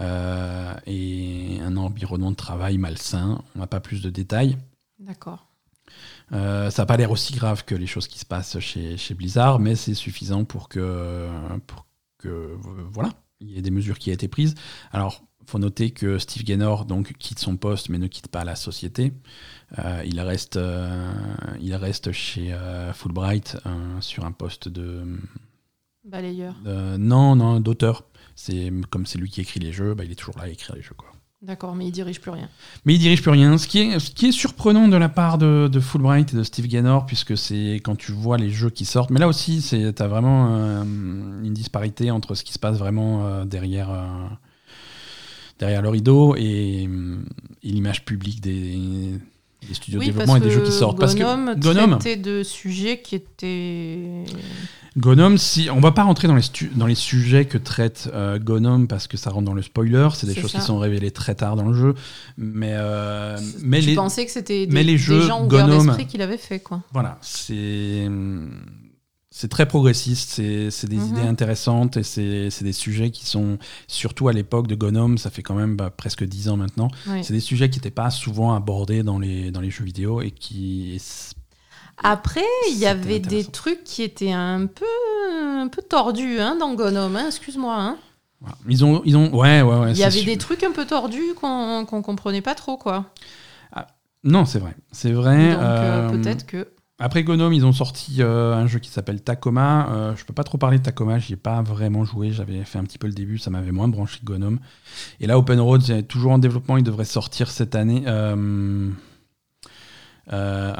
euh, et un environnement de travail malsain. On n'a pas plus de détails. D'accord. Euh, ça n'a pas l'air aussi grave que les choses qui se passent chez, chez Blizzard, mais c'est suffisant pour que, pour que euh, voilà, il y ait des mesures qui aient été prises. Alors, faut noter que Steve Gaynor donc quitte son poste, mais ne quitte pas la société. Euh, il reste, il reste chez Fulbright sur un poste de balayeur. non, non, d'auteur. C'est comme c'est lui qui écrit les jeux, bah, il est toujours là à écrire les jeux quoi. D'accord, mais il dirige plus rien. Mais il dirige plus rien. Ce qui est, ce qui est surprenant de la part de, de Fulbright et de Steve Gaynor, puisque c'est quand tu vois les jeux qui sortent. Mais là aussi, tu as vraiment euh, une disparité entre ce qui se passe vraiment euh, derrière, euh, derrière le rideau et, l'image publique des, studios de développement et des jeux qui sortent. parce que Gnome de sujets qui étaient Gnome, si on va pas rentrer dans les, dans les sujets que traite euh, Gnome parce que ça rentre dans le spoiler, c'est des choses qui sont révélées très tard dans le jeu, mais euh, mais les pensais que c'était des, des gens ouverts d'esprit qui l'avaient fait quoi. Voilà, c'est c'est très progressiste, c'est des mhm. idées intéressantes et c'est des sujets qui sont, surtout à l'époque de Gnome, ça fait quand même bah, presque dix ans maintenant, c'est des sujets qui n'étaient pas souvent abordés dans les, dans les jeux vidéo et qui après, il y avait des trucs qui étaient un peu, un peu tordus hein, dans Gnome, hein, excuse-moi. Hein. Ils ont, ils ont, ouais, ouais, ouais Il y avait des trucs un peu tordus qu'on ne comprenait pas trop, quoi. Ah, non, c'est vrai, c'est vrai. Donc euh, euh, peut-être que. Après Gnome, ils ont sorti euh, un jeu qui s'appelle Tacoma. je peux pas trop parler de Tacoma, j'y ai pas vraiment joué. J'avais fait un petit peu le début, ça m'avait moins branché que Gnome. Et là, Open Road, est toujours en développement, il devrait sortir cette année. Euh,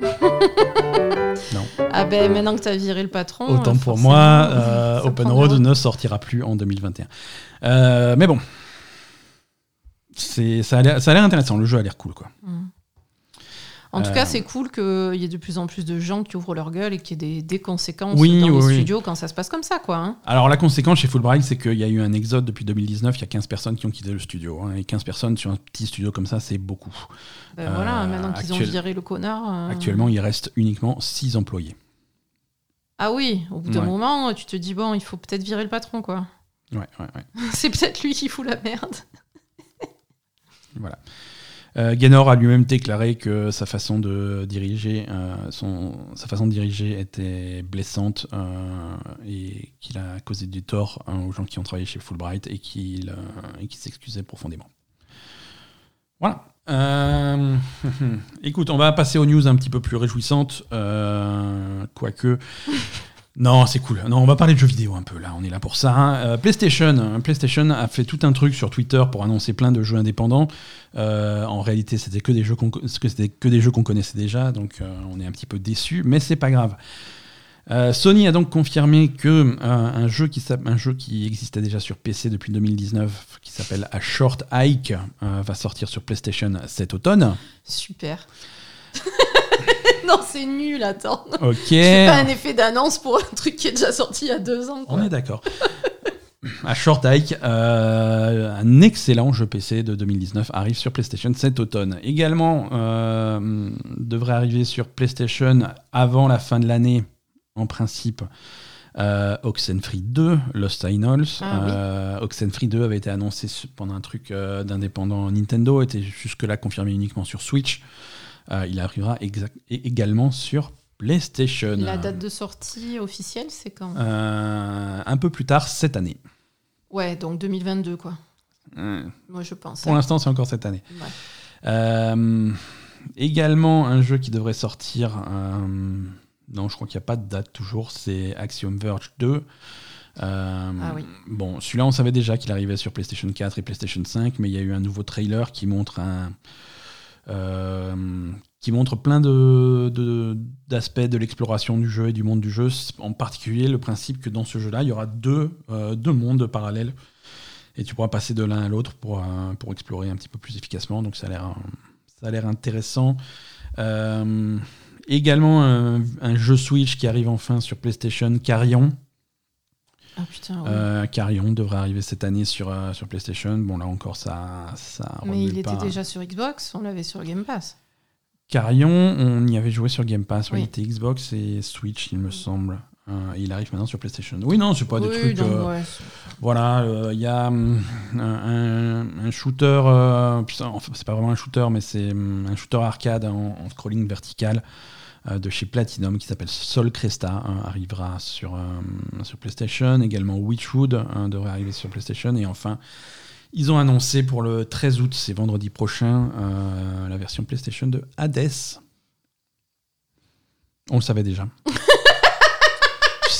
non. Ah ben maintenant que tu as viré le patron. Autant pour moi, euh, Open Road ne sortira plus en 2021. Euh, mais bon, ça a l'air intéressant. Le jeu a l'air cool, quoi. Mm. En tout cas, euh, c'est cool qu'il y ait de plus en plus de gens qui ouvrent leur gueule et qu'il y ait des, conséquences dans les studios quand ça se passe comme ça. Quoi, hein. Alors, la conséquence chez Fulbright, c'est qu'il y a eu un exode depuis 2019. Il y a 15 personnes qui ont quitté le studio. Hein, et 15 personnes sur un petit studio comme ça, c'est beaucoup. Ben voilà, euh, maintenant qu'ils ont viré le connard. Euh. Actuellement, il reste uniquement 6 employés. Ah oui, au bout d'un moment, tu te dis, bon, il faut peut-être virer le patron, quoi. Ouais, ouais, ouais. c'est peut-être lui qui fout la merde. voilà. Euh, Gaynor a lui-même déclaré que sa façon de diriger, euh, son, sa façon de diriger était blessante euh, et qu'il a causé du tort hein, aux gens qui ont travaillé chez Fulbright et qu'il s'excusait profondément. Voilà. écoute, on va passer aux news un petit peu plus réjouissantes, quoique non, c'est cool. Non, on va parler de jeux vidéo un peu là. On est là pour ça. Hein. Euh, PlayStation, hein. PlayStation a fait tout un truc sur Twitter pour annoncer plein de jeux indépendants. Euh, en réalité, c'était que des jeux qu'on que des jeux qu'on connaissait déjà, donc euh, on est un petit peu déçu, mais c'est pas grave. Sony a donc confirmé que un jeu qui un jeu qui existait déjà sur PC depuis 2019, qui s'appelle A Short Hike, va sortir sur PlayStation cet automne. Super. non, c'est nul, attends. Ok. C'est pas un effet d'annonce pour un truc qui est déjà sorti il y a deux ans. On est d'accord. à Short Hike, euh, un excellent jeu PC de 2019 arrive sur PlayStation cet automne. Également, euh, devrait arriver sur PlayStation avant la fin de l'année, en principe. Euh, Oxenfree 2, Lost Signals. Ah, euh, Oxenfree 2 avait été annoncé pendant un truc d'indépendant Nintendo, était jusque-là confirmé uniquement sur Switch. Euh, il arrivera également sur PlayStation. La date de sortie officielle, c'est quand? Euh, Un peu plus tard cette année. Ouais, donc 2022, quoi. Moi, je pense. Pour l'instant, c'est encore cette année. Euh, également, un jeu qui devrait sortir. non, je crois qu'il n'y a pas de date toujours. C'est Axiom Verge 2. ah oui. Bon, celui-là, on savait déjà qu'il arrivait sur PlayStation 4 et PlayStation 5, mais il y a eu un nouveau trailer qui montre un, qui montre plein d'aspects de, de l'exploration du jeu et du monde du jeu, en particulier le principe que dans ce jeu-là, il y aura deux, euh, deux mondes parallèles et tu pourras passer de l'un à l'autre pour, euh, pour explorer un petit peu plus efficacement. Donc ça a l'air, ça a l'air intéressant. également un, jeu Switch qui arrive enfin sur PlayStation, Carrion. Ah putain. Carrion devrait arriver cette année sur, sur PlayStation. Bon, là encore, ça. ça Mais il était déjà sur Xbox, on l'avait sur Game Pass. Carrion, on y avait joué sur Game Pass. Oui. Il était Xbox et Switch, il me semble. Euh, il arrive maintenant sur PlayStation. Oui, non, c'est pas des Oui, trucs. donc, euh, ouais, Voilà, euh, il y a hum, un, shooter, euh, enfin, c'est pas vraiment un shooter, mais c'est hum, un shooter arcade en, en scrolling vertical euh, de chez Platinum qui s'appelle Sol Cresta, hein, arrivera sur, euh, sur PlayStation. Également Witchwood hein, devrait arriver sur PlayStation. Et enfin, ils ont annoncé pour le 13 août, c'est vendredi prochain, euh, la version PlayStation de Hades. On le savait déjà.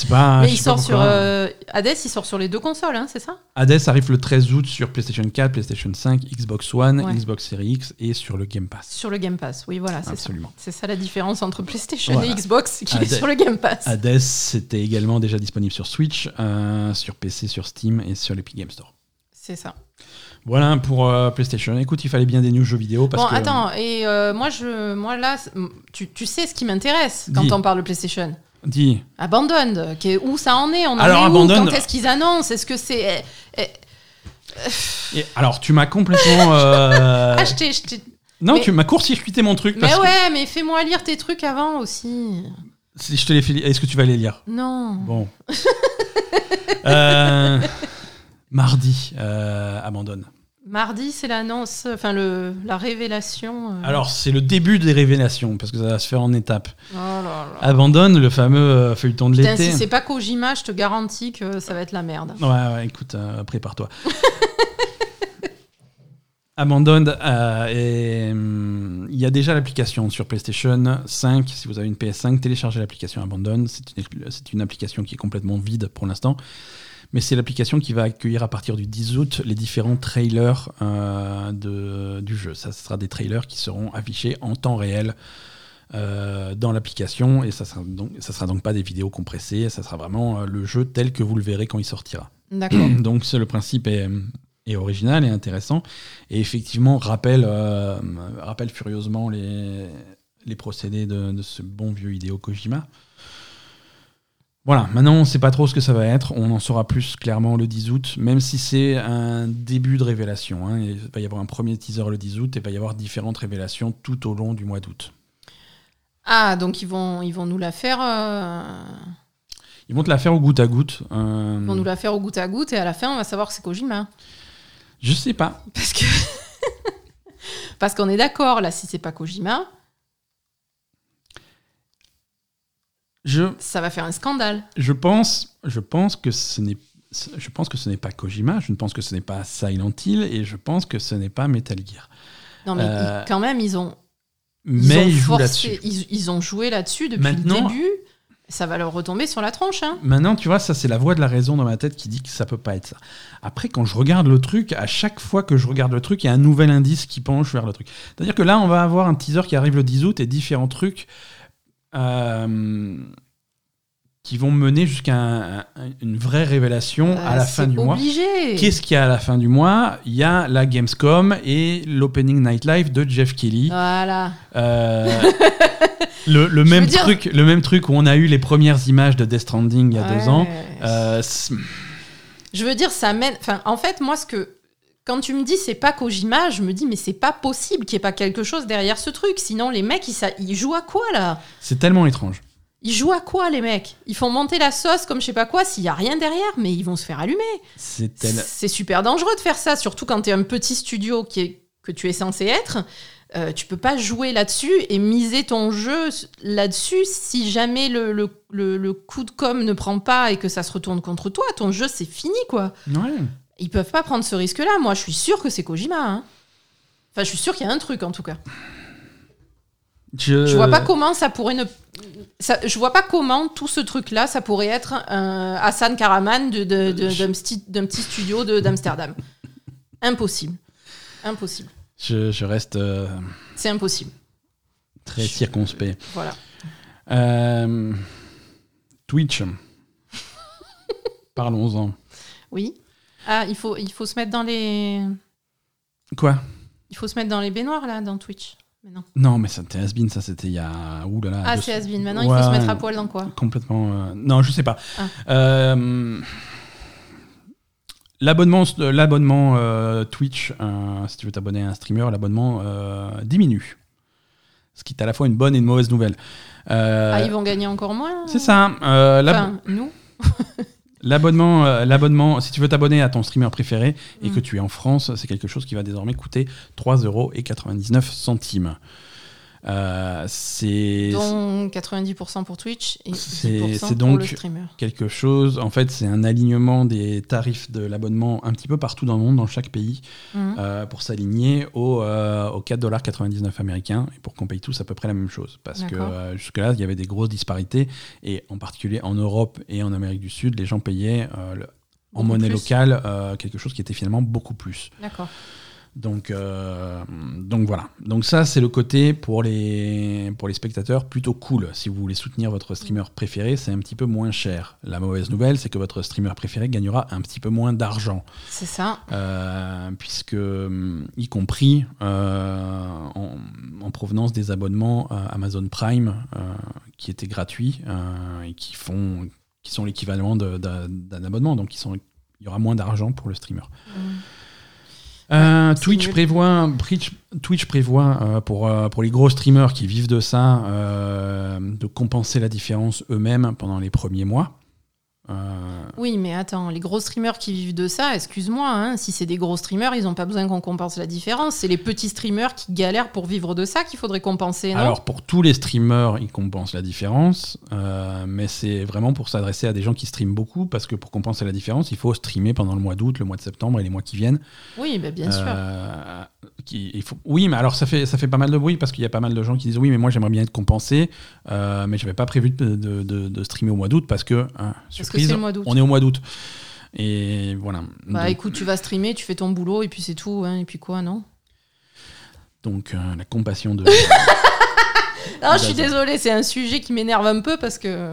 Pas. Mais il sort sur. euh, Hades, il sort sur les deux consoles, hein, c'est ça? Hades arrive le 13 août sur PlayStation 4, PlayStation 5, Xbox One, Ouais. Xbox Series X et sur le Game Pass. Sur le Game Pass, oui, voilà, c'est ça. Absolument. C'est ça la différence entre PlayStation Voilà. et Xbox, qui est Hades- sur le Game Pass. Hades, c'était également déjà disponible sur Switch, euh, sur PC, sur Steam et sur l'Epic Game Store. C'est ça. Voilà pour euh, PlayStation. Écoute, il fallait bien des news jeux vidéo parce bon, que attends, et euh, moi, je, moi là, tu, tu sais ce qui m'intéresse quand on parle de PlayStation dis est- où ça en est? On en Alors, est où? Abandoned- Quand est-ce qu'ils annoncent? Est-ce que c'est. eh, eh, et alors tu m'as complètement euh, je t'ai- je t'ai- non, mais- tu m'as court-circuité mon truc Mais que ouais, mais fais-moi lire tes trucs avant aussi. si je te les fais est-ce que tu vas les lire? Non. Bon. Euh, mardi euh, abandonne. Mardi, c'est l'annonce, enfin le, la révélation. euh. Alors, c'est le début des révélations, parce que ça va se faire en étapes. Oh là là. Abandonne le fameux euh, feuilleton de Putain, l'été. si c'est pas Kojima, je te garantis que ça va être la merde. Ouais, ouais, écoute, euh, prépare-toi. Abandonne, et, hum, il y a déjà l'application sur PlayStation 5. Si vous avez une PS5, téléchargez l'application Abandonne. C'est une, c'est une application qui est complètement vide pour l'instant. Mais c'est l'application qui va accueillir à partir du 10 août les différents trailers euh, de, du jeu. Ça, ce sera des trailers qui seront affichés en temps réel euh, dans l'application et ça sera donc ça sera donc pas des vidéos compressées. Ça sera vraiment euh, le jeu tel que vous le verrez quand il sortira. D'accord. Donc le principe est, est original et intéressant et effectivement rappelle, euh, rappelle furieusement les, les procédés de, de ce bon vieux Hideo Kojima. Voilà, maintenant on ne sait pas trop ce que ça va être, on en saura plus clairement le 10 août, même si c'est un début de révélation. hein. Il va y avoir un premier teaser le 10 août et il va y avoir différentes révélations tout au long du mois d'août. Ah, donc ils vont, ils vont nous la faire. euh, Ils vont te la faire au goutte à goutte. euh, Ils vont nous la faire au goutte à goutte et à la fin, on va savoir que c'est Kojima. Je sais pas. Parce que. Parce qu'on est d'accord, là, si c'est pas Kojima, Je, ça va faire un scandale. Je pense, je pense que ce n'est, je pense que ce n'est pas Kojima, je ne pense que ce n'est pas Silent Hill et je pense que ce n'est pas Metal Gear. Non, mais Euh, quand même, ils ont. Ils Mais ont ils jouent forcé- là-dessus. Ils, ils ont joué là-dessus depuis Maintenant- le début. Ça va leur retomber sur la tronche. Hein. Maintenant, tu vois, ça c'est la voix de la raison dans ma tête qui dit que ça peut pas être ça. Après, quand je regarde le truc, à chaque fois que je regarde le truc, il y a un nouvel indice qui penche vers le truc. C'est-à-dire que là, on va avoir un teaser qui arrive le 10 août et différents trucs euh, qui vont mener jusqu'à un- un- une vraie révélation à Euh, la fin du mois. obligé. Qu'est-ce qu'il y a à la fin du mois? Il y a la Gamescom et l'Opening Night Live de Jeff Kelly. Voilà. Euh, le, même dire- truc, le même truc où on a eu les premières images de Death Stranding il y a deux ans. Euh, Je veux dire, ça mène. Enfin, en fait, moi, ce que. Quand tu me dis c'est pas Kojima, je me dis mais c'est pas possible qu'il n'y ait pas quelque chose derrière ce truc. Sinon, les mecs, ils, sa- ils jouent à quoi là? C'est tellement étrange. Ils jouent à quoi les mecs? Ils font monter la sauce comme je sais pas quoi s'il y a rien derrière, mais ils vont se faire allumer. C'est tel- super dangereux de faire ça, surtout quand tu es un petit studio qui est, que tu es censé être. Euh, tu peux pas jouer là-dessus et miser ton jeu là-dessus si jamais le, le, le- le coup de com ne prend pas et que ça se retourne contre toi. Ton jeu, c'est fini, quoi. Ouais. Ils peuvent pas prendre ce risque-là. Moi, je suis sûre que c'est Kojima. hein. Enfin, je suis sûre qu'il y a un truc, en tout cas. Je, Je vois pas comment ça pourrait ne. Ça, je vois pas comment tout ce truc-là, ça pourrait être un Hassan Karaman de- de- de- d'un petit, d'un petit studio d'Amsterdam. Impossible. Impossible. je, je reste euh, C'est impossible. très circonspect. Voilà. Euh, Twitch. Parlons-en. Oui. Ah, il faut, il faut se mettre dans les. Quoi? Il faut se mettre dans les baignoires, là, dans Twitch. Maintenant. Non, mais c'était Asbin, ça c'était il y a. Ouh là là, Ah, deux- c'est Asbin. Maintenant, il faut se mettre à poil dans quoi? Complètement. euh, Non, je sais pas. Ah. Euh, L'abonnement, l'abonnement euh, Twitch, euh, si tu veux t'abonner à un streamer, l'abonnement diminue. Ce qui est à la fois une bonne et une mauvaise nouvelle. Ah, ils vont gagner encore moins? C'est ça. Enfin, nous L'abonnement, euh, l'abonnement, si tu veux t'abonner à ton streamer préféré et Mm. que tu es en France, c'est quelque chose qui va désormais coûter 3,99 centimes. Euh, c'est dont 90% pour Twitch et C'est- 10% c'est pour donc- le streamer. quelque chose. En fait, c'est un alignement des tarifs de l'abonnement un petit peu partout dans le monde, dans chaque pays, Mhm. euh, pour s'aligner euh, aux 4,99$ américains et pour qu'on paye tous à peu près la même chose. Parce que jusque-là, il y avait des grosses disparités et en particulier en Europe et en Amérique du Sud, les gens payaient le- en monnaie plus. locale quelque chose qui était finalement beaucoup plus. D'accord. Donc, euh, donc voilà. Donc ça, c'est le côté pour les, pour les spectateurs plutôt cool. Si vous voulez soutenir votre streamer préféré, c'est un petit peu moins cher. La mauvaise nouvelle, c'est que votre streamer préféré gagnera un petit peu moins d'argent. C'est ça. Euh, puisque, hum, y compris euh, en, en provenance des abonnements euh, Amazon Prime, euh, qui étaient gratuits euh, et qui, font, qui sont l'équivalent d'un abonnement. Donc, il y aura moins d'argent pour le streamer. Mhm. Euh, Twitch prévoit, Twitch, Twitch prévoit euh, pour, euh, pour les gros streamers qui vivent de ça euh, de compenser la différence eux-mêmes pendant les premiers mois. Euh, Oui, mais attends, les gros streamers qui vivent de ça, excuse-moi, hein, si c'est des gros streamers, ils n'ont pas besoin qu'on compense la différence. C'est les petits streamers qui galèrent pour vivre de ça qu'il faudrait compenser, non? Alors pour tous les streamers, ils compensent la différence, euh, mais c'est vraiment pour s'adresser à des gens qui streament beaucoup, parce que pour compenser la différence, il faut streamer pendant le mois d'août, le mois de septembre et les mois qui viennent. Oui, bah, bien sûr. Euh, qui, il faut... Oui, mais alors ça fait, ça fait pas mal de bruit parce qu'il y a pas mal de gens qui disent oui, mais moi j'aimerais bien être compensé, euh, mais j'avais pas prévu de, de- de- de streamer au mois d'août parce que, hein, Parce que surprise, mois d'août. on est au mois d'août. Et voilà. Bah donc, écoute, tu vas streamer, tu fais ton boulot et puis c'est tout. hein, et puis quoi, non? Donc, euh, la compassion de. Ah, je suis désolée, c'est un sujet qui m'énerve un peu parce que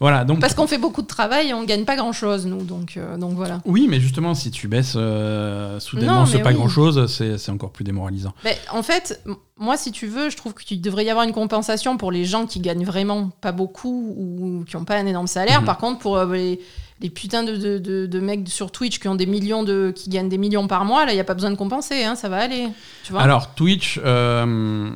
voilà, donc. parce qu'on fait beaucoup de travail et on gagne pas grand chose nous, donc euh, donc voilà. Oui, mais justement, si tu baisses euh, soudainement Non, ce pas oui. grand chose, c'est encore plus démoralisant. Mais en fait, moi, si tu veux, je trouve qu'il devrait y avoir une compensation pour les gens qui gagnent vraiment pas beaucoup ou qui n'ont pas un énorme salaire. Mhm. Par contre, pour euh, les, les putains de, de, de- de mecs sur Twitch qui ont des millions de, qui gagnent des millions par mois, là, il n'y a pas besoin de compenser, hein, ça va aller. Tu vois Alors, Twitch, euh,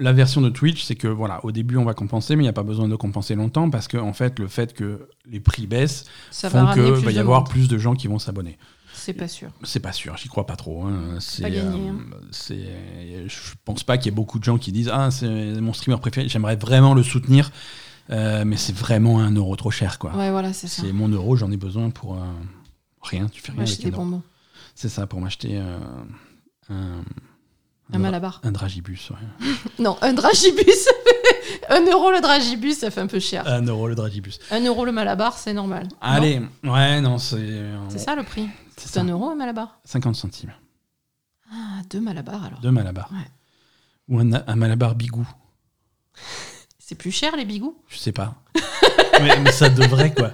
la version de Twitch, c'est que voilà, au début on va compenser, mais il n'y a pas besoin de compenser longtemps parce que en fait, le fait que les prix baissent ça font plus va y avoir monde. plus de gens qui vont s'abonner. C'est pas sûr. C'est pas sûr, j'y crois pas trop. hein. C'est, Pas gagné, euh, hein. c'est, je pense pas qu'il y ait beaucoup de gens qui disent ah c'est mon streamer préféré, j'aimerais vraiment le soutenir, euh, mais c'est vraiment un euro trop cher quoi. Ouais, voilà, c'est ça. C'est mon euro, j'en ai besoin pour euh, rien. Tu fais rien Acheter avec des un euro. bonbons. C'est ça pour m'acheter euh, un, Un malabar. un dragibus. ouais. Non, un dragibus. un euro le dragibus, ça fait un peu cher. Un euro le dragibus. Un euro le malabar, c'est normal. Non Allez, ouais non c'est C'est ça le prix. c'est un euro un malabar 50 centimes. Ah, deux malabars alors. Deux malabars. Ouais. Ou un, un malabar bigou. C'est plus cher les bigous Je sais pas. mais, mais ça devrait, quoi.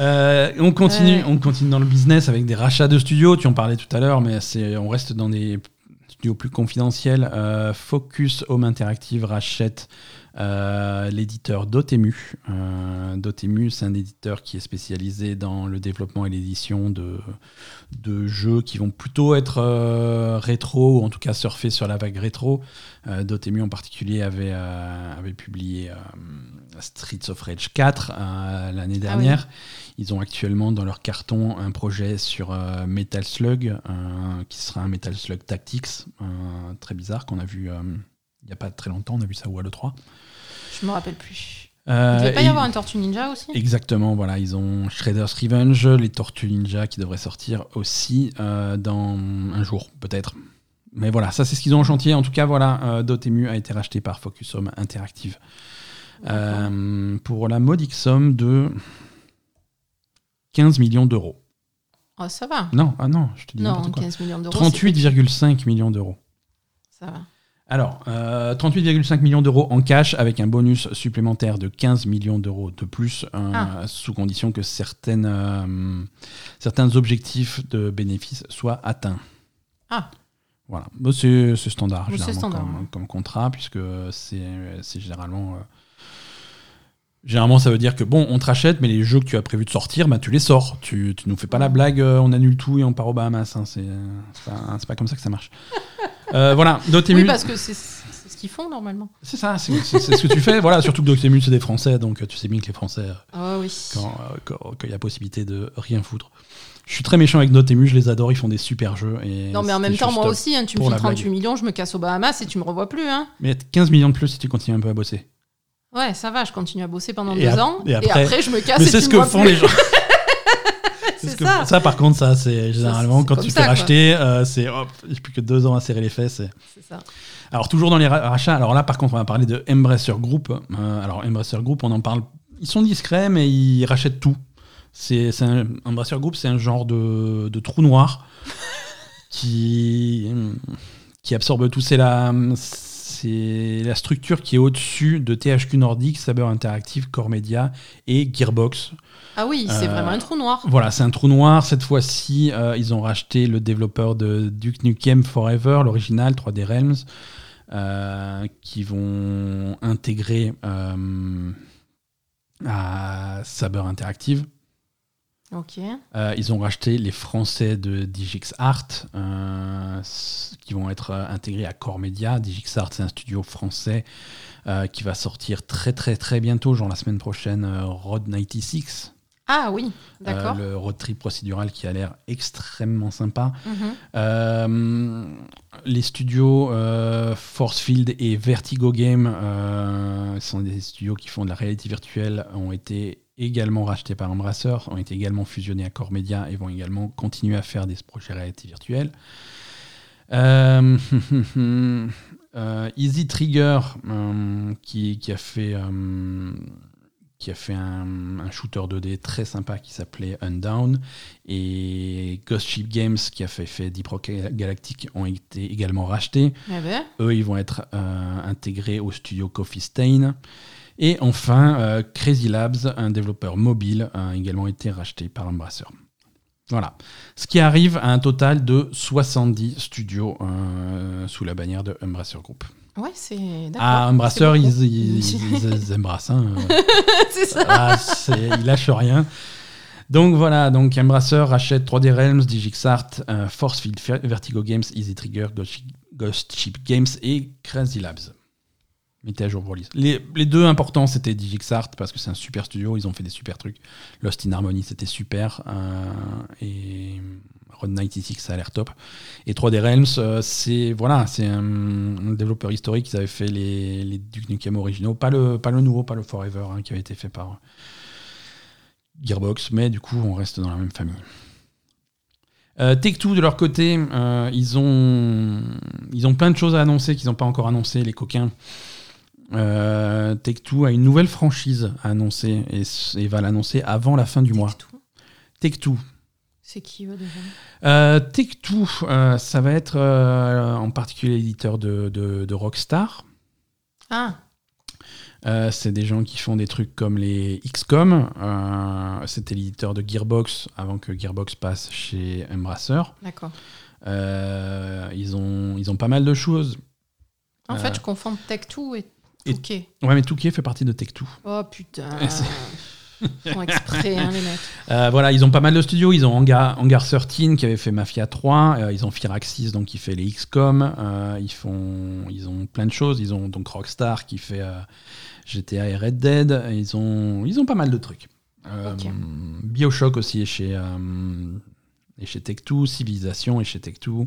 Euh, on, continue, Ouais. on continue dans le business avec des rachats de studios. Tu en parlais tout à l'heure, mais on reste dans des studios plus confidentiels. Euh, Focus Home Interactive rachète euh, l'éditeur Dotemu. Dotemu, c'est un éditeur qui est spécialisé dans le développement et l'édition de, de jeux qui vont plutôt être rétro, ou en tout cas surfer sur la vague rétro. Dotemu en particulier avait, avait publié Streets of Rage 4 euh, l'année dernière. Ils ont actuellement dans leur carton un projet sur euh, Metal Slug, euh, qui sera un Metal Slug Tactics, euh, très bizarre, qu'on a vu il n'y a pas très longtemps, on a vu ça où à l'E3. Je me rappelle plus. Euh, Il devait pas y avoir un Tortue Ninja aussi? Exactement, voilà, ils ont Shredder's Revenge, les Tortues Ninja qui devraient sortir aussi euh, dans un jour, peut-être. Mais voilà, ça c'est ce qu'ils ont en chantier. En tout cas, voilà, euh, Dotemu a été racheté par Focus Home Interactive pour la modique somme de 15 millions d'euros. Ah, ça va. Non, ah non, je te dis Non, n'importe quoi. 15 millions d'euros. c'est 38,5 millions d'euros. Ça va. Alors, euh, 38,5 millions d'euros en cash avec un bonus supplémentaire de 15 millions d'euros de plus, euh, Ah. sous condition que certaines, euh, certains objectifs de bénéfices soient atteints. Ah. Voilà, c'est standard, généralement, standard, comme, ouais. comme contrat, puisque c'est c'est généralement... euh, Généralement, ça veut dire que bon, on te rachète, mais les jeux que tu as prévu de sortir, bah, tu les sors. Tu, tu nous fais pas la blague, euh, on annule tout et on part aux Bahamas. hein. C'est c'est pas, c'est pas comme ça que ça marche. Euh, voilà, Dotemu. Oui, parce que c'est c'est ce qu'ils font normalement. C'est ça, c'est ce que tu fais. Voilà, surtout que Dotemu, c'est des Français, donc euh, tu sais bien que les Français, euh, Ah oui. quand euh, quand- quand il y a possibilité de rien foutre. Je suis très méchant avec Dotemu, je les adore, ils font des super jeux. Et Non, mais en même temps, moi aussi, hein, tu me la 38 blague. millions, je me casse aux Bahamas et tu me revois plus. Hein. Mais 15 millions de plus si tu continues un peu à bosser. Ouais, ça va, je continue à bosser pendant Et deux ans. et Et après- je me casse mais c'est ce que font plus. les gens. C'est ce que- ça. ça, par contre, ça, c'est généralement quand tu ça, fais racheter, euh, c'est hop, j'ai plus que deux ans à serrer les fesses. et- C'est ça. Alors, toujours dans les ra- rachats, alors là, par contre, on va parler de Embracer Group. Euh, alors, Embracer Group, on en parle. Ils sont discrets, mais ils rachètent tout. C'est c'est un Embracer Group, c'est un genre de, de trou noir qui, qui absorbe tout. C'est la, c'est la structure qui est au-dessus de THQ Nordic, Saber Interactive, Core Media et Gearbox. Ah oui, c'est Euh, vraiment un trou noir. Voilà, c'est un trou noir. Cette fois-ci, euh, ils ont racheté le développeur de Duke Nukem Forever, l'original 3D Realms, euh, qui vont intégrer à Saber Interactive. Euh, ils ont racheté les Français de Digix Art, euh, qui vont être euh, intégrés à Core Media. Digix Art, c'est un studio français euh, qui va sortir très très très bientôt, genre la semaine prochaine, Road 96. Ah oui, d'accord. le road trip procédural qui a l'air extrêmement sympa. Mhm. Les studios Forcefield et Vertigo Game sont des studios qui font de la réalité virtuelle, ont été également rachetés par Embracer, ont été également fusionnés à Core Media et vont également continuer à faire des projets réalité virtuelle. Euh, euh, Easy Trigger, euh, qui, qui a fait, euh, qui a fait un, un shooter 2D très sympa qui s'appelait Undown, et Ghost Ship Games, qui a fait, fait Deep Rock Galactic, ont été également rachetés. Ben, Eux, ils vont être intégrés au studio Coffee Stain. Et enfin, euh, Crazy Labs, un développeur mobile, a également été racheté par Embracer. Voilà. Ce qui arrive à un total de 70 studios euh, sous la bannière de Embracer Group. ouais, c'est. d'accord, Ah, Embracer, c'est ils, embrassent. hein. c'est ça. Ah, ils lâchent rien. Donc voilà, donc Embracer rachète 3D Realms, DigixArt, euh, Forcefield, Vertigo Games, Easy Trigger, Ghost Ship Games et Crazy Labs. Mettez à jour vos listes. Les, deux importants, c'était DigixArt parce que c'est un super studio, ils ont fait des super trucs. Lost in Harmony, c'était super. euh, et Road 96, ça a l'air top. Et 3D Realms, euh, c'est voilà, c'est un, un développeur historique. Ils avaient fait les, les Duke Nukem originaux, pas le, pas le nouveau, pas le Forever, hein, qui avait été fait par Gearbox, mais du coup, on reste dans la même famille. Euh, Take-Two, de leur côté, euh, ils, ont, ils ont plein de choses à annoncer qu'ils n'ont pas encore annoncé, les coquins. Euh, Take-Two a une nouvelle franchise à annoncer et, va l'annoncer avant la fin du mois. Take-Two. C'est qui eux déjà? Euh, Take-Two, euh, ça va être euh, en particulier l'éditeur de, de- de Rockstar. Ah, Euh, c'est des gens qui font des trucs comme les XCOM. C'était l'éditeur de Gearbox avant que Gearbox passe chez Embracer. d'accord. Ils, ont, ils ont pas mal de choses. En fait, je confonds Tech2 et et- Touquet. Ouais, mais Touquet fait partie de Take-Two. Oh putain. Ils font exprès, hein, les mecs. Euh, voilà, ils ont pas mal de studios. Ils ont Hangar, Hangar 13 qui avait fait Mafia 3. Euh, ils ont Firaxis donc qui fait les XCOM. Euh, ils font, ils ont plein de choses. Ils ont donc Rockstar qui fait euh, GTA et Red Dead. Ils ont, ils ont pas mal de trucs. Bioshock aussi est chez, est chez Tech2. Civilisation est chez Tech2.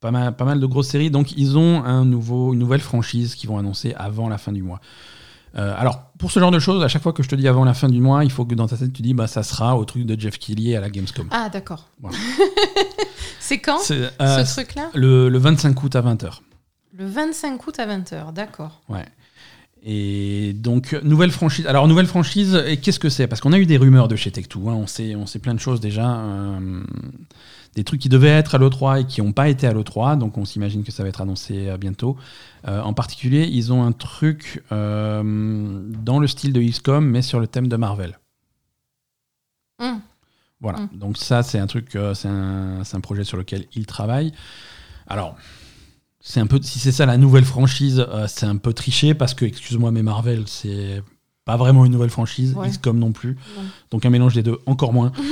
Pas mal, pas mal de grosses séries. Donc ils ont un nouveau, une nouvelle franchise qu'ils vont annoncer avant la fin du mois. Euh, alors, pour ce genre de choses, à chaque fois que je te dis avant la fin du mois, il faut que dans ta tête, tu dis bah, ça sera au truc de Jeff Keighley à la Gamescom. Ah, d'accord. Voilà. c'est quand C'est, euh, ce truc-là? le, le 25 août à 20h. Le 25 août à 20h, d'accord. Ouais. Et donc, nouvelle franchise. Alors, nouvelle franchise, qu'est-ce que c'est? Parce qu'on a eu des rumeurs de chez Tech2. hein, on, sait, on sait plein de choses déjà. euh, des trucs qui devaient être à l'E3 et qui n'ont pas été à l'E3. Donc, on s'imagine que ça va être annoncé euh, bientôt. Euh, en particulier, ils ont un truc euh, dans le style de XCOM, mais sur le thème de Marvel. Hum. Voilà. Mm. Donc, ça, c'est un truc, c'est un, c'est un projet sur lequel ils travaillent. Alors. C'est un peu, si c'est ça la nouvelle franchise, euh, c'est un peu triché parce que, excuse-moi, mais Marvel, c'est pas vraiment une nouvelle franchise, Ouais. XCOM non plus. Donc un mélange des deux, encore moins.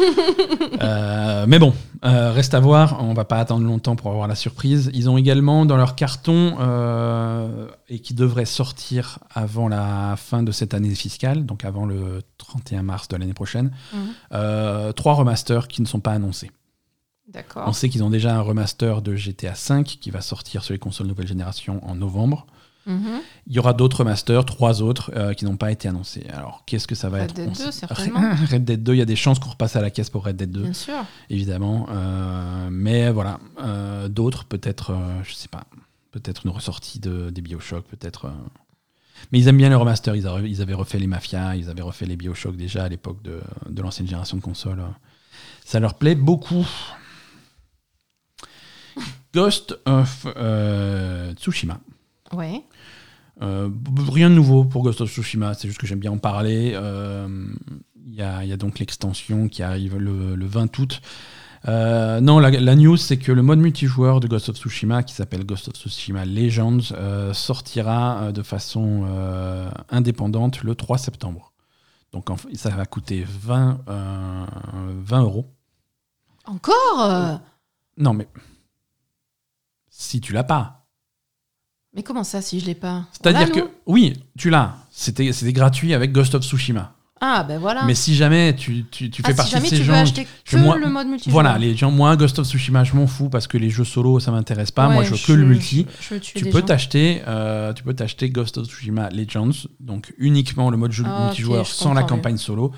Euh, mais bon, euh, reste à voir. On va pas attendre longtemps pour avoir la surprise. Ils ont également dans leur carton, euh, et qui devrait sortir avant la fin de cette année fiscale, donc avant le 31 mars de l'année prochaine, Mhm. trois remasters qui ne sont pas annoncés. On sait qu'ils ont déjà un remaster de GTA V qui va sortir sur les consoles nouvelle génération en novembre. Mhm. Il y aura d'autres remasters, trois autres, euh, qui n'ont pas été annoncés. Alors, qu'est-ce que ça va Red être? Dead On 2, sait- certainement. Red Dead 2, il y a des chances qu'on repasse à la caisse pour Red Dead 2, Bien sûr. évidemment. Euh, mais voilà, euh, d'autres, peut-être, je sais pas, peut-être une ressortie de, des Bioshock, peut-être. Mais ils aiment bien les remasters. Ils, a- ils avaient refait les Mafia, ils avaient refait les Bioshock déjà à l'époque de, de l'ancienne génération de consoles. Ça leur plaît beaucoup. Ghost of euh, Tsushima. Ouais. Euh, rien de nouveau pour Ghost of Tsushima, c'est juste que j'aime bien en parler. Euh, Il y, a, il y a donc l'extension qui arrive le, le 20 août. Euh, non, la, la news, c'est que le mode multijoueur de Ghost of Tsushima, qui s'appelle Ghost of Tsushima Legends, euh, sortira euh, de façon euh, indépendante le 3 septembre. Donc en ça va coûter 20, euh, 20 euros. Encore? Euh Non, mais si tu l'as pas, Mais comment ça, si je l'ai pas? C'est-à-dire que oui, tu l'as. C'était c'était gratuit avec Ghost of Tsushima. Ah, ben voilà. Mais si jamais tu, tu, tu Ah, fais si partie de ces tu gens. veux acheter que moi- le mode multijoueur. Voilà, les gens, moi, Ghost of Tsushima, je m'en fous parce que les jeux solo, ça m'intéresse pas. Ouais, moi, je veux que le multi. Je, Tu peux t'acheter, euh, tu peux t'acheter Ghost of Tsushima Legends, donc uniquement le mode jeu Ah, multijoueur sans la campagne solo,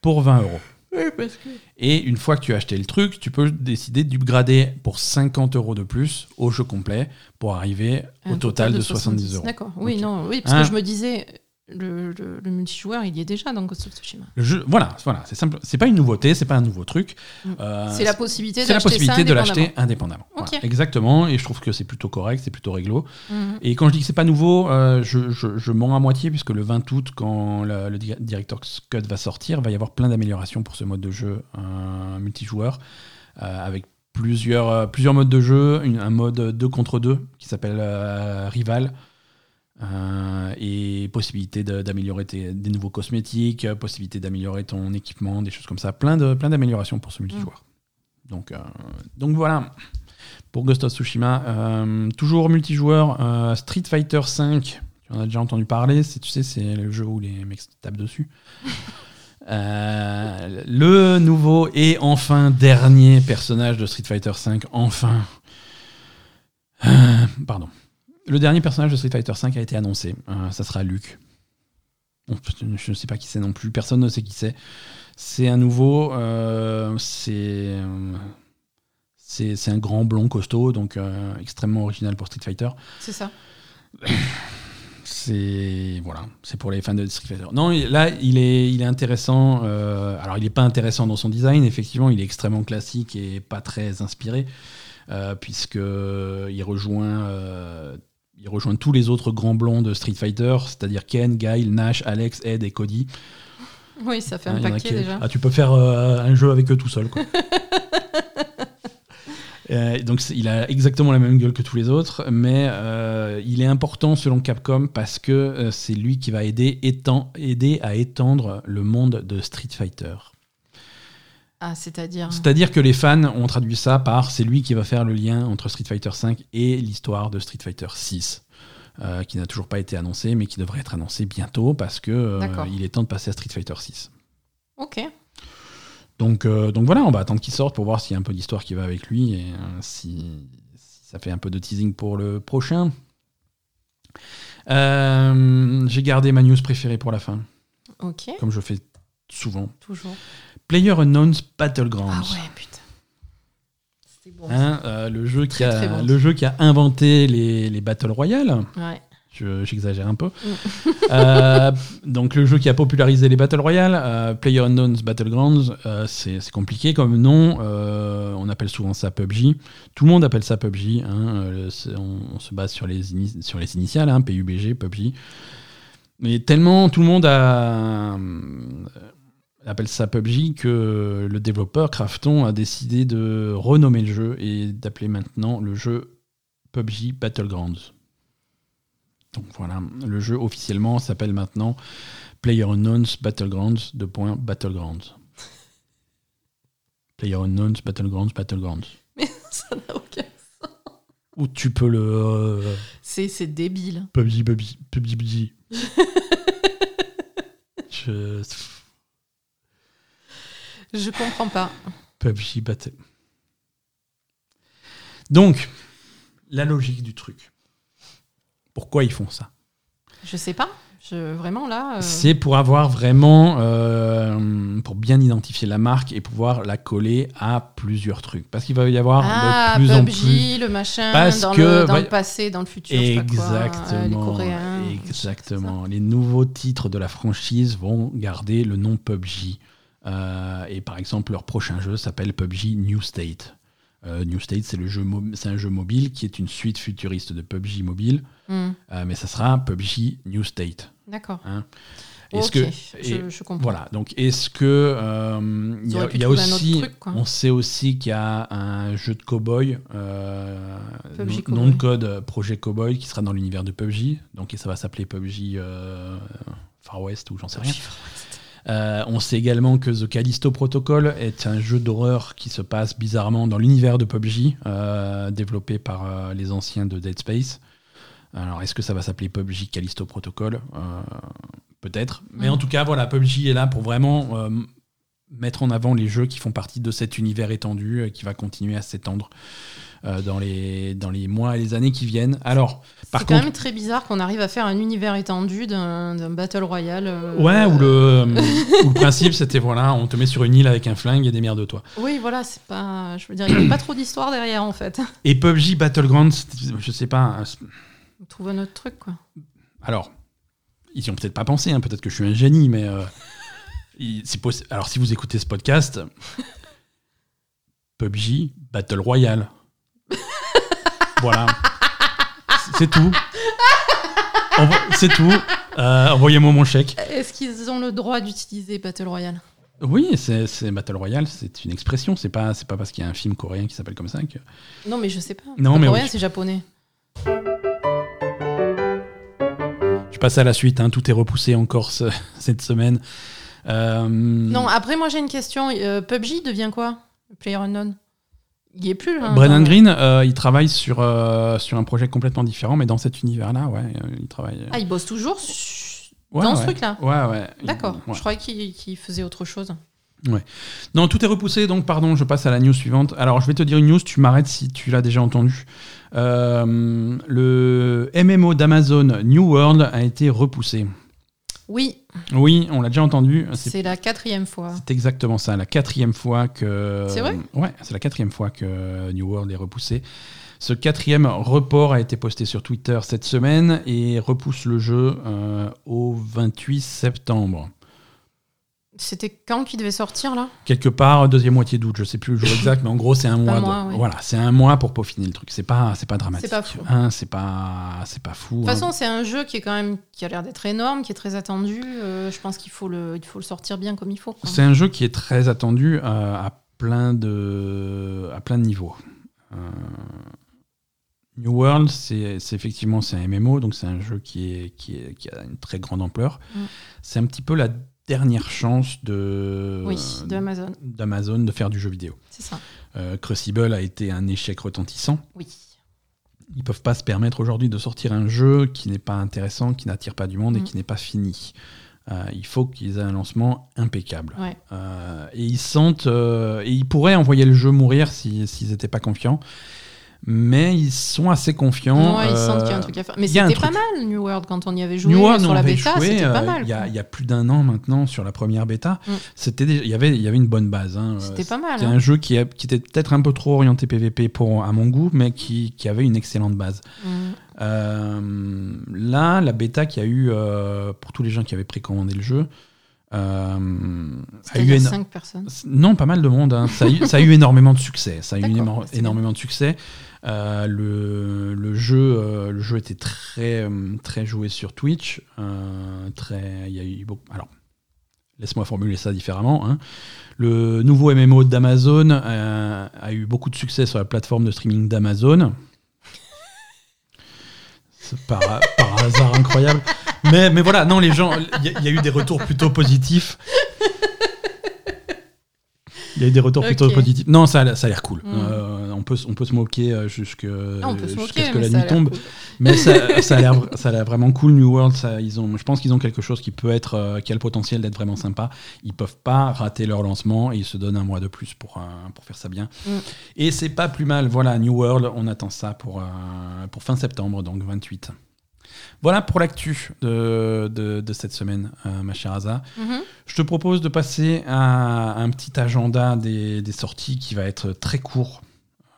pour 20 euros. Oui, parce que. Et une fois que tu as acheté le truc, tu peux décider d'upgrader pour 50 euros de plus au jeu complet pour arriver au total, de 70 euros. D'accord. Oui, non, oui, parce Hein que je me disais, le, le, le multijoueur, il y est déjà dans Ghost of Tsushima. Voilà, voilà, c'est simple. C'est pas une nouveauté, c'est pas un nouveau truc. Mm. Euh, c'est la possibilité c'est la d'acheter possibilité ça de l'acheter indépendamment. Voilà, exactement, et je trouve que c'est plutôt correct, c'est plutôt réglo. Mhm. Et quand je dis que c'est pas nouveau, euh, je, je, je mens à moitié, puisque le 20 août, quand le, le di- Director's Cut va sortir, il va y avoir plein d'améliorations pour ce mode de jeu euh, multijoueur, avec plusieurs, plusieurs modes de jeu, une- un mode 2 contre 2 qui s'appelle Rival. Euh, et possibilité de- d'améliorer tes- des nouveaux cosmétiques, euh, possibilité d'améliorer ton équipement, des choses comme ça. Plein de plein d'améliorations pour ce multijoueur. Donc, euh, donc voilà pour Ghost of Tsushima. Euh, toujours multijoueur, Street Fighter V. Tu en as déjà entendu parler. Tu sais, c'est le jeu où les mecs tapent dessus. Le nouveau et enfin dernier personnage de Street Fighter V. Enfin. Pardon. Le dernier personnage de Street Fighter V a été annoncé. Euh, ça sera Luke. Bon, Je ne sais pas qui c'est non plus. Personne ne sait qui c'est. C'est un nouveau. euh, c'est. euh, c'est c'est un grand blond costaud, donc euh, extrêmement original pour Street Fighter. C'est ça. C'est voilà, c'est pour les fans de Street Fighter. Non, là, il est, il est intéressant. alors, il n'est pas intéressant dans son design. Effectivement, il est extrêmement classique et pas très inspiré, euh, puisque il rejoint, euh, il rejoint tous les autres grands blonds de Street Fighter, c'est-à-dire Ken, Guile, Nash, Alex, Ed et Cody. Oui, ça fait un il y en a paquet qui- déjà. Ah, tu peux faire euh, un jeu avec eux tout seul. Quoi. Euh, donc il a exactement la même gueule que tous les autres, mais euh, il est important selon Capcom parce que c'est lui qui va aider, étant- aider à étendre le monde de Street Fighter. Ah, c'est-à-dire. C'est-à-dire que les fans ont traduit ça par c'est lui qui va faire le lien entre Street Fighter V et l'histoire de Street Fighter VI. euh, qui n'a toujours pas été annoncé, mais qui devrait être annoncé bientôt parce que euh, il est temps de passer à Street Fighter VI. Ok. Donc, euh, donc voilà, on va attendre qu'il sorte pour voir s'il y a un peu d'histoire qui va avec lui et euh, si, si ça fait un peu de teasing pour le prochain. J'ai gardé ma news préférée pour la fin, Ok. comme je fais souvent. Toujours. Player Unknown's Battlegrounds. Ah ouais, putain. C'était bon. Hein, euh, le, jeu qui Très, a, très bon. le jeu qui a inventé les, les Battle Royale. Ouais. Je- J'exagère un peu. Euh, donc le jeu qui a popularisé les Battle Royale, euh, PlayerUnknown's Battlegrounds, euh, c'est c'est compliqué comme nom. euh, on appelle souvent ça PUBG. Tout le monde appelle ça PUBG. hein, on, on se base sur les, ini- sur les initiales, hein, PUBG, PUBG. Mais tellement tout le monde a, appelle ça PUBG que le développeur Krafton a décidé de renommer le jeu et d'appeler maintenant le jeu PUBG Battlegrounds. Donc voilà, le jeu officiellement s'appelle maintenant PlayerUnknown's Battlegrounds, de point Battlegrounds. PlayerUnknown's Battlegrounds, Battlegrounds. Mais ça n'a aucun Ou tu peux le. euh, C'est c'est débile. PUBG, PUBG, PUBG, PUBG. Je. Je comprends pas. PUBG Battle. Donc, la logique du truc. Pourquoi ils font ça? Je sais pas. Je, vraiment là. euh, C'est pour avoir vraiment, euh, pour bien identifier la marque et pouvoir la coller à plusieurs trucs. Parce qu'il va y avoir Ah, de plus en PUBG, plus. le machin, Parce dans, que, le, dans bah, le passé, dans le futur, quoi, euh, les Exactement. Coréens. Exactement. Les nouveaux titres de la franchise vont garder le nom PUBG. Euh, et par exemple, leur prochain jeu s'appelle PUBG New State. Euh, New State, c'est un jeu mobile qui est une suite futuriste de PUBG mobile, Hmm, euh, mais ça sera PUBG New State. D'accord. Hein. Est-ce Ok, que je, et- je comprends. voilà, donc est-ce que euh, il y a, y aussi, truc, on sait aussi qu'il y a un jeu de cowboy, euh, PUBG nom de code projet cowboy qui sera dans l'univers de PUBG, donc et ça va s'appeler PUBG euh, Far West ou j'en sais rien. Euh, on sait également que The Callisto Protocol est un jeu d'horreur qui se passe bizarrement dans l'univers de PUBG, euh, développé par euh, les anciens de Dead Space. Alors, est-ce que ça va s'appeler PUBG Callisto Protocol? Peut-être. Mais en tout cas, voilà, PUBG est là pour vraiment mettre en avant les jeux qui font partie de cet univers étendu et qui va continuer à s'étendre euh, dans, les, dans les mois et les années qui viennent. Alors, par C'est quand contre. même très bizarre qu'on arrive à faire un univers étendu d'un d'un Battle Royale. euh, Ouais, où le, où le principe c'était voilà, on te met sur une île avec un flingue et des merdes de toi. Oui, voilà, c'est pas. Je veux dire, il n'y a pas trop d'histoire derrière en fait. Et PUBG Battlegrounds, je sais pas. euh, On trouve un autre truc quoi. Alors, ils y ont peut-être pas pensé, hein, peut-être que je suis un génie, mais. euh, il- c'est possi- alors, si vous écoutez ce podcast, PUBG Battle Royale. voilà. C'est tout. Envo- C'est tout. Euh, Envoyez-moi mon chèque. Est-ce qu'ils ont le droit d'utiliser Battle Royale? Oui, c'est c'est Battle Royale, c'est une expression. C'est pas, c'est pas parce qu'il y a un film coréen qui s'appelle comme ça que. Non, mais je sais pas. Non, C'est mais c'est japonais. Je passe à la suite, hein, tout est repoussé encore ce- cette semaine. Euh, Non, après, moi j'ai une question. Euh, PUBG devient quoi PlayerUnknown Il y est plus là. Brennan Green, euh, il travaille sur, euh, sur un projet complètement différent, mais dans cet univers-là, ouais, il travaille. Ah, il bosse toujours su- Ouais, dans ce ouais. truc-là? Ouais, ouais. D'accord. ouais. Je croyais qu'il faisait autre chose. Non, tout est repoussé, donc pardon, je passe à la news suivante. Alors, je vais te dire une news, tu m'arrêtes si tu l'as déjà entendu. Euh, le MMO d'Amazon New World a été repoussé. Oui, Oui, on l'a déjà entendu. C'est la quatrième fois. C'est exactement ça, la quatrième fois que. C'est vrai? Ouais, c'est la quatrième fois que New World est repoussé. Ce quatrième report a été posté sur Twitter cette semaine et repousse le jeu euh, au 28 septembre. C'était quand qu'il devait sortir là? Quelque part, deuxième moitié d'août, je sais plus le jour exact, mais en gros, c'est un mois. de-. Voilà, c'est un mois pour peaufiner le truc. C'est pas, c'est pas dramatique. C'est pas fou. Hein, c'est pas, c'est pas fou. De toute hein. façon, c'est un jeu qui est quand même qui a l'air d'être énorme, qui est très attendu. Euh, je pense qu'il faut le, il faut le sortir bien comme il faut. C'est un jeu qui est très attendu euh, à plein de, à plein de niveaux. Euh, New World, c'est c'est effectivement c'est un MMO, donc c'est un jeu qui, est, qui, est, qui a une très grande ampleur. Mm. C'est un petit peu la dernière chance de Oui, de Amazon, d'Amazon de faire du jeu vidéo. c'est ça. Euh, Crucible a été un échec retentissant. Oui. Ils peuvent pas se permettre aujourd'hui de sortir un jeu qui n'est pas intéressant, qui n'attire pas du monde et Mm. qui n'est pas fini. Euh, il faut qu'ils aient un lancement impeccable. Ouais. Euh, et ils sentent, et ils pourraient envoyer le jeu mourir si- s'ils n'étaient pas confiants. Mais ils sont assez confiants. Ouais, ils sentent qu'il y a un Euh, truc à faire. Mais c'était pas mal New World quand on y avait joué New World, sur la bêta, c'était pas euh, mal. Il y, a- quoi. il y a plus d'un an maintenant sur la première bêta. Mm. C'était il y avait il y avait une bonne base. hein. C'était pas mal. C'était hein. un jeu qui, a- qui était peut-être un peu trop orienté PVP pour, à mon goût, mais qui, qui avait une excellente base. Mm. Euh, là, la bêta qu'il y a eu euh, pour tous les gens qui avaient précommandé le jeu euh, a eu C'est-à-dire éno- 5 personnes. non, pas mal de monde. hein. Ça, a eu, ça a eu énormément de succès. Ça a eu énormément de succès. Euh, le, le jeu, euh, le jeu était très, euh, très joué sur Twitch. Y a eu. Alors, laisse-moi formuler ça différemment. hein. Le nouveau MMO d'Amazon a eu beaucoup de succès sur la plateforme de streaming d'Amazon. Par, par hasard incroyable. mais, mais voilà, non, les gens, il y, y a eu des retours plutôt positifs. Il y a eu des retours plutôt positifs. Non, ça, a- ça a l'air cool. Mm. Euh, on, peut, on peut se moquer euh, jusqu'à moquer, ce que la nuit tombe. cool. Mais ça, ça a l'air, vraiment cool, New World. Ça, ils ont, je pense qu'ils ont quelque chose qui peut être, euh, qui a le potentiel d'être vraiment sympa. Ils peuvent pas rater leur lancement et ils se donnent un mois de plus pour, euh, pour faire ça bien. Mm. Et c'est pas plus mal. Voilà, New World, on attend ça pour, pour fin septembre, donc 28. Voilà pour l'actu de, de, de cette semaine, euh, ma chère Asa. Mhm. Je te propose de passer à un petit agenda des, des sorties qui va être très court.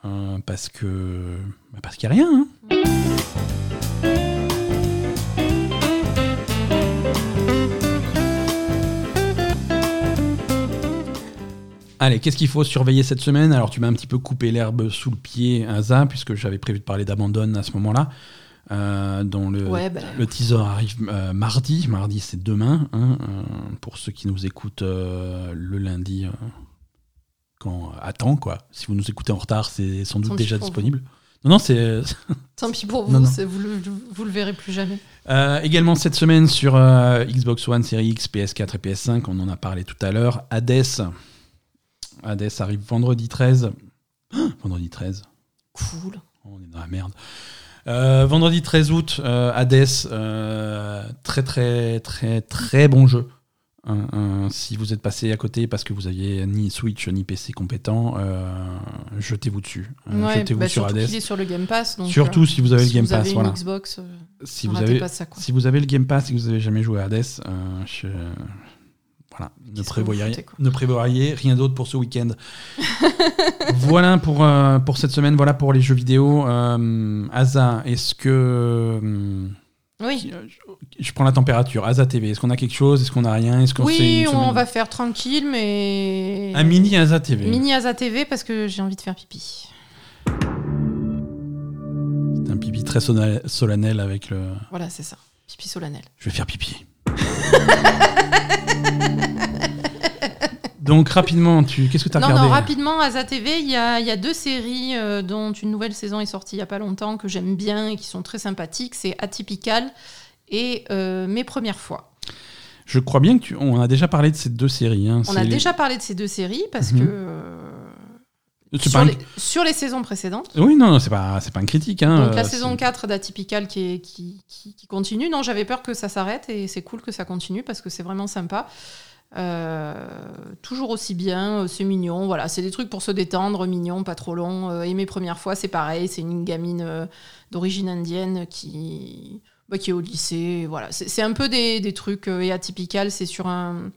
euh, parce que bah, parce qu'il n'y a rien. hein. Allez, qu'est-ce qu'il faut surveiller cette semaine? Alors, tu m'as un petit peu coupé l'herbe sous le pied, Asa, puisque j'avais prévu de parler d'Abandon à ce moment-là, euh, dont le, Ouais, bah, le teaser arrive euh, mardi. Mardi, c'est demain. hein, euh, pour ceux qui nous écoutent le lundi, quand à temps, quoi. Si vous nous écoutez en retard, c'est sans doute Tant déjà disponible. Non, non, c'est Tant pis pour vous, non. vous, le, vous le verrez plus jamais. Euh, également cette semaine sur euh, Xbox One, Series X, PS4 et PS5, on en a parlé tout à l'heure. Hades. Hades arrive vendredi 13. Ah, vendredi 13. Cool. On est dans la merde. Euh, vendredi 13 août, euh, Hades, euh, très très très très bon jeu. Si vous êtes passé à côté parce que vous aviez ni Switch ni PC compétent, euh, jetez-vous dessus. Ouais, jetez-vous bah, sur Hades. est sur le Game Pass. Donc, Surtout si vous avez si le Game vous Pass. avez voilà. Xbox, Si vous avez, ça. Si vous avez le Game Pass et que vous avez jamais joué à Hades, je- voilà, ne prévoyez, rien- foutez, quoi ne prévoyez rien d'autre pour ce week-end. voilà pour, euh, pour cette semaine, voilà pour les jeux vidéo. Euh, Asa, est-ce que. euh, Oui. je prends la température. Asa TV, est-ce qu'on a quelque chose? Est-ce qu'on a rien? Est-ce qu'on Oui, on va faire tranquille, mais. Un mini Asa TV. Mini Asa TV parce que j'ai envie de faire pipi. C'est un pipi très solennel avec le. Voilà, c'est ça. Pipi solennel. Je vais faire pipi. Donc rapidement, tu qu'est-ce que tu as Non, regardé non, rapidement, Asa TV, il y a, il y a deux séries euh, dont une nouvelle saison est sortie il n'y a pas longtemps que j'aime bien et qui sont très sympathiques. C'est Atypical et euh, Mes Premières Fois. Je crois bien que tu... on a déjà parlé de ces deux séries. hein. On a les- déjà parlé de ces deux séries parce Mhm. que. euh, sur, les, sur les saisons précédentes. Oui, non, non, c'est pas, pas une critique. Hein. Donc la Euh, saison c'est- 4 d'Atypical qui, qui, qui, qui continue. Non, j'avais peur que ça s'arrête et c'est cool que ça continue parce que c'est vraiment sympa. Euh, toujours aussi bien, euh, c'est mignon. Voilà, c'est des trucs pour se détendre, mignon, pas trop long. Et mes premières fois, c'est pareil. C'est une gamine d'origine indienne qui, bah, qui est au lycée. Voilà, c'est un peu des, des trucs et atypical. C'est sur un,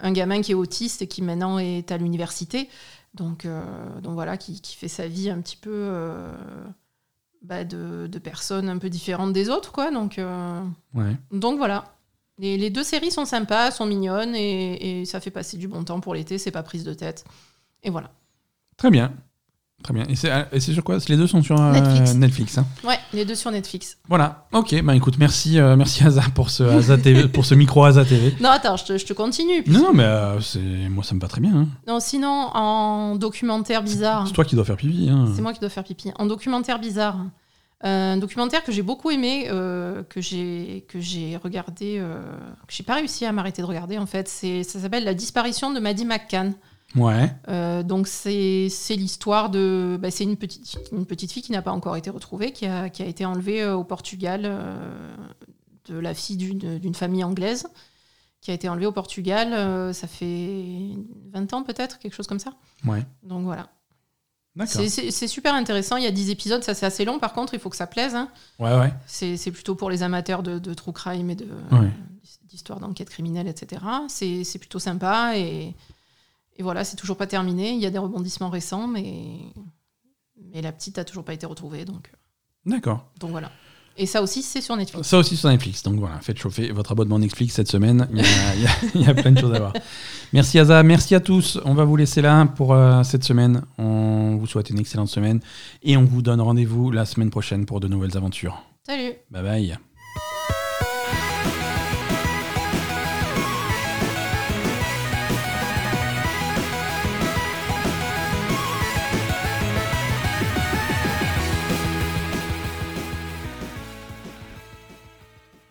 un gamin qui est autiste et qui maintenant est à l'université. Donc, euh, donc voilà, qui, qui fait sa vie un petit peu euh, bah, de, de personnes un peu différentes des autres, quoi. Donc, euh, Ouais. donc voilà. Les, les deux séries sont sympas, sont mignonnes et, et ça fait passer du bon temps pour l'été, c'est pas prise de tête. Et voilà. Très bien. Très bien. Et c'est, et c'est sur quoi? Les deux sont sur euh, Netflix. Netflix, hein. Ouais, les deux sur Netflix. Voilà. Ok. Bah écoute, merci, euh, merci Asa pour ce Asa TV, pour ce micro Asa TV. Non, attends, je te, je te continue. Non, non, mais euh, moi ça me va très bien. hein. Non, sinon, en documentaire bizarre. C'est toi qui dois faire pipi. Hein. C'est moi qui dois faire pipi. En documentaire bizarre. Un documentaire que j'ai beaucoup aimé, euh, que j'ai que j'ai regardé, euh, que j'ai pas réussi à m'arrêter de regarder en fait. Ça s'appelle La disparition de Maddie McCann. Ouais. Euh, donc c'est l'histoire de bah, c'est une petite une petite fille qui n'a pas encore été retrouvée, qui a qui a été enlevée euh, au Portugal euh, de la fille d'une famille anglaise qui a été enlevée au Portugal. euh, ça fait 20 ans peut-être, quelque chose comme ça. Ouais. Donc voilà. C'est- super intéressant. Il y a 10 épisodes, ça c'est assez long. Par contre, il faut que ça plaise. hein. Ouais, ouais. C'est plutôt pour les amateurs de, de true crime et de Ouais. d'histoire d'enquête criminelle, etc. C'est c'est plutôt sympa et, et voilà, c'est toujours pas terminé. Il y a des rebondissements récents, mais mais la petite a toujours pas été retrouvée, donc D'accord. donc voilà. Et ça aussi, c'est sur Netflix. Ça aussi sur Netflix. Donc voilà, faites chauffer votre abonnement Netflix cette semaine. Il y a, il y a- il y a plein de choses à voir. Merci Asa, merci à tous. On va vous laisser là pour euh, cette semaine. On vous souhaite une excellente semaine et on vous donne rendez-vous la semaine prochaine pour de nouvelles aventures. Salut. Bye bye.